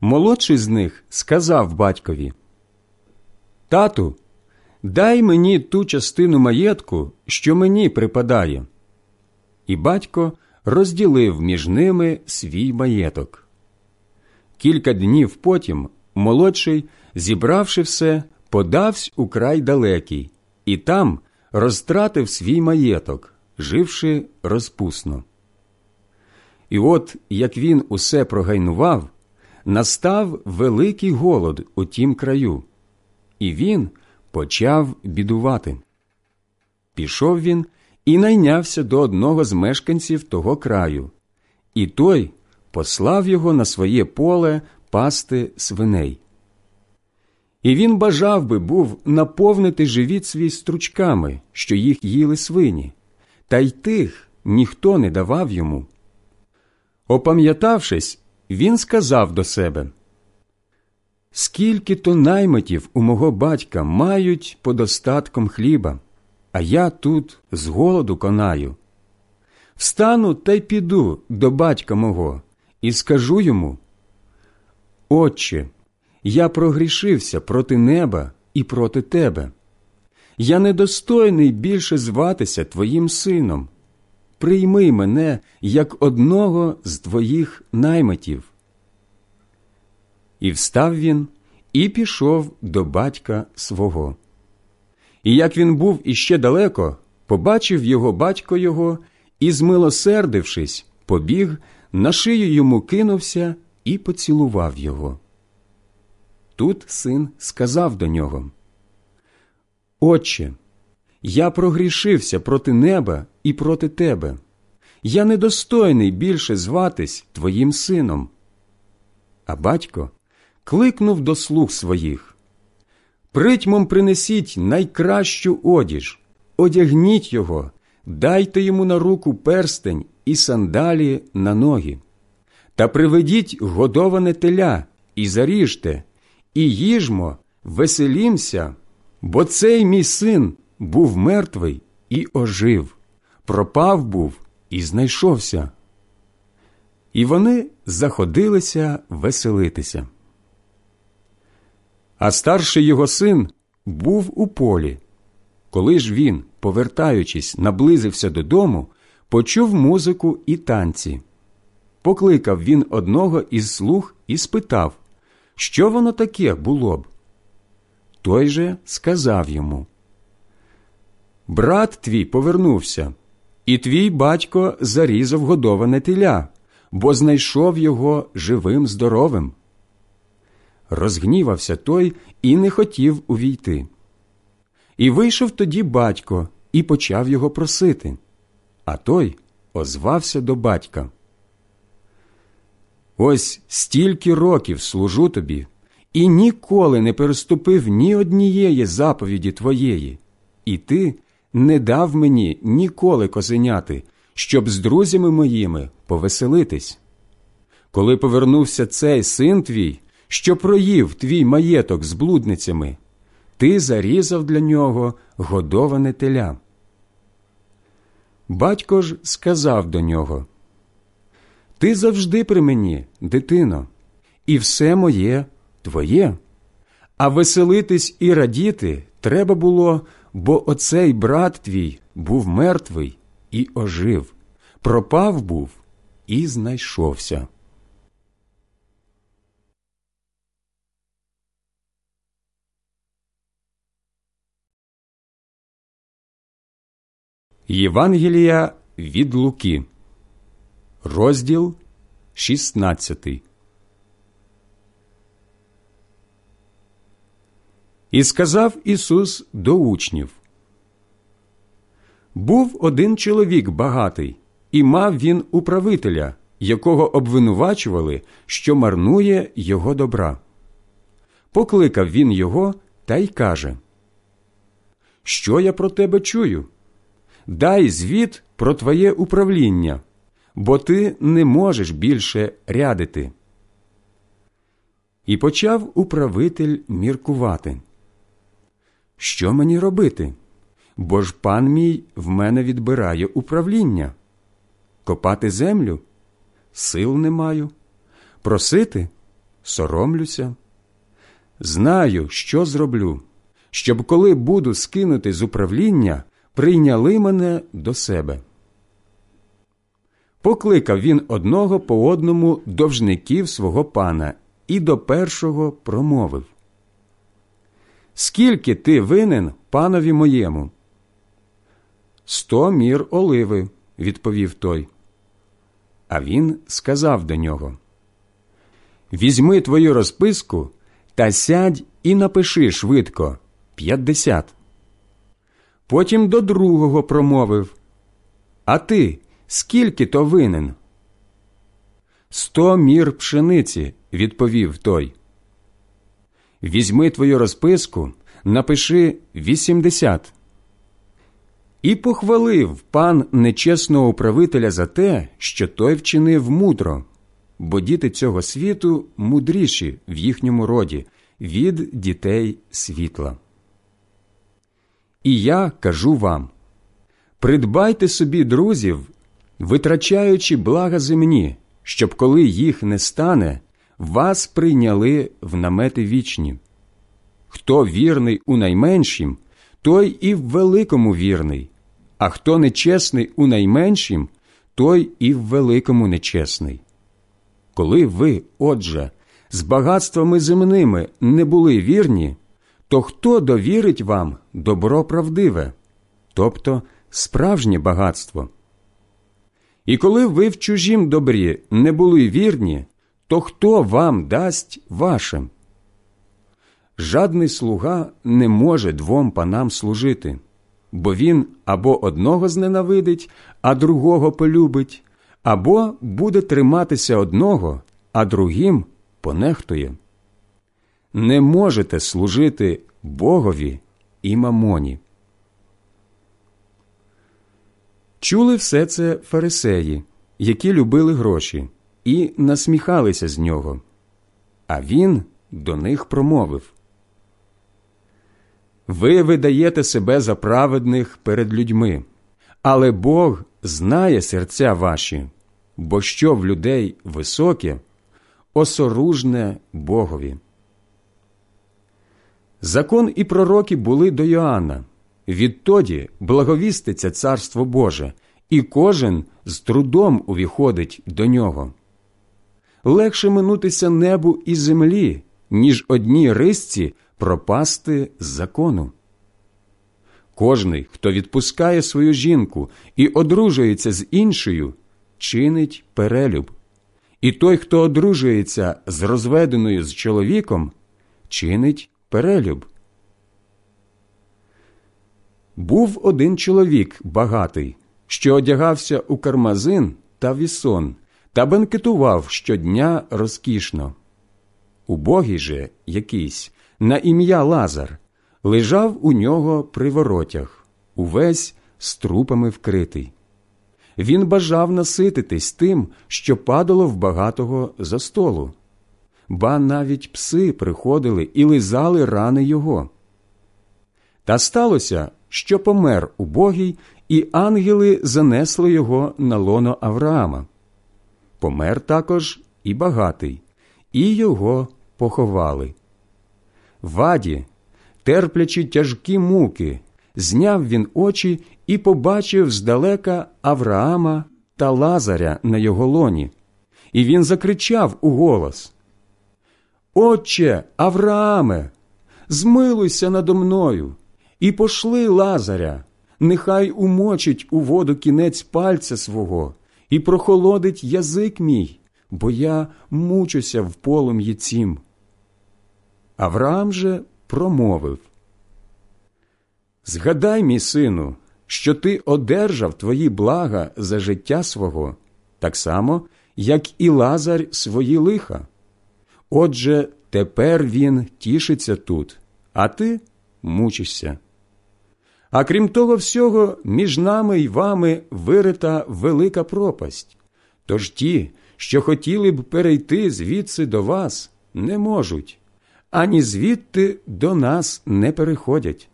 Молодший з них сказав батькові Тату, дай мені ту частину маєтку, що мені припадає. І батько розділив між ними свій маєток. Кілька днів потім молодший, зібравши все, подавсь у край далекий, і там розтратив свій маєток, живши розпусно. І от як він усе прогайнував, настав великий голод у тім краю, і він почав бідувати. Пішов він і найнявся до одного з мешканців того краю, і той послав його на своє поле пасти свиней. І він бажав би був наповнити живіт свій стручками, що їх їли свині, та й тих ніхто не давав йому. Опам'ятавшись, він сказав до себе Скільки то наймитів у мого батька мають подостатком хліба, а я тут з голоду конаю. Встану та й піду до батька мого і скажу йому Отче, я прогрішився проти неба і проти тебе. Я недостойний більше зватися твоїм сином. Прийми мене як одного з твоїх наймитів. І встав він і пішов до батька свого. І як він був іще далеко, побачив його батько його і, змилосердившись, побіг, на шию йому кинувся і поцілував його. Тут син сказав до нього Отче, я прогрішився проти неба і проти тебе. Я недостойний більше зватись твоїм сином. А батько кликнув до слуг своїх Притьмом принесіть найкращу одіж, одягніть його, дайте йому на руку перстень і сандалі на ноги, та приведіть годоване теля і заріжте, і їжмо, веселімся, бо цей мій син був мертвий і ожив, пропав був і знайшовся. І вони заходилися веселитися. А старший його син був у полі. Коли ж він, повертаючись, наблизився додому, почув музику і танці. Покликав він одного із слуг і спитав, що воно таке було б. Той же сказав йому Брат твій повернувся, і твій батько зарізав годоване теля, бо знайшов його живим здоровим. Розгнівався той і не хотів увійти. І вийшов тоді батько і почав його просити. А той озвався до батька. Ось стільки років служу тобі, і ніколи не переступив ні однієї заповіді твоєї, і ти не дав мені ніколи козеняти, щоб з друзями моїми повеселитись. Коли повернувся цей син твій, що проїв твій маєток з блудницями, ти зарізав для нього годоване теля. Батько ж сказав до нього Ти завжди при мені, дитино, і все моє твоє. А веселитись і радіти треба було, бо оцей брат твій був мертвий і ожив, пропав був і знайшовся. Євангелія від Луки, розділ 16. І сказав Ісус до учнів Був один чоловік багатий, і мав він управителя, якого обвинувачували, що марнує його добра. Покликав він його та й каже: Що я про тебе чую? Дай звіт про твоє управління, бо ти не можеш більше рядити. І почав управитель міркувати. Що мені робити? Бо ж пан мій в мене відбирає управління. Копати землю сил не маю, просити соромлюся. Знаю, що зроблю, щоб коли буду скинути з управління, прийняли мене до себе. Покликав він одного по одному довжників свого пана і до першого промовив Скільки ти винен панові моєму? Сто мір оливи, відповів той. А він сказав до нього Візьми твою розписку та сядь і напиши швидко п'ятдесят. Потім до другого промовив А ти скільки то винен? Сто мір пшениці, відповів той. Візьми твою розписку, напиши вісімдесят. І похвалив пан нечесного управителя за те, що той вчинив мудро, бо діти цього світу мудріші в їхньому роді від дітей світла. І я кажу вам придбайте собі друзів, витрачаючи блага земні, щоб коли їх не стане, вас прийняли в намети вічні. Хто вірний у найменшім, той і в великому вірний, а хто нечесний у найменшім, той і в великому нечесний. Коли ви, отже, з багатствами земними не були вірні, то хто довірить вам добро правдиве, тобто справжнє багатство? І коли ви в чужім добрі не були вірні, то хто вам дасть вашим? Жадний слуга не може двом панам служити, бо він або одного зненавидить, а другого полюбить, або буде триматися одного, а другим понехтує. Не можете служити Богові і мамоні. Чули все це фарисеї, які любили гроші, і насміхалися з нього. А він до них промовив Ви видаєте себе за праведних перед людьми, але Бог знає серця ваші, бо що в людей високе, осоружне Богові. Закон і пророки були до Йоанна. Відтоді благовіститься Царство Боже, і кожен з трудом увіходить до нього. Легше минутися небу і землі, ніж одній рисці пропасти з закону. Кожний, хто відпускає свою жінку і одружується з іншою, чинить перелюб. І той, хто одружується з розведеною з чоловіком, чинить перелюб. Був один чоловік багатий, що одягався у кармазин та вісон та бенкетував щодня розкішно. Убогий же якийсь на ім'я Лазар лежав у нього при воротях, увесь з трупами вкритий. Він бажав насититись тим, що падало в багатого за столу, ба навіть пси приходили і лизали рани його. Та сталося, що помер убогий, і ангели занесли його на лоно Авраама. Помер також і багатий, і його поховали. Ваді, терплячи тяжкі муки, зняв він очі і побачив здалека Авраама та Лазаря на його лоні. І він закричав у голос Отче Аврааме, змилуйся надо мною і пошли Лазаря, нехай умочить у воду кінець пальця свого і прохолодить язик мій, бо я мучуся в полум'ї цім. Авраам же промовив Згадай, мій сину, що ти одержав твої блага за життя свого, так само, як і Лазар свої лиха. Отже, тепер він тішиться тут, а ти мучишся. А крім того всього, між нами й вами вирита велика пропасть. Тож ті, що хотіли б перейти звідси до вас, не можуть, ані звідти до нас не переходять.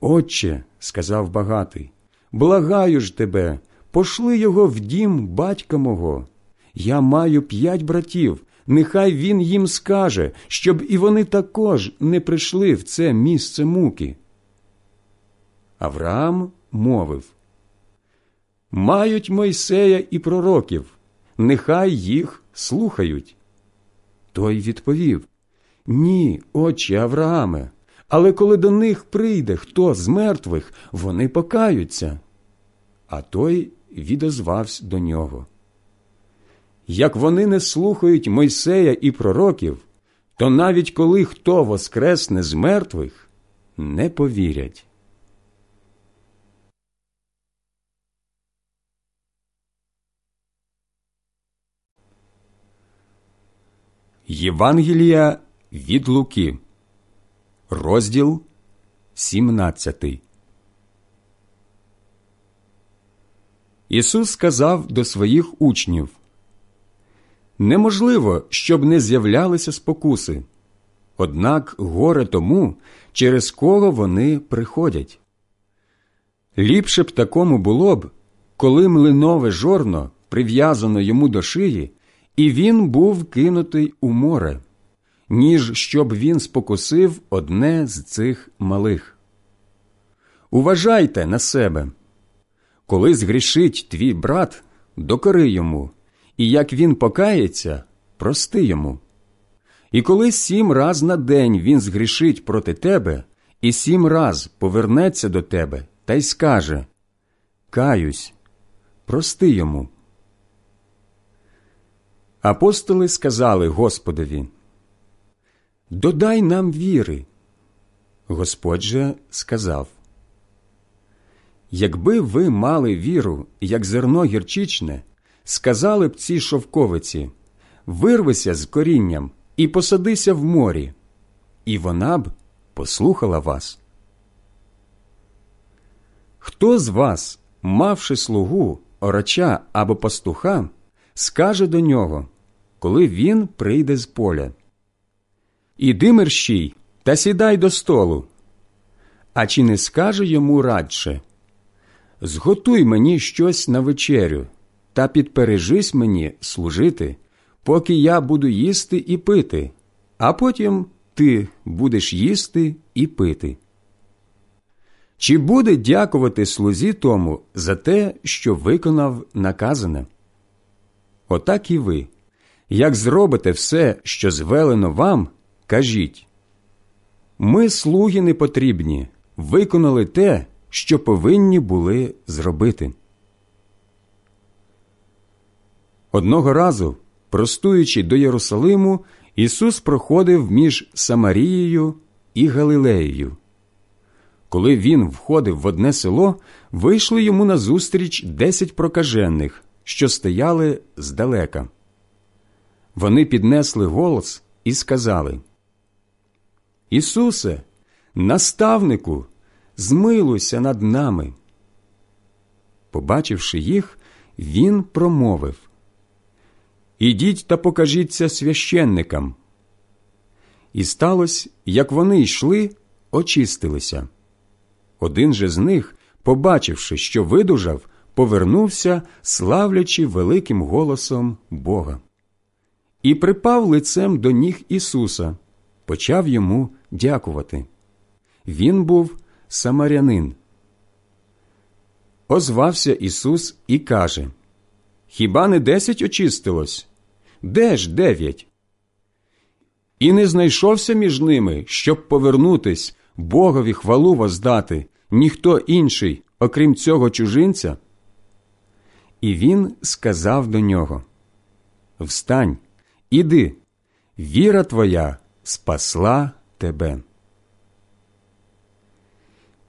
Отче, сказав багатий, благаю ж тебе, пошли його в дім батька мого. Я маю п'ять братів, нехай він їм скаже, щоб і вони також не прийшли в це місце муки. Авраам мовив Мають Мойсея і пророків, нехай їх слухають. Той відповів Ні, отче Аврааме, але коли до них прийде хто з мертвих, вони покаються. А той відозвався до нього. Як вони не слухають Мойсея і пророків, то навіть коли хто воскресне з мертвих, не повірять. Євангелія від Луки, розділ 17 Ісус сказав до своїх учнів Неможливо, щоб не з'являлися спокуси, однак горе тому, через кого вони приходять. Ліпше б такому було б, коли млинове жорно прив'язано йому до шиї, і він був кинутий у море, ніж щоб він спокусив одне з цих малих. Уважайте на себе. Коли згрішить твій брат, докори йому, і як він покається, прости йому. І коли сім раз на день він згрішить проти тебе, і сім раз повернеться до тебе та й скаже Каюсь, прости йому. Апостоли сказали Господові Додай нам віри. Господь же сказав Якби ви мали віру, як зерно гірчичне, сказали б ці шовковиці Вирвися з корінням і посадися в морі, і вона б послухала вас. Хто з вас, мавши слугу, орача або пастуха, скаже до нього, коли він прийде з поля Іди мерщій та сідай до столу. А чи не скаже йому радше Зготуй мені щось на вечерю та підпережись мені служити, поки я буду їсти і пити, а потім ти будеш їсти і пити. Чи буде дякувати слузі тому за те, що виконав наказане? Отак і ви, як зробите все, що звелено вам, кажіть ми, слуги непотрібні, виконали те, що повинні були зробити. Одного разу, простуючи до Єрусалиму, Ісус проходив між Самарією і Галилеєю. Коли він входив в одне село, вийшли йому назустріч десять прокажених, що стояли здалека. Вони піднесли голос і сказали Ісусе, наставнику, змилуйся над нами. Побачивши їх, він промовив Ідіть та покажіться священникам. І сталося, як вони йшли, очистилися. Один же з них, побачивши, що видужав, повернувся, славлячи великим голосом Бога. І припав лицем до ніг Ісуса, почав йому дякувати. Він був самарянин. Озвався Ісус і каже Хіба не десять очистилось? Де ж дев'ять? І не знайшовся між ними, щоб повернутись, Богові хвалу воздати, ніхто інший, окрім цього чужинця. І він сказав до нього Встань, іди, віра твоя спасла тебе.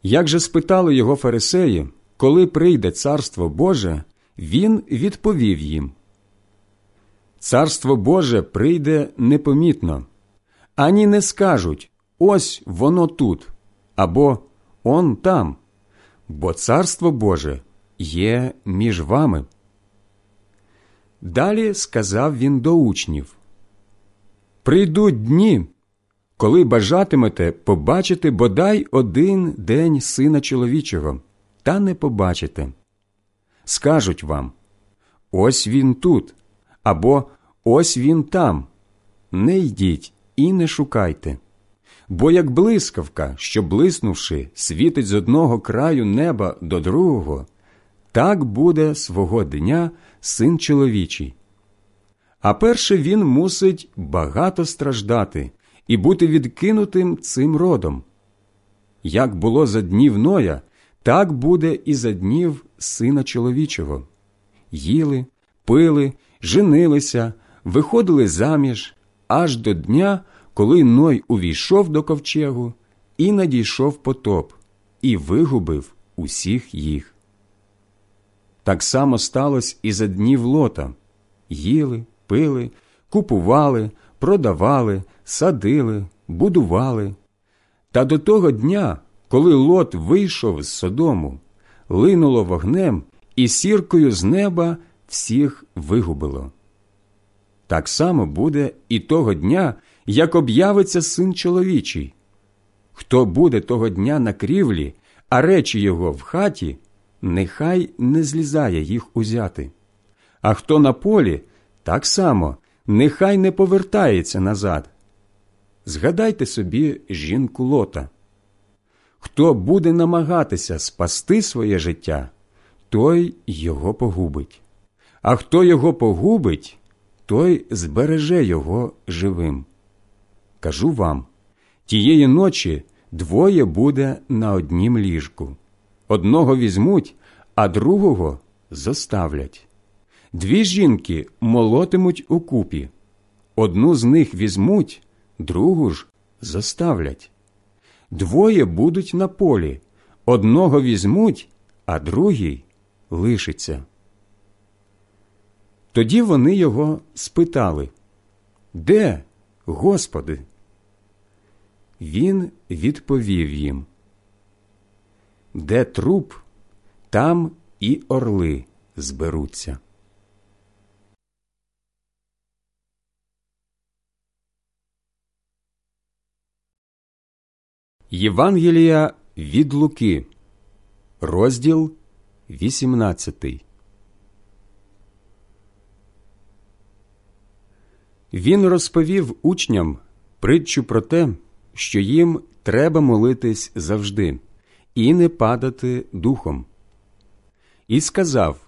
Як же спитали його фарисеї, коли прийде царство Боже, він відповів їм Царство Боже прийде непомітно, ані не скажуть ось воно тут або он там, бо царство Боже є між вами. Далі сказав він до учнів Прийдуть дні, коли бажатимете побачити бодай один день сина чоловічого, та не побачите. Скажуть вам ось він тут, або ось він там. Не йдіть і не шукайте. Бо як блискавка, що блиснувши, світить з одного краю неба до другого, так буде свого дня син чоловічий. А перше він мусить багато страждати і бути відкинутим цим родом. Як було за днів Ноя, так буде і за днів сина чоловічого. Їли, пили, женилися, виходили заміж аж до дня, коли Ной увійшов до ковчегу і надійшов потоп, і вигубив усіх їх. Так само сталося і за днів лота їли, пили, купували, продавали, садили, будували. Та до того дня, коли лот вийшов з Содому, линуло вогнем і сіркою з неба всіх вигубило. Так само буде і того дня, як об'явиться син чоловічий. Хто буде того дня на крівлі, а речі його в хаті, нехай не злізає їх узяти. А хто на полі, так само нехай не повертається назад. Згадайте собі жінку лота. Хто буде намагатися спасти своє життя, той його погубить, а хто його погубить, той збереже його живим. Кажу вам тієї ночі двоє буде на однім ліжку. Одного візьмуть, а другого зоставлять. Дві жінки молотимуть у купі. Одну з них візьмуть, другу ж заставлять. Двоє будуть на полі, одного візьмуть, а другий лишиться. Тоді вони його спитали Де, Господи? Він відповів їм Де труп, там і орли зберуться. Євангелія від Луки, розділ 18. Він розповів учням притчу про те, що їм треба молитись завжди і не падати духом. І сказав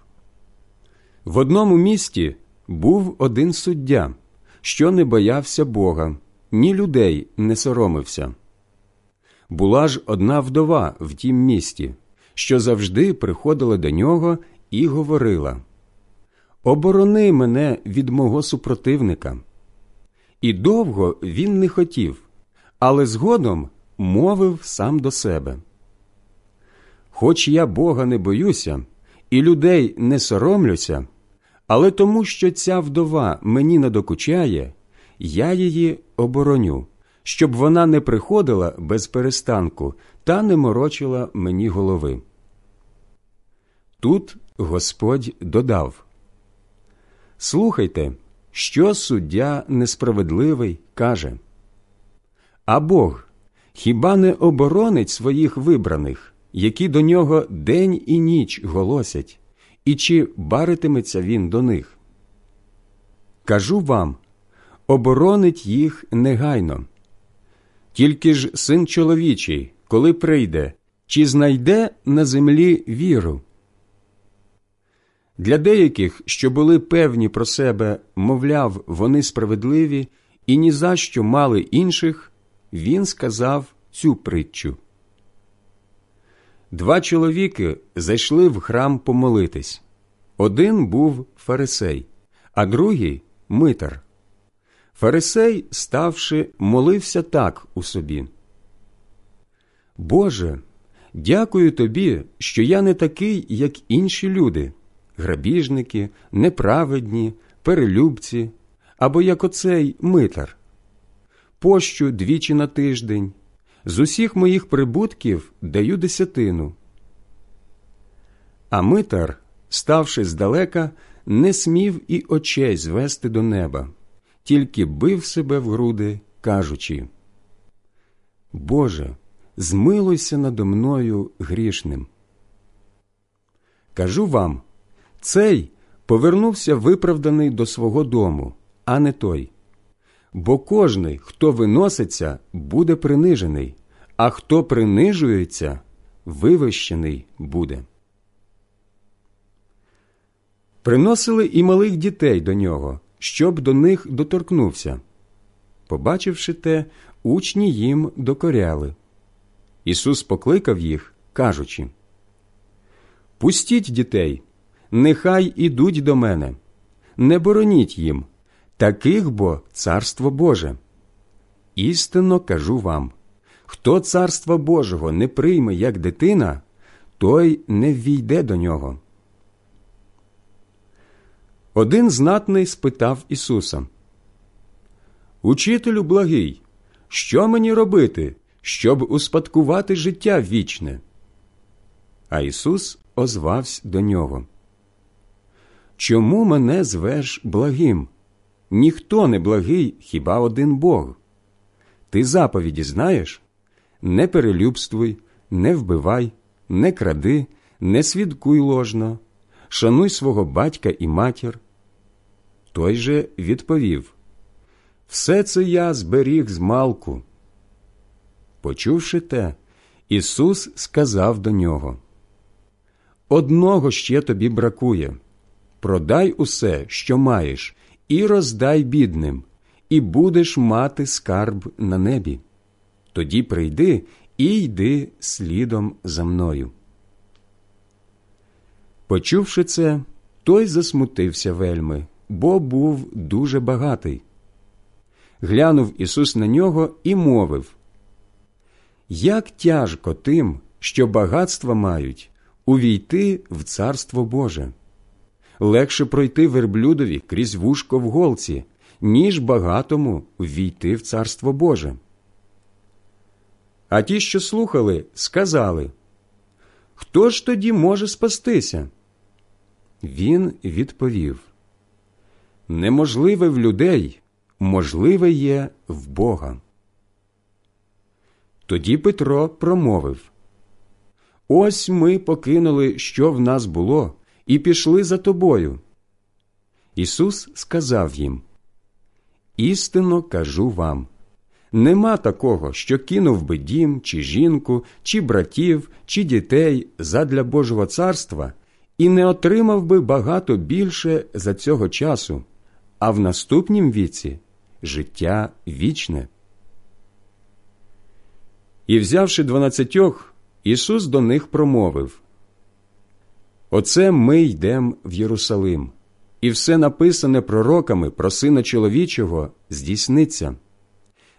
в одному місті був один суддя, що не боявся Бога, ні людей не соромився. Була ж одна вдова в тім місті, що завжди приходила до нього і говорила Оборони мене від мого супротивника. І довго він не хотів, але згодом мовив сам до себе. Хоч я Бога не боюся і людей не соромлюся, але тому, що ця вдова мені не докучає, я її обороню щоб вона не приходила без перестанку та не морочила мені голови. Тут Господь додав Слухайте, що суддя несправедливий каже. А Бог хіба не оборонить своїх вибраних, які до нього день і ніч голосять, і чи баритиметься він до них? Кажу вам оборонить їх негайно. Тільки ж син чоловічий, коли прийде, чи знайде на землі віру? Для деяких, що були певні про себе, мовляв, вони справедливі і ні за що мали інших, він сказав цю притчу. Два чоловіки зайшли в храм помолитись. Один був фарисей, а другий митар. Фарисей, ставши, молився так у собі. Боже, Дякую тобі, що я не такий, як інші люди, грабіжники, неправедні, перелюбці, або як оцей митар. Пощу двічі на тиждень, з усіх моїх прибутків даю десятину. А митар, ставши здалека, не смів і очей звести до неба, тільки бив себе в груди, кажучи Боже, змилуйся надо мною грішним. Кажу вам, цей повернувся виправданий до свого дому, а не той. Бо кожний, хто виноситься, буде принижений, а хто принижується, вивищений буде. Приносили і малих дітей до нього, щоб до них доторкнувся. Побачивши те, учні їм докоряли. Ісус покликав їх, кажучи Пустіть дітей, нехай ідуть до мене, не бороніть їм, таких бо царство Боже. Істинно кажу вам хто царства Божого не прийме як дитина, той не ввійде до нього. Один знатний спитав Ісуса Учителю благий, що мені робити, щоб успадкувати життя вічне? А Ісус озвався до нього. Чому мене звеш благим? Ніхто не благий, хіба один Бог. Ти заповіді знаєш не перелюбствуй, не вбивай, не кради, не свідкуй ложно, шануй свого батька і матір. Той же відповів Все це я зберіг з малку. Почувши те, Ісус сказав до нього Одного ще тобі бракує продай усе, що маєш, і роздай бідним, і будеш мати скарб на небі. Тоді прийди і йди слідом за мною. Почувши це, той засмутився вельми, бо був дуже багатий. Глянув Ісус на нього і мовив Як тяжко тим, що багатства мають, увійти в Царство Боже. Легше пройти верблюдові крізь вушко в голці, ніж багатому ввійти в Царство Боже. А ті, що слухали, сказали Хто ж тоді може спастися? Він відповів Неможливе в людей, можливе є в Бога. Тоді Петро промовив Ось ми покинули, що в нас було, і пішли за тобою. Ісус сказав їм Істинно кажу вам нема такого, що кинув би дім, чи жінку, чи братів, чи дітей задля Божого царства і не отримав би багато більше за цього часу, а в наступнім віці життя вічне. І, взявши дванадцятьох, Ісус до них промовив Оце ми йдемо в Єрусалим, і все написане пророками про Сина чоловічого здійсниться.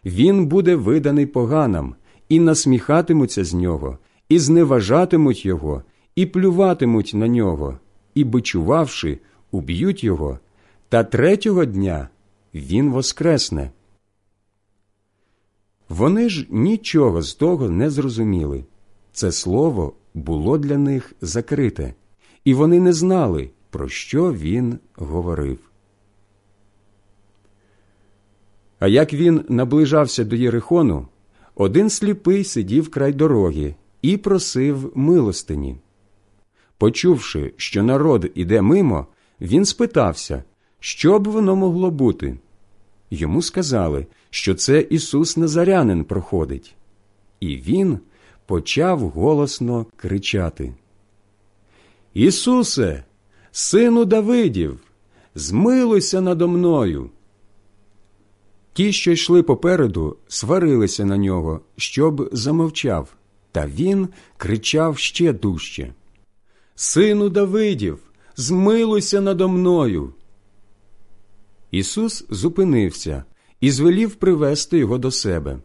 Він буде виданий поганам, і насміхатимуться з нього, і зневажатимуть його, і плюватимуть на нього, і, бичувавши, уб'ють його, та третього дня він воскресне. Вони ж нічого з того не зрозуміли. Це слово було для них закрите, і вони не знали, про що він говорив. А як він наближався до Єрихону, один сліпий сидів край дороги і просив милостині. Почувши, що народ іде мимо, він спитався, що б воно могло бути. Йому сказали, що це Ісус Назарянин проходить. І він почав голосно кричати: Ісусе, сину Давидів, змилуйся надо мною. Ті, що йшли попереду, сварилися на нього, щоб замовчав, та він кричав ще дужче Сину Давидів, змилуйся надо мною. Ісус зупинився і звелів привести його до себе.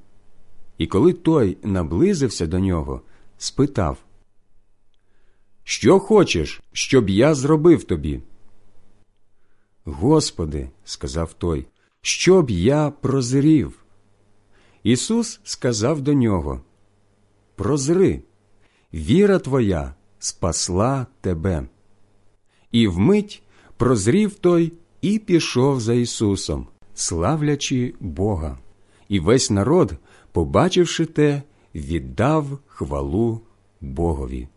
І коли той наблизився до нього, спитав Що хочеш, щоб я зробив тобі? Господи, сказав той, щоб я прозрів. Ісус сказав до нього Прозри, віра твоя спасла тебе. І вмить прозрів той і пішов за Ісусом, славлячи Бога. І весь народ, побачивши те, віддав хвалу Богові.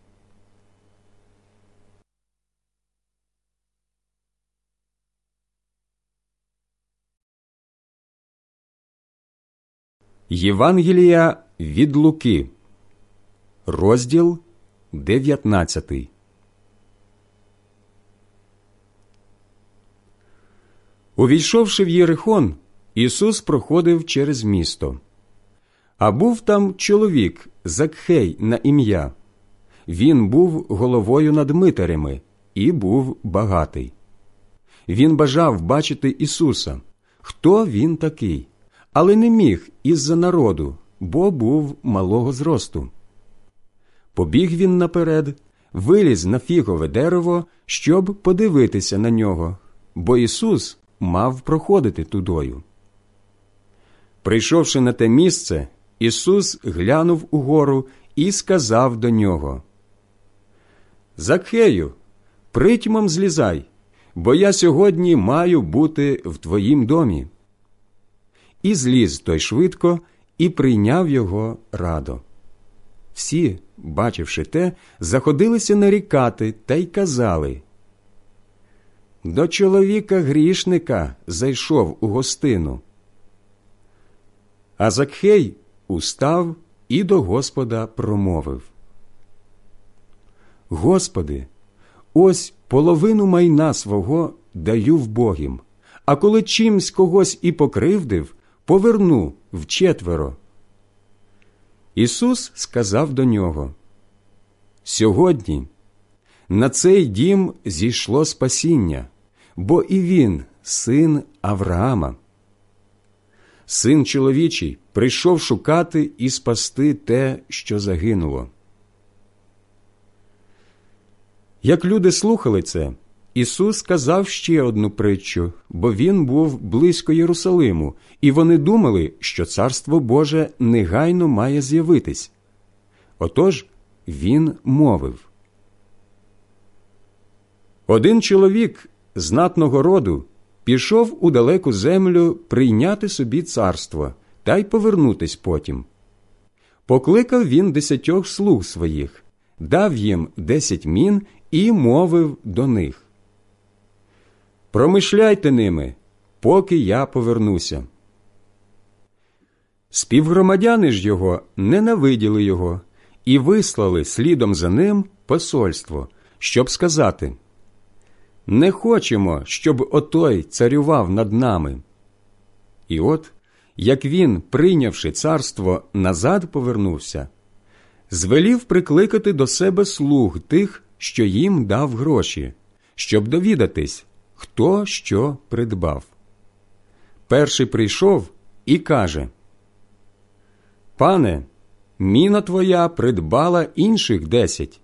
Євангелія від Луки, розділ 19 Увійшовши в Єрихон, Ісус проходив через місто. А був там чоловік Закхей на ім'я. Він був головою над митарями і був багатий. Він бажав бачити Ісуса, хто він такий, але не міг із-за народу, бо був малого зросту. Побіг він наперед, виліз на фігове дерево, щоб подивитися на нього, бо Ісус мав проходити тудою. Прийшовши на те місце, Ісус глянув угору і сказав до нього Закхею, притьмом злізай, бо я сьогодні маю бути в твоїм домі. І зліз той швидко і прийняв його радо. Всі, бачивши те, заходилися нарікати та й казали До чоловіка грішника зайшов у гостину. А Закхей устав і до Господа промовив Господи, ось половину майна свого даю в Богім, а коли чимсь когось і покривдив, поверну вчетверо. Ісус сказав до нього Сьогодні на цей дім зійшло спасіння, бо і він син Авраама. Син чоловічий прийшов шукати і спасти те, що загинуло. Як люди слухали це, Ісус сказав ще одну притчу, бо Він був близько Єрусалиму, і вони думали, що Царство Боже негайно має з'явитись. Отож Він мовив Один чоловік знатного роду пішов у далеку землю прийняти собі царство та й повернутись потім. Покликав він десятьох слуг своїх, дав їм десять мін і мовив до них Промишляйте ними, поки я повернуся. Співгромадяни ж його ненавиділи його і вислали слідом за ним посольство, щоб сказати Не хочемо, щоб отой царював над нами. І от, як він, прийнявши царство, назад повернувся, звелів прикликати до себе слуг тих, що їм дав гроші, щоб довідатись, хто що придбав. Перший прийшов і каже Пане, міна твоя придбала інших десять.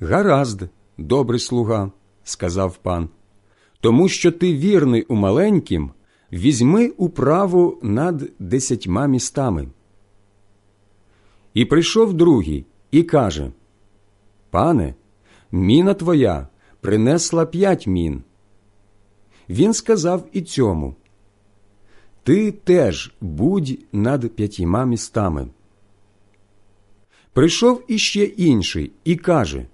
Гаразд, добрий слуга, сказав пан, тому що ти вірний у маленьким, візьми управу над десятьма містами. І прийшов другий і каже Пане, міна твоя принесла п'ять мін. Він сказав і цьому Ти теж будь над п'ятьма містами. Прийшов іще інший і каже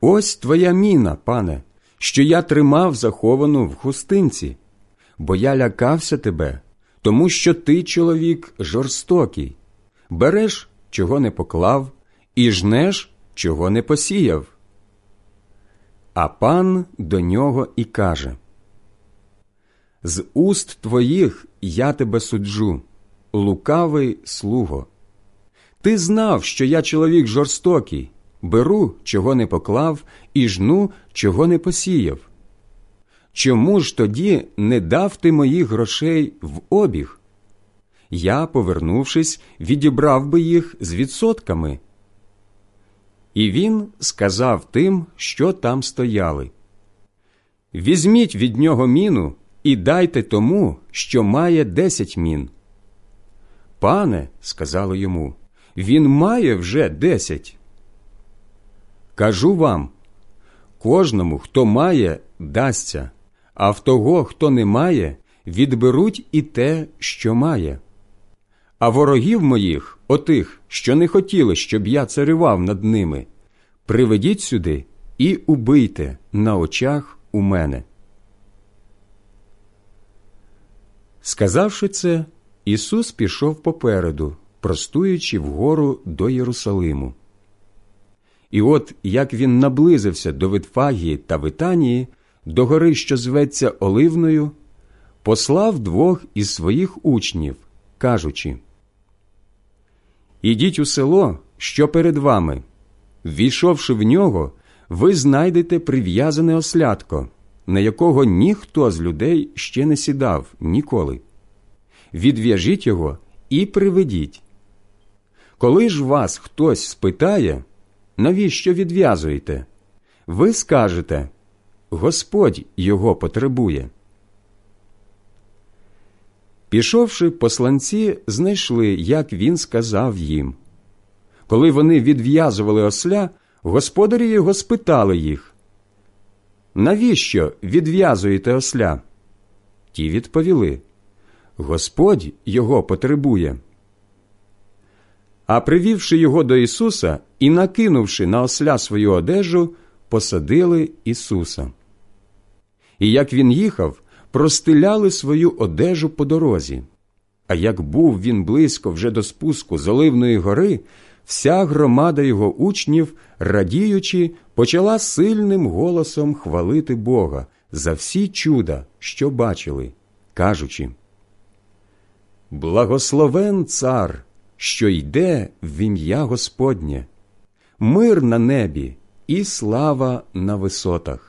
Ось твоя міна, пане, що я тримав заховану в хустинці, бо я лякався тебе, тому що ти, чоловік, жорстокий, береш, чого не поклав, і жнеш, чого не посіяв. А пан до нього і каже З уст твоїх я тебе суджу, лукавий слуго. Ти знав, що я чоловік жорстокий, беру, чого не поклав, і жну, чого не посіяв. Чому ж тоді не дав ти моїх грошей в обіг? я, повернувшись, відібрав би їх з відсотками. І він сказав тим, що там стояли Візьміть від нього міну і дайте тому, що має десять мін. Пане, сказали йому, він має вже десять. Кажу вам кожному, хто має, дасться, а в того, хто не має, відберуть і те, що має. А ворогів моїх, отих, що не хотіли, щоб я царював над ними, приведіть сюди і убийте на очах у мене. Сказавши це, Ісус пішов попереду, простуючи вгору до Єрусалиму. І от як він наблизився до Витфагії та Витанії, до гори, що зветься Оливною, послав двох із своїх учнів, кажучи Ідіть у село, що перед вами. Ввійшовши в нього, ви знайдете прив'язане ослядко, на якого ніхто з людей ще не сідав ніколи. Відв'яжіть його і приведіть. Коли ж вас хтось спитає, навіщо відв'язуєте? Ви скажете Господь його потребує. Пішовши, посланці знайшли, як він сказав їм. Коли вони відв'язували осля, господарі його спитали їх Навіщо відв'язуєте осля? Ті відповіли Господь його потребує. А привівши його до Ісуса і накинувши на осля свою одежу, посадили Ісуса. І як він їхав, простиляли свою одежу по дорозі. А як був він близько вже до спуску з Оливної гори, вся громада його учнів, радіючи, почала сильним голосом хвалити Бога за всі чуда, що бачили, кажучи Благословен цар, що йде в ім'я Господнє, мир на небі і слава на висотах.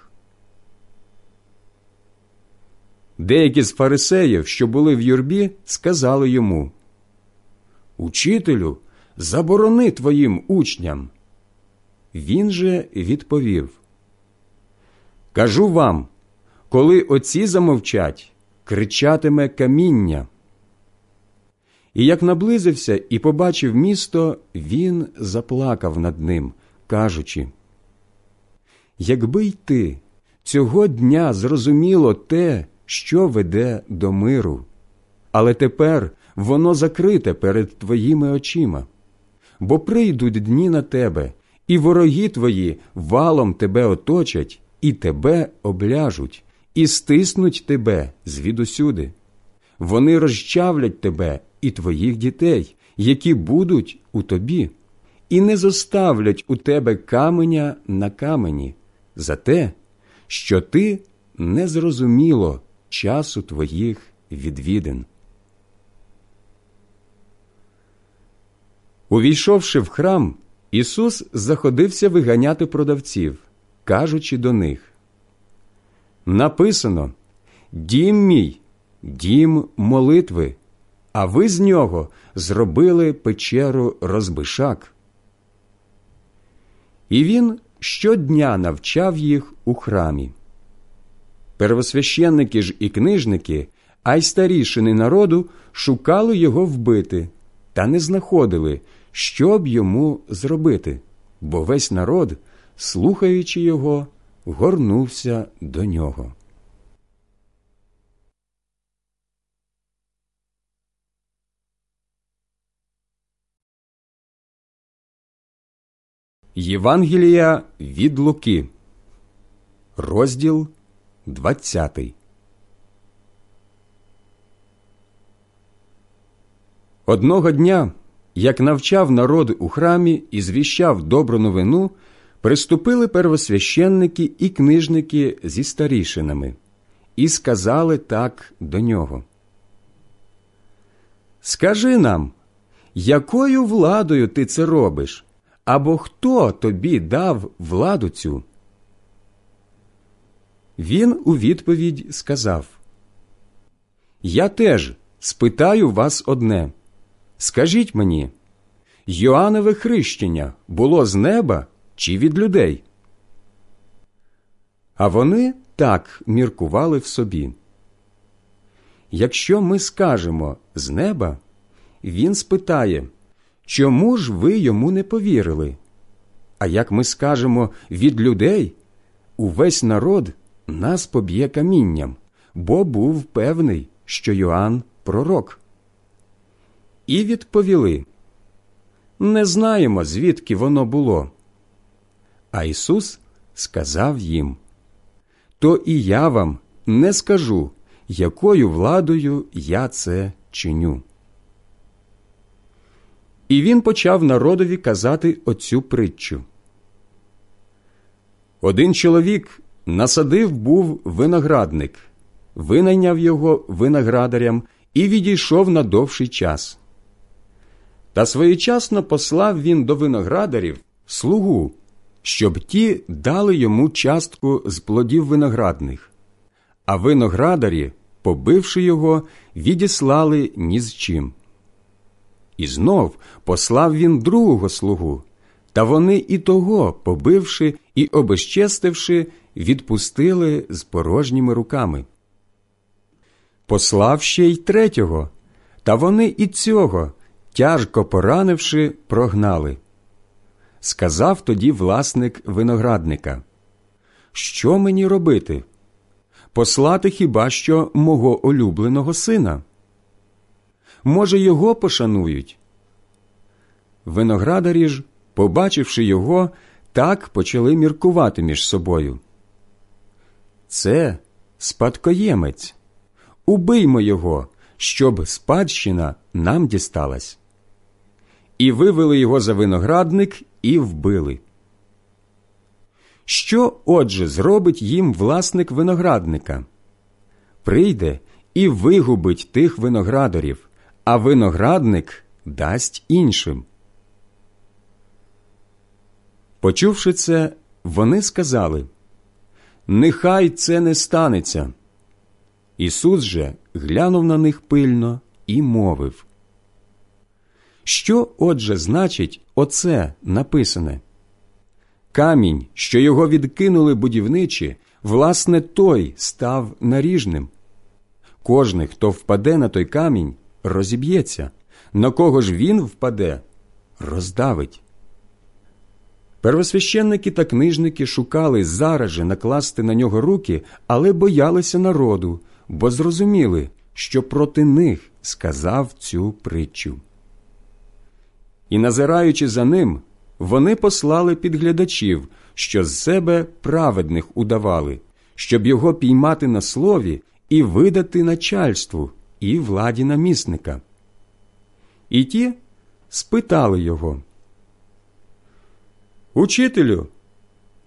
Деякі з фарисеїв, що були в юрбі, сказали йому Учителю, заборони твоїм учням. Він же відповів Кажу вам, коли оці замовчать, кричатиме каміння. І як наблизився і побачив місто, він заплакав над ним, кажучи Якби й ти цього дня зрозуміло те, що веде до миру, але тепер воно закрите перед твоїми очима, бо прийдуть дні на тебе, і вороги твої валом тебе оточать, і тебе обляжуть, і стиснуть тебе звідусюди. Вони розчавлять тебе і твоїх дітей, які будуть у тобі, і не зоставлять у тебе каменя на камені. За те, що ти не зрозуміло часу твоїх відвідин. Увійшовши в храм, Ісус заходився виганяти продавців, кажучи до них Написано Дім мій, дім молитви, а ви з нього зробили печеру розбишак. І він щодня навчав їх у храмі. Первосвященники ж і книжники, а й старішини народу шукали його вбити, та не знаходили, що б йому зробити, бо весь народ, слухаючи його, горнувся до нього. Євангелія від Луки, розділ 20. Одного дня, як навчав народ у храмі і звіщав добру новину, приступили первосвященники і книжники зі старішинами і сказали так до нього. Скажи нам, якою владою ти це робиш? Або хто тобі дав владу цю? Він у відповідь сказав Я теж спитаю вас одне скажіть мені, Йоаннове хрещення було з неба чи від людей? А вони так міркували в собі. Якщо ми скажемо з неба, він спитає, чому ж ви йому не повірили? А як ми скажемо від людей, увесь народ нас поб'є камінням, бо був певний, що Йоанн пророк. І відповіли не знаємо, звідки воно було. А Ісус сказав їм То і я вам не скажу, якою владою я це чиню. І він почав народові казати оцю притчу. Один чоловік насадив був виноградник, винайняв його виноградарям і відійшов на довший час. Та своєчасно послав він до виноградарів слугу, щоб ті дали йому частку з плодів виноградних, а виноградарі, побивши його, відіслали ні з чим. І знов послав він другого слугу, та вони і того, побивши і обезчестивши, відпустили з порожніми руками. Послав ще й третього, та вони і цього, тяжко поранивши, прогнали. Сказав тоді власник виноградника, Що мені робити? Послати хіба що мого улюбленого сина? Може, його пошанують? Виноградарі ж, побачивши його, так почали міркувати між собою. Це спадкоємець. Убиймо його, щоб спадщина нам дісталась. І вивели його за виноградник і вбили. Що, отже, зробить їм власник виноградника? Прийде і вигубить тих виноградарів, а виноградник дасть іншим. Почувши це, вони сказали Нехай це не станеться. Ісус же глянув на них пильно і мовив. Що, отже, значить оце написане? Камінь, що його відкинули будівничі, власне, той став наріжним. Кожний, хто впаде на той камінь, розіб'ється, на кого ж він впаде, роздавить. Первосвященники та книжники шукали зараз же накласти на нього руки, але боялися народу, бо зрозуміли, що проти них сказав цю притчу. І, назираючи за ним, вони послали підглядачів, що з себе праведних удавали, щоб його піймати на слові і видати начальству і владі намісника. І ті спитали його. Учителю,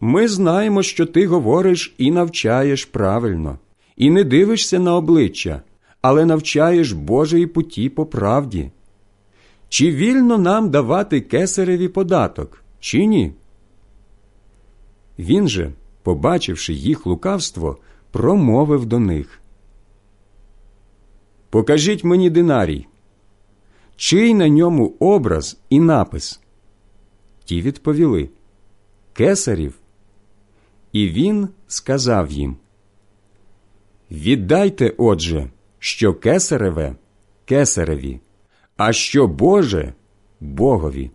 ми знаємо, що ти говориш і навчаєш правильно, і не дивишся на обличчя, але навчаєш Божої путі по правді. Чи вільно нам давати кесареві податок, чи ні? Він же, побачивши їх лукавство, промовив до них. Покажіть мені динарій, чий на ньому образ і напис. Ті відповіли Кесарів. І він сказав їм Віддайте, отже, що кесареве кесареві, а що Боже Богові.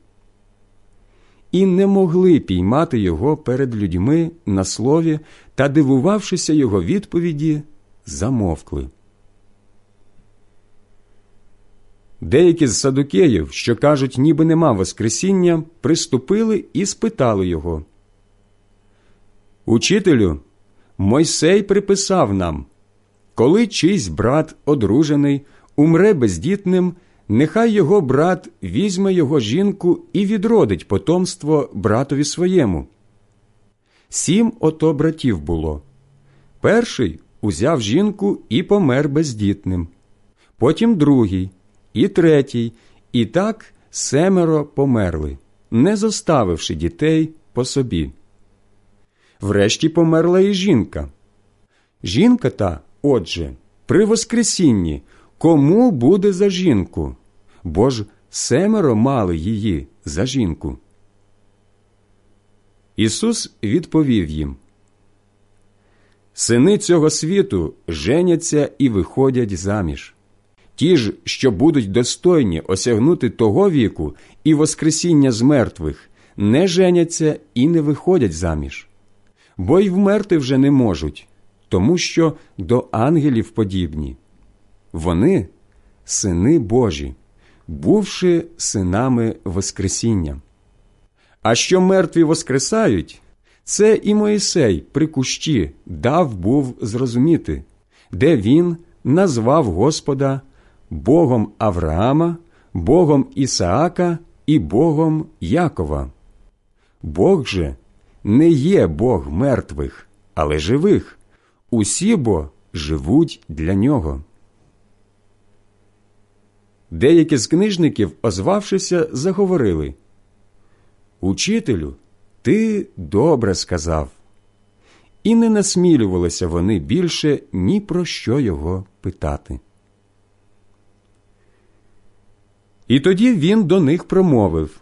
І не могли піймати його перед людьми на слові та, дивувавшися його відповіді, замовкли. Деякі з садукеїв, що кажуть, ніби нема Воскресіння, приступили і спитали його. Учителю, Мойсей приписав нам, коли чийсь брат одружений, умре бездітним, нехай його брат візьме його жінку і відродить потомство братові своєму. Сім ото братів було. Перший узяв жінку і помер бездітним, потім другий і третій, і так семеро померли, не зоставивши дітей по собі. Врешті померла і жінка. Жінка та, отже, при Воскресінні кому буде за жінку? Бо ж семеро мали її за жінку. Ісус відповів їм Сини цього світу женяться і виходять заміж. Ті ж, що будуть достойні осягнути того віку і Воскресіння з мертвих, не женяться і не виходять заміж, бо й вмерти вже не можуть, тому що до ангелів подібні. Вони сини Божі, бувши синами Воскресіння. А що мертві воскресають, це і Моїсей при кущі дав був зрозуміти, де він назвав Господа Богом Авраама, Богом Ісаака і Богом Якова. Бог же не є Бог мертвих, але живих. Усі бо живуть для нього. Деякі з книжників, озвавшися, заговорили Учителю, ти добре сказав. І не насмілювалися вони більше ні про що його питати. І тоді він до них промовив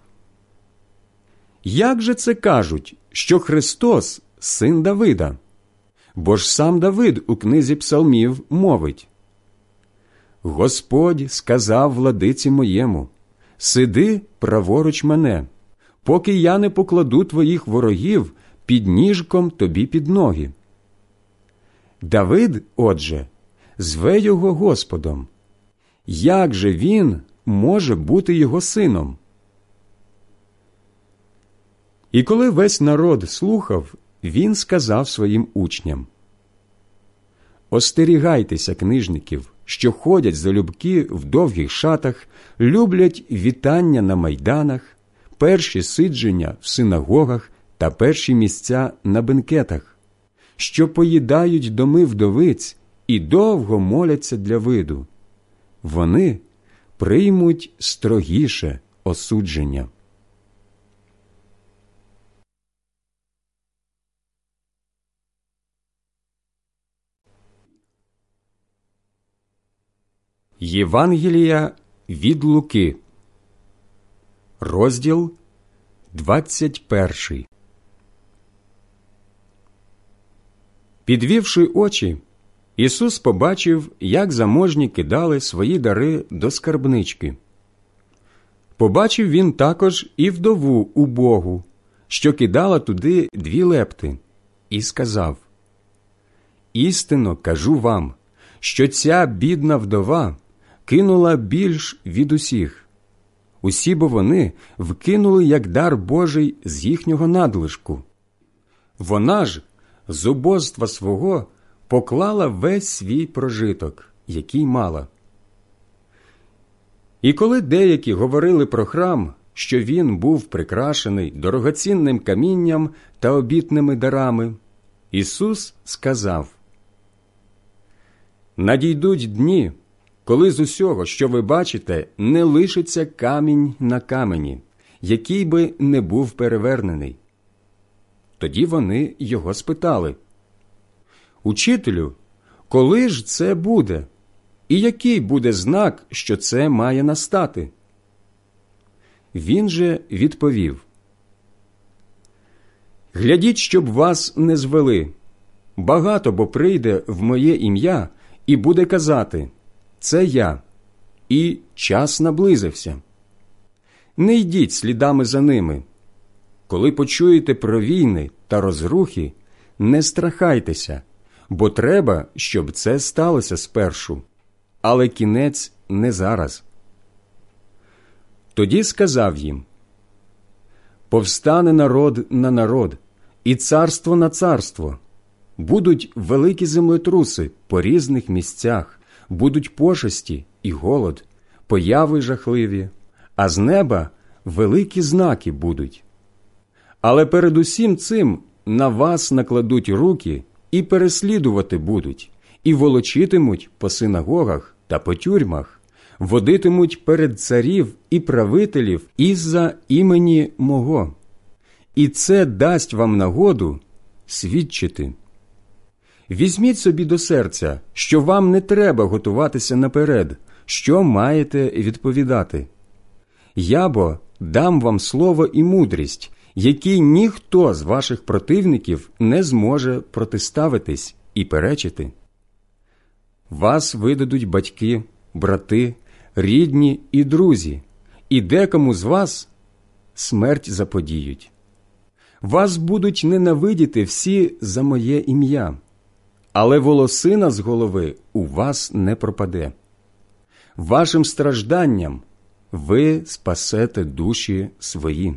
Як же це кажуть, що Христос син Давида? Бо ж сам Давид у книзі Псалмів мовить Господь сказав владиці моєму Сиди праворуч мене, поки я не покладу твоїх ворогів під ніжком тобі під ноги. Давид, отже, зве його Господом. Як же він може бути його сином? І коли весь народ слухав, він сказав своїм учням Остерігайтеся книжників, що ходять залюбки в довгих шатах, люблять вітання на майданах, перші сидження в синагогах та перші місця на бенкетах, що поїдають доми вдовиць і довго моляться для виду. Вони приймуть строгіше осудження. Євангелія від Луки, розділ 21 Підвівши очі, Ісус побачив, як заможні кидали свої дари до скарбнички. Побачив він також і вдову убогу, що кидала туди дві лепти, і сказав Істинно кажу вам, що ця бідна вдова кинула більш від усіх. Усі бо вони вкинули як дар Божий з їхнього надлишку. Вона ж з убоства свого поклала весь свій прожиток, який мала. І коли деякі говорили про храм, що він був прикрашений дорогоцінним камінням та обітними дарами, Ісус сказав Надійдуть дні, коли з усього, що ви бачите, не лишиться камінь на камені, який би не був перевернений. Тоді вони його спитали Учителю, коли ж це буде? І який буде знак, що це має настати? Він же відповів Глядіть, щоб вас не звели. Багато бо прийде в моє ім'я і буде казати Це я, і час наблизився. Не йдіть слідами за ними. Коли почуєте про війни та розрухи, не страхайтеся бо треба, щоб це сталося спершу, але кінець не зараз. Тоді сказав їм Повстане народ на народ, і царство на царство. Будуть великі землетруси по різних місцях, будуть пошесті і голод, появи жахливі, а з неба великі знаки будуть. Але перед усім цим на вас накладуть руки і переслідувати будуть, і волочитимуть по синагогах та по тюрмах, водитимуть перед царів і правителів із-за імені мого. І це дасть вам нагоду свідчити. Візьміть собі до серця, що вам не треба готуватися наперед, що маєте відповідати. Я бо дам вам слово і мудрість, які ніхто з ваших противників не зможе протиставитись і перечити. Вас видадуть батьки, брати, рідні і друзі, і декому з вас смерть заподіють. Вас будуть ненавидіти всі за моє ім'я, але волосина з голови у вас не пропаде. Вашим стражданням ви спасете душі свої.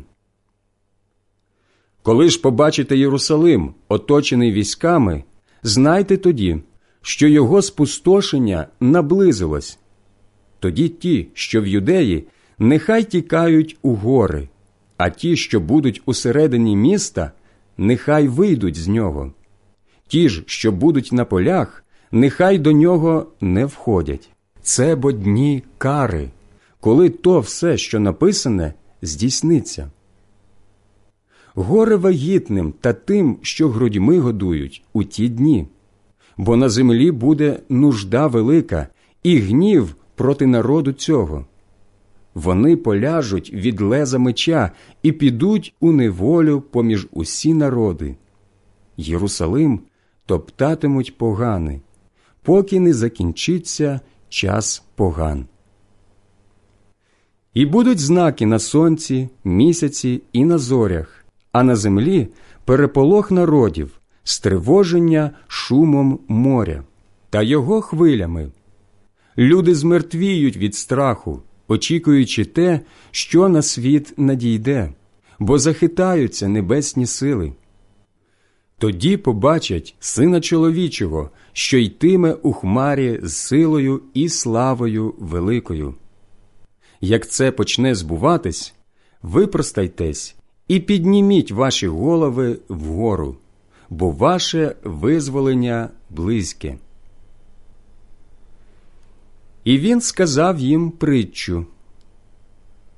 Коли ж побачите Єрусалим, оточений військами, знайте тоді, що його спустошення наблизилось. Тоді ті, що в юдеї, нехай тікають у гори, а ті, що будуть усередині міста, нехай вийдуть з нього. Ті ж, що будуть на полях, нехай до нього не входять. Це бо дні кари, коли то все, що написане, здійсниться. Горе вагітним та тим, що грудьми годують у ті дні, бо на землі буде нужда велика і гнів проти народу цього. Вони поляжуть від леза меча і підуть у неволю поміж усі народи. Єрусалим топтатимуть погани, поки не закінчиться час поган. І будуть знаки на сонці, місяці і на зорях, а на землі переполох народів, стривоження шумом моря та його хвилями. Люди змертвіють від страху, очікуючи те, що на світ надійде, бо захитаються небесні сили. Тоді побачать сина чоловічого, що йтиме у хмарі з силою і славою великою. Як це почне збуватись, випростайтесь і підніміть ваші голови вгору, бо ваше визволення близьке. І він сказав їм притчу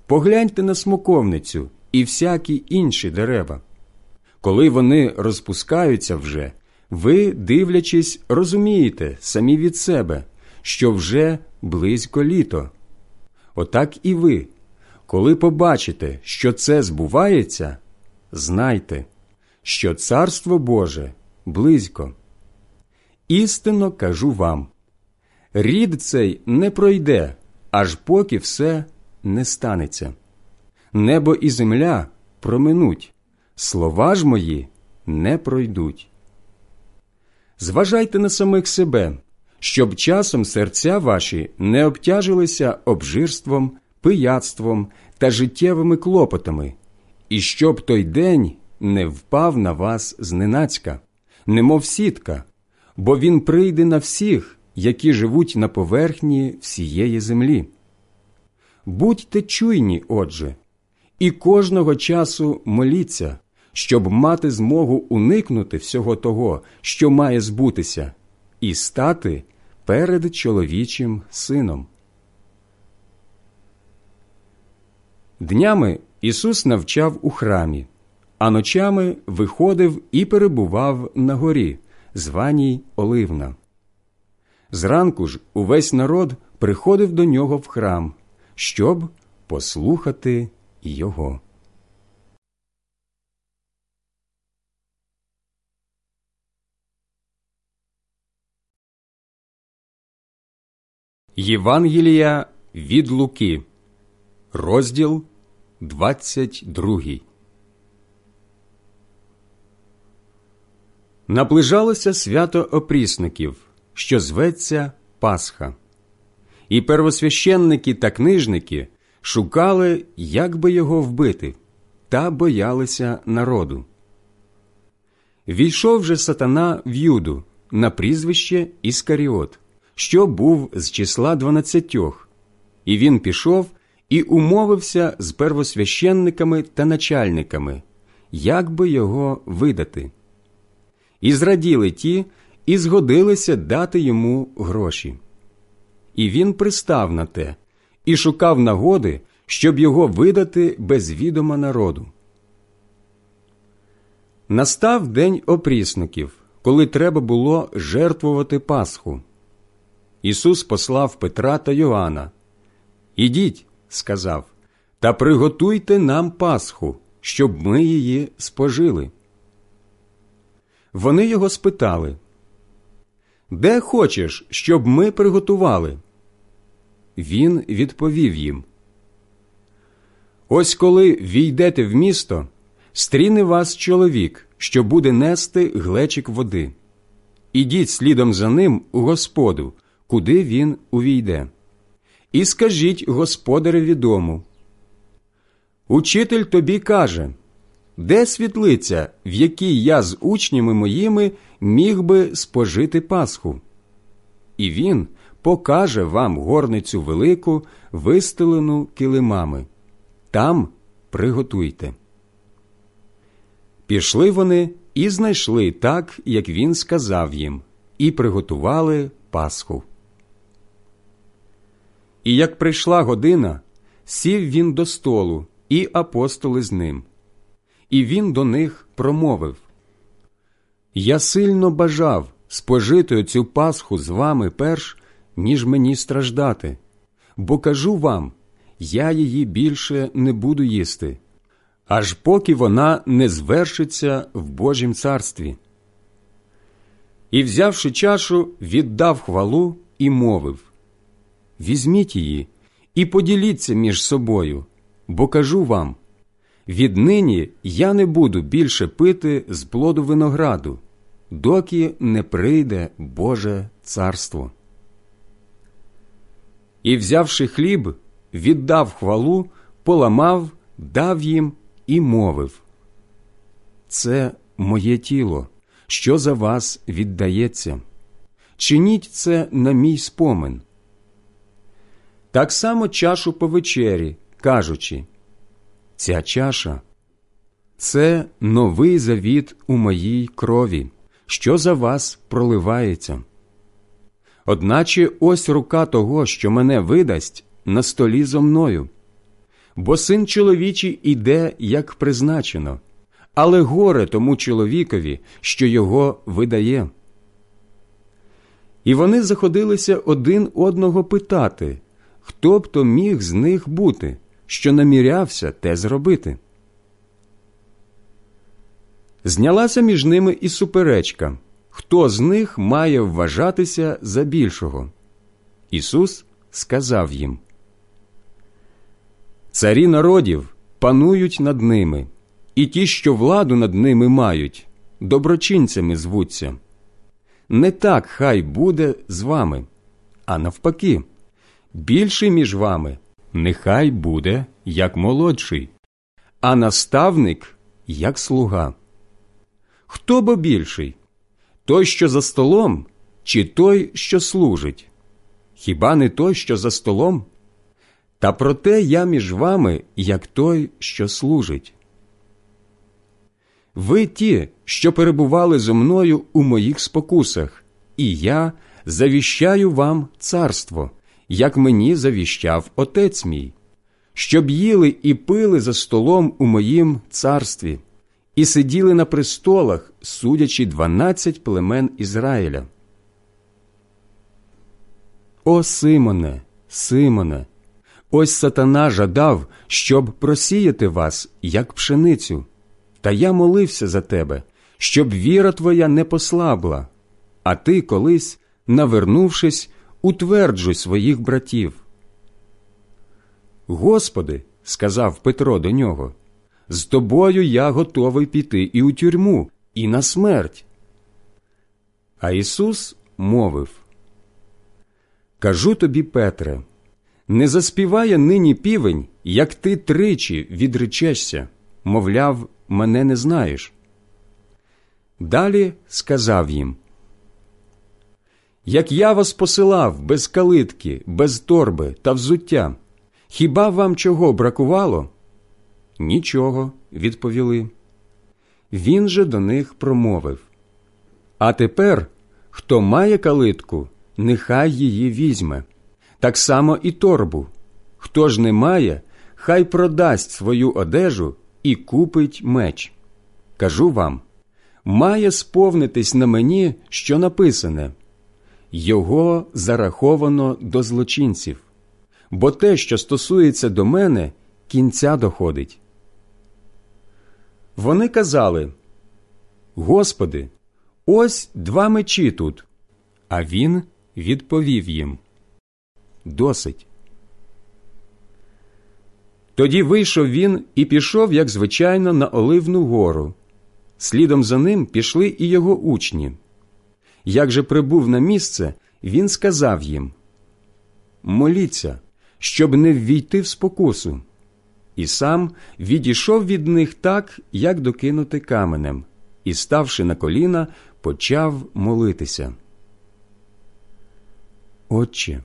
Погляньте на смоковницю і всякі інші дерева. Коли вони розпускаються вже, ви, дивлячись, розумієте самі від себе, що вже близько літо. Отак і ви, коли побачите, що це збувається, знайте, що Царство Боже близько. Істинно кажу вам рід цей не пройде, аж поки все не станеться. Небо і земля проминуть, слова ж мої не пройдуть. Зважайте на самих себе, щоб часом серця ваші не обтяжилися обжирством, пияцтвом та життєвими клопотами, і щоб той день не впав на вас зненацька, немов сітка, бо він прийде на всіх, які живуть на поверхні всієї землі. Будьте чуйні, отже, і кожного часу моліться, щоб мати змогу уникнути всього того, що має збутися, і стати перед чоловічим сином. Днями Ісус навчав у храмі, а ночами виходив і перебував на горі, званій Оливна. Зранку ж увесь народ приходив до нього в храм, щоб послухати його. Євангелія від Луки, розділ 22 Наближалося свято опрісників, що зветься Пасха. І первосвященники та книжники шукали, як би його вбити, та боялися народу. Війшов же сатана в Юду на прізвище Іскаріот що був з числа дванадцятьох, і він пішов і умовився з первосвященниками та начальниками, як би його видати. І зраділи ті, і згодилися дати йому гроші. І він пристав на те і шукав нагоди, щоб його видати без відома народу. Настав день опрісників, коли треба було жертвувати Пасху. Ісус послав Петра та Йоанна. Ідіть, сказав, та приготуйте нам Пасху, щоб ми її спожили. Вони його спитали, Де хочеш, щоб ми приготували? Він відповів їм. Ось коли війдете в місто, стріне вас чоловік, що буде нести глечик води. Ідіть слідом за ним у Господу, куди він увійде. І скажіть господареві дому. Учитель тобі каже, де світлиця, в якій я з учнями моїми міг би спожити Пасху? І він покаже вам горницю велику, вистелену килимами. Там приготуйте. Пішли вони і знайшли так, як він сказав їм, і приготували Пасху. І як прийшла година, сів він до столу, і апостоли з ним. І він до них промовив Я сильно бажав спожити оцю Пасху з вами перш, ніж мені страждати, бо кажу вам, я її більше не буду їсти, аж поки вона не звершиться в Божім царстві. І, взявши чашу, віддав хвалу і мовив Візьміть її і поділіться між собою, бо кажу вам віднині я не буду більше пити з плоду винограду, доки не прийде Боже царство. І, взявши хліб, віддав хвалу, поламав, дав їм і мовив Це моє тіло, що за вас віддається. Чиніть це на мій спомин. Так само чашу по вечері, кажучи Ця чаша це новий завіт у моїй крові, що за вас проливається. Одначе ось рука того, що мене видасть, на столі зо мною. Бо син чоловічий іде, як призначено, але горе тому чоловікові, що його видає. І вони заходилися один одного питати, хто б то міг з них бути, що намірявся те зробити. Знялася між ними і суперечка, хто з них має вважатися за більшого. Ісус сказав їм Царі народів панують над ними, і ті, що владу над ними мають, доброчинцями звуться. Не так хай буде з вами, а навпаки, більший між вами нехай буде як молодший, а наставник як слуга. Хто бо більший? Той, що за столом, чи той, що служить? Хіба не той, що за столом? Та проте я між вами, як той, що служить. Ви ті, що перебували зо мною у моїх спокусах, і я завіщаю вам царство, як мені завіщав отець мій, щоб їли і пили за столом у моїм царстві, і сиділи на престолах, судячи дванадцять племен Ізраїля. О Симоне, Симоне, ось сатана жадав, щоб просіяти вас, як пшеницю, та я молився за тебе, щоб віра твоя не послабла, а ти колись, навернувшись, утверджуй своїх братів. Господи, сказав Петро до нього, з тобою я готовий піти і у тюрму, і на смерть. А Ісус мовив Кажу тобі, Петре, не заспіває нині півень, як ти тричі відречешся, мовляв, мене не знаєш. Далі сказав їм Як я вас посилав без калитки, без торби та взуття, хіба вам чого бракувало? Нічого, відповіли. Він же до них промовив А тепер, хто має калитку, нехай її візьме, так само і торбу. Хто ж не має, хай продасть свою одежу і купить меч. Кажу вам має сповнитись на мені, що написане Його зараховано до злочинців, бо те, що стосується до мене, кінця доходить. Вони казали Господи, ось два мечі тут. А він відповів їм Досить. Тоді вийшов він і пішов, як звичайно, на Оливну гору. Слідом за ним пішли і його учні. Як же прибув на місце, він сказав їм Моліться, щоб не ввійти в спокусу. І сам відійшов від них так, як докинути каменем, і, ставши на коліна, почав молитися. Отче,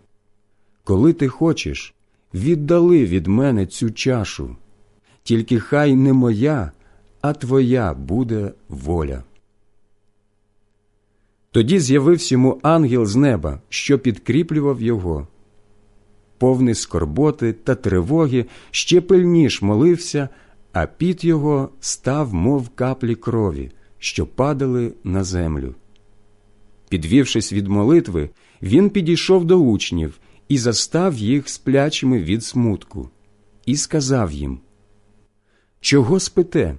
коли ти хочеш, віддали від мене цю чашу, тільки хай не моя, а твоя буде воля. Тоді з'явився йому ангел з неба, що підкріплював його. Повний скорботи та тривоги ще пильніш молився, а піт його став, мов каплі крові, що падали на землю. Підвівшись від молитви, він підійшов до учнів і застав їх сплячими від смутку, і сказав їм Чого спите?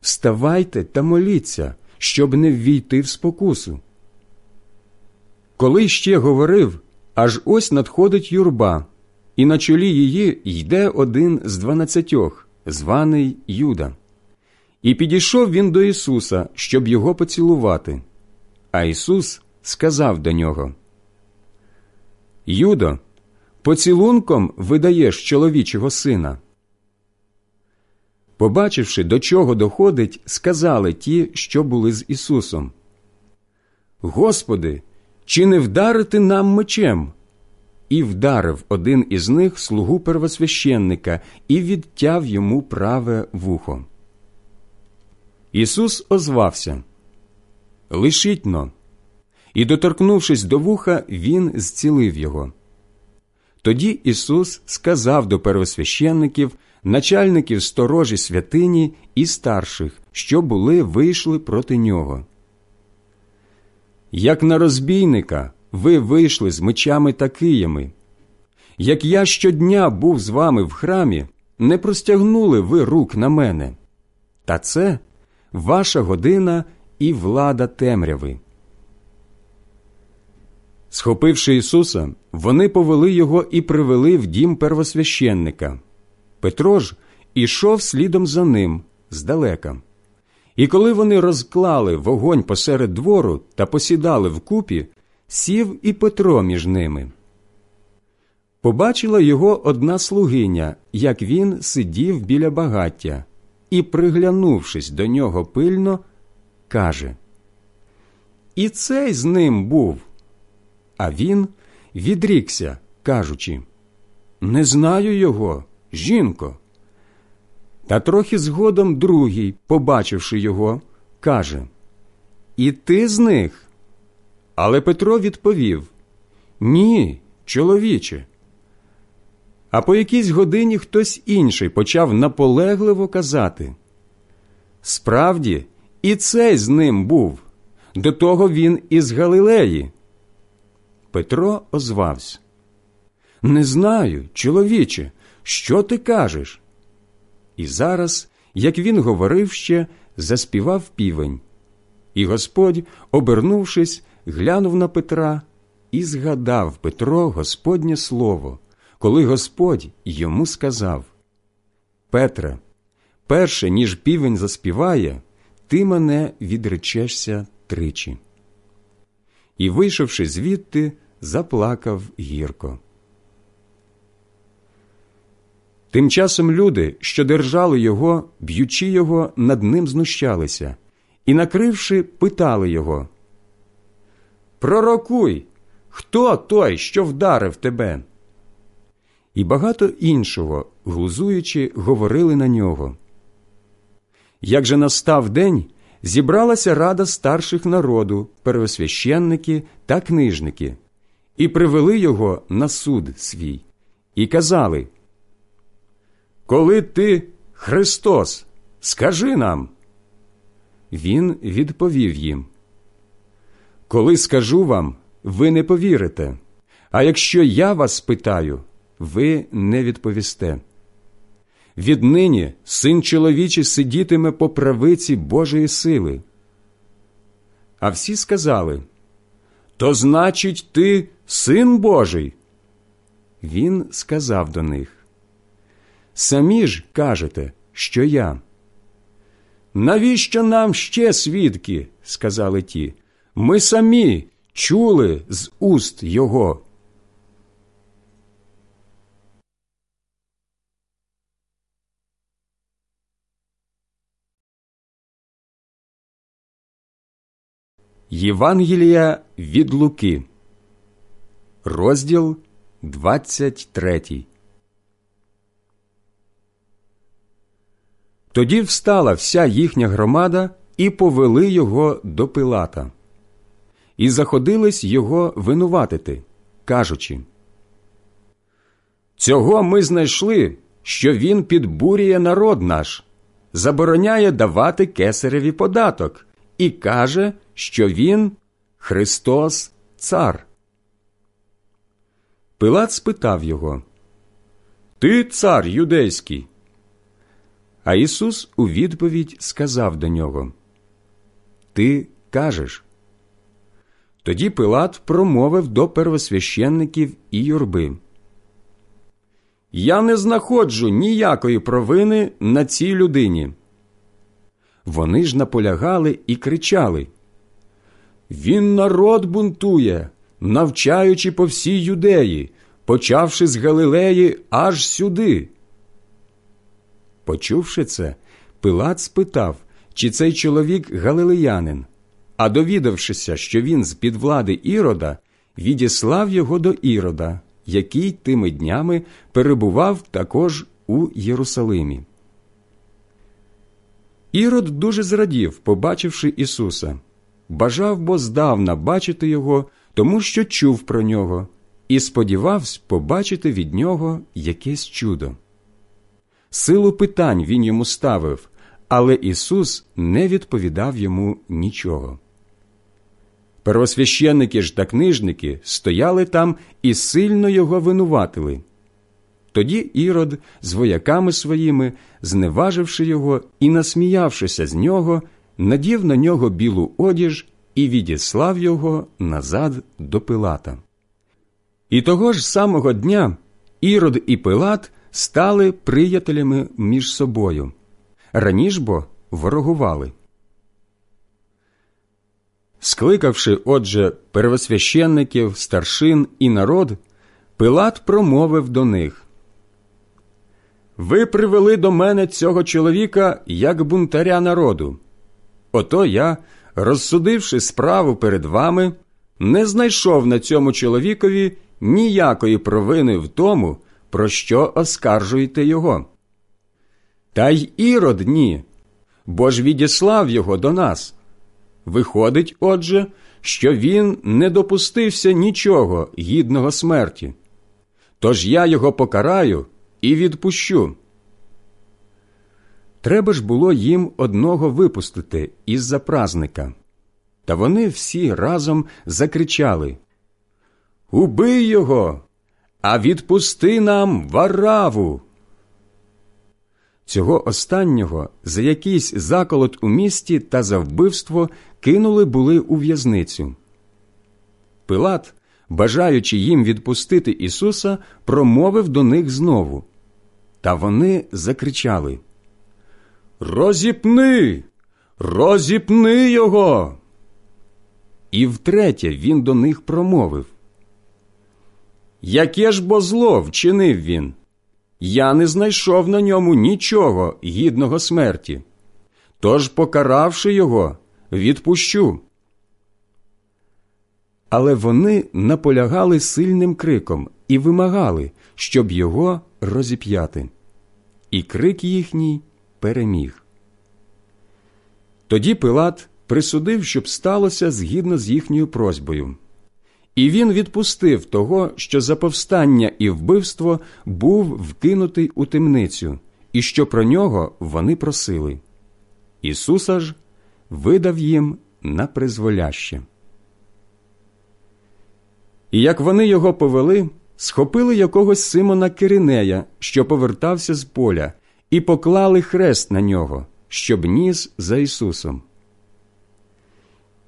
Вставайте та моліться, щоб не ввійти в спокусу. Коли ще говорив, аж ось надходить юрба, і на чолі її йде один з дванадцятьох, званий Юда. І підійшов він до Ісуса, щоб його поцілувати. А Ісус сказав до нього Юдо, поцілунком видаєш чоловічого сина. Побачивши, до чого доходить, сказали ті, що були з Ісусом. Господи, чи не вдарити нам мечем? І вдарив один із них слугу первосвященника і відтяв йому праве вухо. Ісус озвався Лишіть-но. І, доторкнувшись до вуха, Він зцілив його. Тоді Ісус сказав до первосвященників, начальників сторожі святині і старших, що були вийшли проти нього. Як на розбійника ви вийшли з мечами та киями. Як я щодня був з вами в храмі, не простягнули ви рук на мене. Та це ваша година і влада темряви. Схопивши Ісуса, вони повели його і привели в дім первосвященника. Петро ж ішов слідом за ним здалека. І коли вони розклали вогонь посеред двору та посідали вкупі, сів і Петро між ними. Побачила його одна слугиня, як він сидів біля багаття, і, приглянувшись до нього пильно, каже І цей з ним був. А він відрікся, кажучи Не знаю його, жінко. Та трохи згодом другий, побачивши його, каже І ти з них? Але Петро відповів Ні, чоловіче. А по якійсь годині хтось інший почав наполегливо казати Справді, і цей з ним був, до того він із Галилеї. Петро озвався. Не знаю, чоловіче, що ти кажеш? І зараз, як він говорив ще, заспівав півень. І Господь, обернувшись, глянув на Петра і згадав Петро Господнє слово, коли Господь йому сказав Петре, перше, ніж півень заспіває, ти мене відречешся тричі. І, вийшовши звідти, заплакав гірко. Тим часом люди, що держали його, б'ючи його, над ним знущалися, і, накривши, питали його Пророкуй, хто той, що вдарив тебе? І багато іншого, глузуючи, говорили на нього. Як же настав день, зібралася рада старших народу, первосвященники та книжники, і привели його на суд свій, і казали Коли ти Христос, скажи нам. Він відповів їм Коли скажу вам, ви не повірите, а якщо я вас спитаю, ви не відповісте. Віднині син чоловічий сидітиме по правиці Божої сили. А всі сказали То значить, ти син Божий. Він сказав до них Самі ж кажете, що я. Навіщо нам ще свідки? сказали ті. Ми самі чули з уст його. Євангелія від Луки, розділ 23 Тоді встала вся їхня громада і повели його до Пилата, і заходились його винуватити, кажучи Цього ми знайшли, що він підбурює народ наш, забороняє давати кесареві податок і каже, що він Христос Цар. Пилат спитав його Ти цар юдейський? А Ісус у відповідь сказав до нього Ти кажеш. Тоді Пилат промовив до первосвященників і юрби. Я не знаходжу ніякої провини на цій людині. Вони ж наполягали і кричали Він народ бунтує, навчаючи по всій юдеї, почавши з Галилеї аж сюди. Почувши це, Пилат спитав, чи цей чоловік галилеянин, а довідавшися, що він з під влади Ірода, відіслав його до Ірода, який тими днями перебував також у Єрусалимі. Ірод дуже зрадів, побачивши Ісуса, бажав бо здавна бачити його, тому що чув про нього, і сподівався побачити від нього якесь чудо. Силу питань він йому ставив, але Ісус не відповідав йому нічого. Первосвященники ж та книжники стояли там і сильно його винуватили. Тоді Ірод з вояками своїми, зневаживши його і насміявшися з нього, надів на нього білу одіж і відіслав його назад до Пилата. І того ж самого дня Ірод і Пилат стали приятелями між собою. Раніш бо ворогували. Скликавши, отже, первосвященників, старшин і народ, Пилат промовив до них Ви привели до мене цього чоловіка як бунтаря народу. Ото я, розсудивши справу перед вами, не знайшов на цьому чоловікові ніякої провини в тому, про що оскаржуєте його. Та й ірод ні, бо ж відіслав його до нас. Виходить, отже, що він не допустився нічого гідного смерті. Тож я його покараю і відпущу. Треба ж було їм одного випустити із за празника. Та вони всі разом закричали Убий його, а відпусти нам вараву. Цього останнього за якийсь заколот у місті та за вбивство кинули були у в'язницю. Пилат, бажаючи їм відпустити Ісуса, промовив до них знову. Та вони закричали Розіпни, розіпни його. І втретє він до них промовив Яке ж бо зло вчинив він? Я не знайшов на ньому нічого гідного смерті. Тож, покаравши його, відпущу. Але вони наполягали сильним криком і вимагали, щоб його розіп'яти. І крик їхній переміг. Тоді Пилат присудив, щоб сталося згідно з їхньою просьбою. І він відпустив того, що за повстання і вбивство був вкинутий у темницю, і що про нього вони просили. Ісуса ж видав їм на призволяще. І як вони його повели, схопили якогось Симона Киринея, що повертався з поля, і поклали хрест на нього, щоб ніс за Ісусом.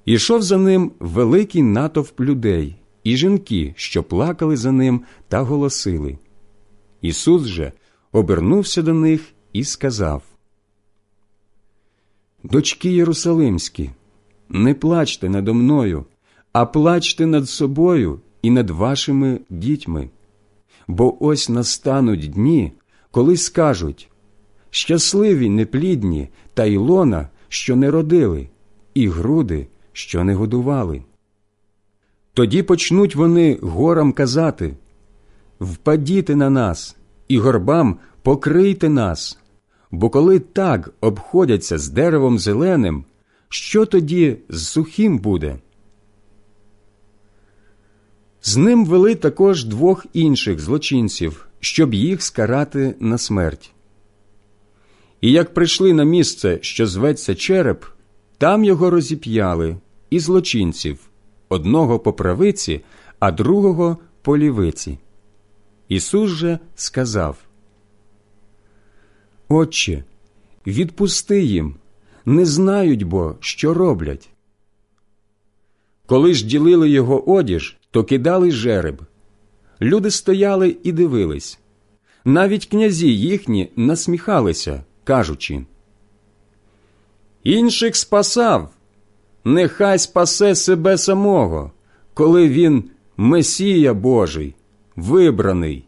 Ішов за ним великий натовп людей і жінки, що плакали за ним та голосили. Ісус же обернувся до них і сказав: Дочки Єрусалимські, не плачте надо мною, а плачте над собою і над вашими дітьми. Бо ось настануть дні, коли скажуть щасливі неплідні та Ілона, що не родили, і груди, що не годували. Тоді почнуть вони горам казати Впадіте на нас, і горбам покрийте нас, бо коли так обходяться з деревом зеленим, що тоді з сухим буде? З ним вели також двох інших злочинців, щоб їх скарати на смерть. І як прийшли на місце, що зветься череп, там його розіп'яли і злочинців одного по правиці, а другого по лівиці. Ісус же сказав Отче, відпусти їм, не знають бо, що роблять. Коли ж ділили його одіж, то кидали жереб. Люди стояли і дивились. Навіть князі їхні насміхалися, кажучи Інших спасав, нехай спасе себе самого, коли він Месія Божий, вибраний.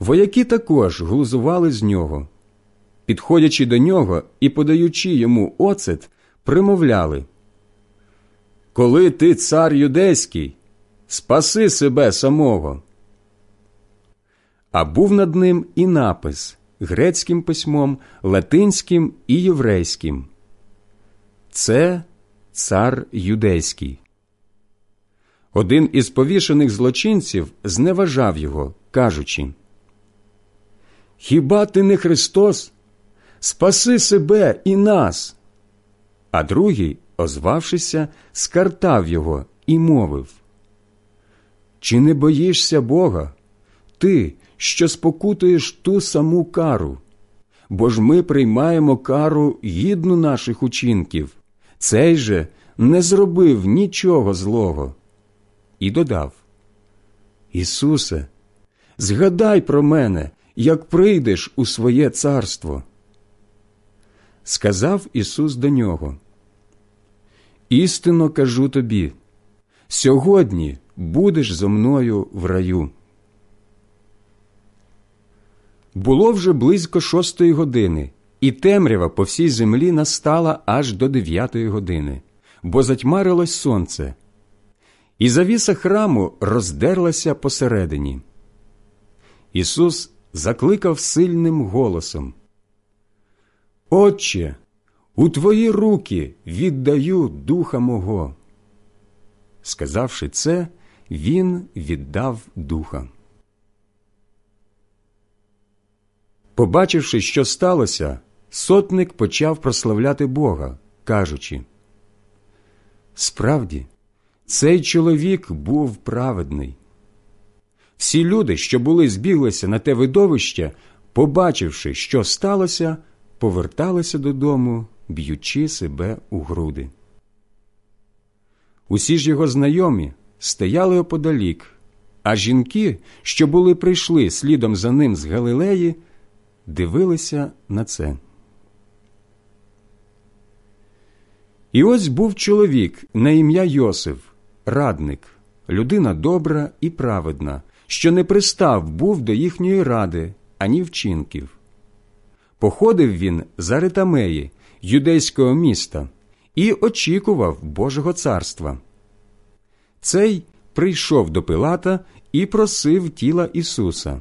Вояки також глузували з нього, підходячи до нього і подаючи йому оцет, примовляли Коли ти цар юдейський, спаси себе самого. А був над ним і напис грецьким письмом, латинським і єврейським. Це цар юдейський. Один із повішених злочинців зневажав його, кажучи Хіба ти не Христос? Спаси себе і нас. А другий, озвавшися, скартав його і мовив Чи не боїшся Бога? Ти, що спокутуєш ту саму кару? Бо ж ми приймаємо кару гідну наших учинків, цей же не зробив нічого злого. І додав Ісусе, згадай про мене, як прийдеш у своє царство. Сказав Ісус до нього. Істинно кажу тобі, сьогодні будеш зо мною в раю. Було вже близько шостої години, і темрява по всій землі настала аж до дев'ятої години, бо затьмарилось сонце, і завіса храму роздерлася посередині. Ісус закликав сильним голосом Отче, у твої руки віддаю духа мого. Сказавши це, він віддав духа. Побачивши, що сталося, сотник почав прославляти Бога, кажучи Справді, цей чоловік був праведний. Всі люди, що були збіглися на те видовище, побачивши, що сталося, поверталися додому, б'ючи себе у груди. Усі ж його знайомі стояли оподалік, а жінки, що були прийшли слідом за ним з Галилеї, дивилися на це. І ось був чоловік на ім'я Йосиф, радник, людина добра і праведна, що не пристав був до їхньої ради, ані вчинків. Походив він за Ритамеї, юдейського міста, і очікував Божого царства. Цей прийшов до Пилата і просив тіла Ісуса.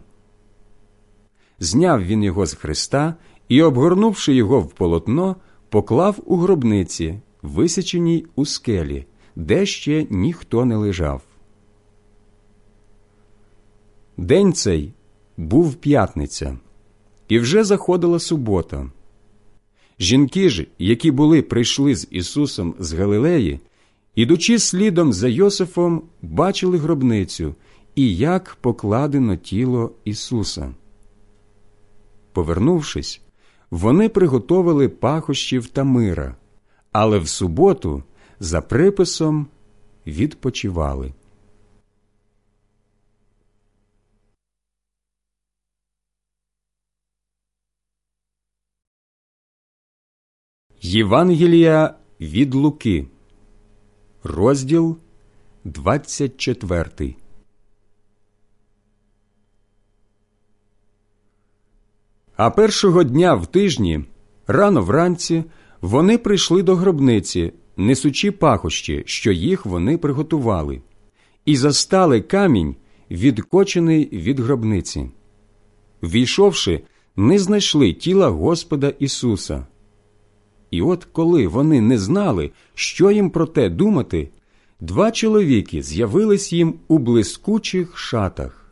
Зняв він його з Христа і, обгорнувши його в полотно, поклав у гробниці, висіченій у скелі, де ще ніхто не лежав. День цей був п'ятниця, і вже заходила субота. Жінки ж, які були прийшли з Ісусом з Галилеї, ідучи слідом за Йосифом, бачили гробницю і як покладено тіло Ісуса. Повернувшись, вони приготовили пахощів та мира, але в суботу за приписом відпочивали. Євангелія від Луки, розділ 24. А першого дня в тижні, рано вранці, вони прийшли до гробниці, несучи пахощі, що їх вони приготували, і застали камінь, відкочений від гробниці. Війшовши, не знайшли тіла Господа Ісуса. І от коли вони не знали, що їм про те думати, два чоловіки з'явились їм у блискучих шатах.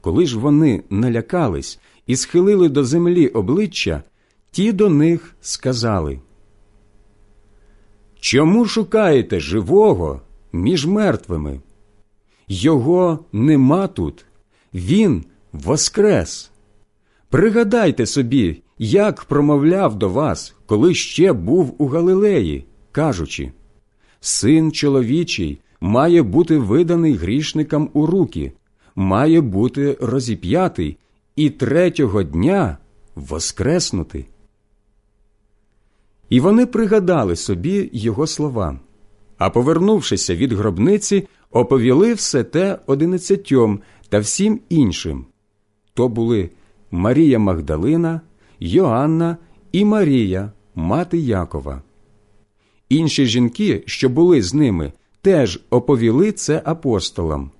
Коли ж вони налякались і схилили до землі обличчя, ті до них сказали Чому шукаєте живого між мертвими? Його нема тут, він воскрес. Пригадайте собі, як промовляв до вас, коли ще був у Галилеї, кажучи Син чоловічий має бути виданий грішникам у руки, має бути розіп'ятий і третього дня воскреснути. І вони пригадали собі його слова, а повернувшися від гробниці, оповіли все те одинадцятьом та всім іншим. То були Марія Магдалина, Йоанна і Марія, мати Якова. Інші жінки, що були з ними, теж оповіли це апостолам,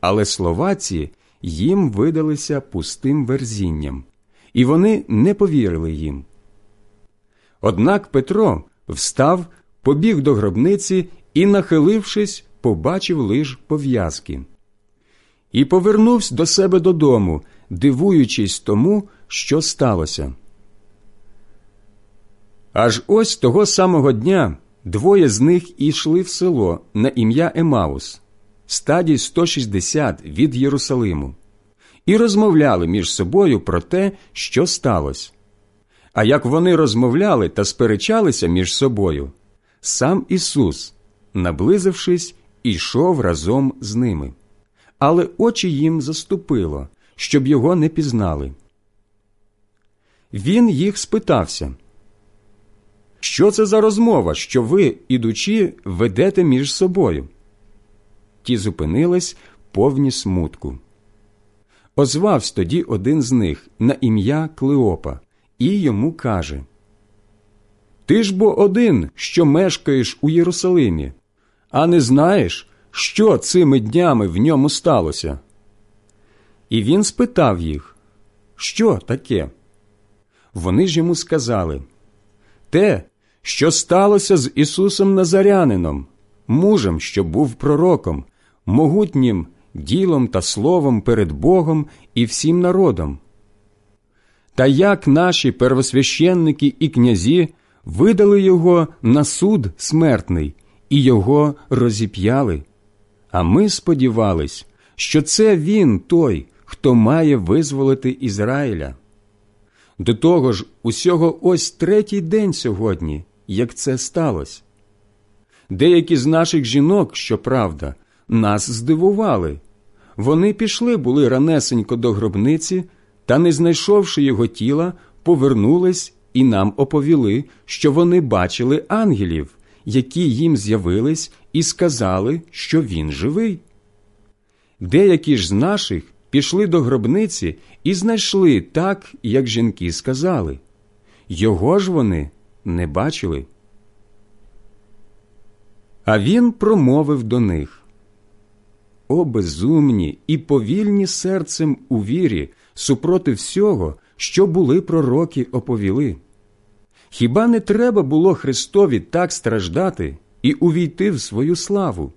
але слова ці їм видалися пустим верзінням, і вони не повірили їм. Однак Петро встав, побіг до гробниці і, нахилившись, побачив лиш пов'язки. І повернувся до себе додому, дивуючись тому, що сталося. Аж ось того самого дня двоє з них ішли в село на ім'я Емаус, стадій 160 від Єрусалиму, і розмовляли між собою про те, що сталося. А як вони розмовляли та сперечалися між собою, сам Ісус, наблизившись, ішов разом з ними, але очі їм заступило, щоб його не пізнали. Він їх спитався. Що це за розмова, що ви, ідучи, ведете між собою? Ті зупинились повні смутку. Озвався тоді один з них на ім'я Клеопа, і йому каже Ти ж бо один, що мешкаєш у Єрусалимі, а не знаєш, що цими днями в ньому сталося? І він спитав їх, що таке? Вони ж йому сказали те, що сталося з Ісусом Назарянином, мужем, що був пророком, могутнім ділом та словом перед Богом і всім народом. Та як наші первосвященники і князі видали його на суд смертний і його розіп'яли. А ми сподівались, що це він той, хто має визволити Ізраїля. До того ж, усього ось третій день сьогодні, як це сталося. Деякі з наших жінок, щоправда, нас здивували. Вони пішли були ранесенько до гробниці та, не знайшовши його тіла, повернулись і нам оповіли, що вони бачили ангелів, які їм з'явились і сказали, що він живий. Деякі ж з наших пішли до гробниці і знайшли так, як жінки сказали. Його ж вони не бачили. А він промовив до них О, безумні і повільні серцем у вірі супроти всього, що були пророки оповіли. Хіба не треба було Христові так страждати і увійти в свою славу?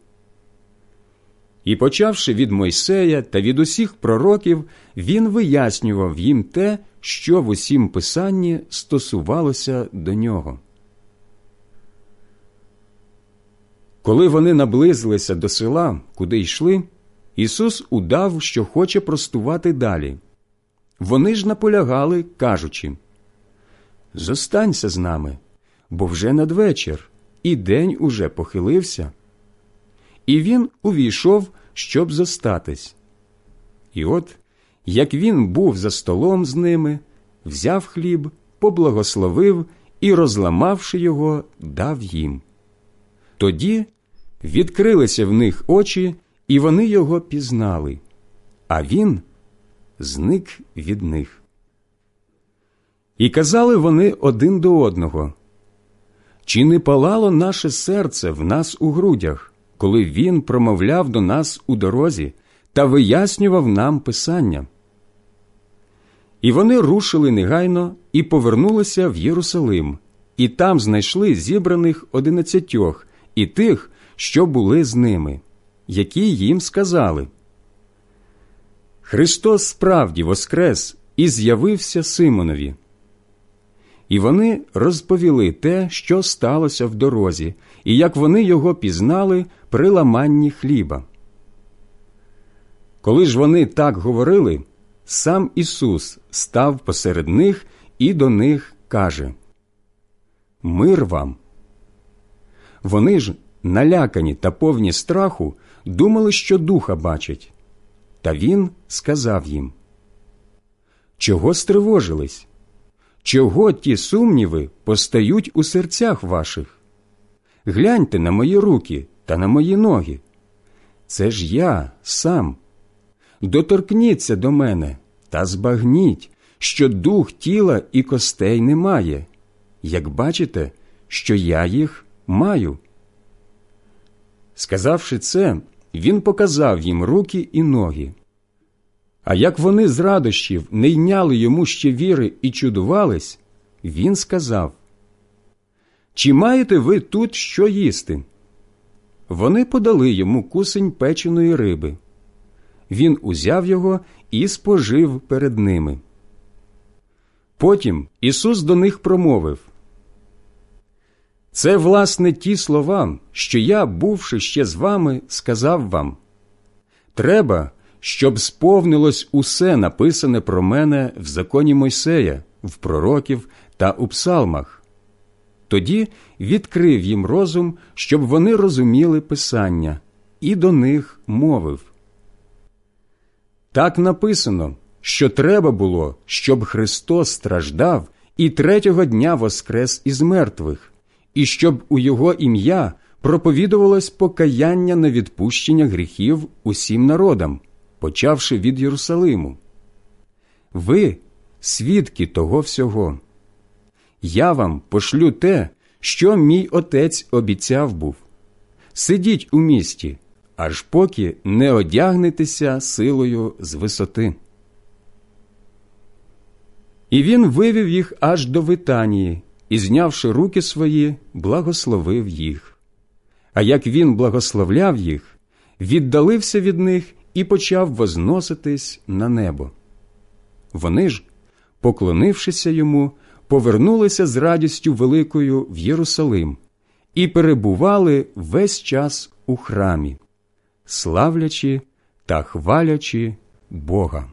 І, почавши від Мойсея та від усіх пророків, він вияснював їм те, що в усім писанні стосувалося до нього. Коли вони наблизилися до села, куди йшли, Ісус удав, що хоче простувати далі. Вони ж наполягали, кажучи Зостанься з нами, бо вже надвечір, і день уже похилився. І він увійшов, щоб зостатись. І от, як він був за столом з ними, взяв хліб, поблагословив і, розламавши його, дав їм. Тоді відкрилися в них очі, і вони його пізнали, а він зник від них. І казали вони один до одного чи не палало наше серце в нас у грудях, коли він промовляв до нас у дорозі та вияснював нам Писання? І вони рушили негайно і повернулися в Єрусалим, і там знайшли зібраних одинадцятьох і тих, що були з ними, які їм сказали. Христос справді воскрес і з'явився Симонові. І вони розповіли те, що сталося в дорозі, і як вони його пізнали при ламанні хліба. Коли ж вони так говорили, сам Ісус став посеред них і до них каже Мир вам. Вони ж, налякані та повні страху, думали, що духа бачать. Та він сказав їм Чого стривожились? Чого ті сумніви постають у серцях ваших? Гляньте на мої руки та на мої ноги. Це ж я сам. Доторкніться до мене та збагніть, що дух тіла і костей немає, як бачите, що я їх маю. Сказавши це, він показав їм руки і ноги. А як вони з радощів не йняли йому ще віри і чудувались, він сказав Чи маєте ви тут що їсти? Вони подали йому кусень печеної риби. Він узяв його і спожив перед ними. Потім Ісус до них промовив Це, власне, ті слова, що я, бувши ще з вами, сказав вам. Треба, щоб сповнилось усе написане про мене в законі Мойсея, в пророків та у псалмах. Тоді відкрив їм розум, щоб вони розуміли Писання, і до них мовив. Так написано, що треба було, щоб Христос страждав і третього дня воскрес із мертвих, і щоб у Його ім'я проповідувалось покаяння на відпущення гріхів усім народам почавши від Єрусалиму. Ви свідки того всього. Я вам пошлю те, що мій отець обіцяв був. Сидіть у місті, аж поки не одягнетеся силою з висоти. І він вивів їх аж до Витанії і, знявши руки свої, благословив їх. А як він благословляв їх, віддалився від них і почав возноситись на небо. Вони ж, поклонившися йому, повернулися з радістю великою в Єрусалим і перебували весь час у храмі, славлячи та хвалячи Бога.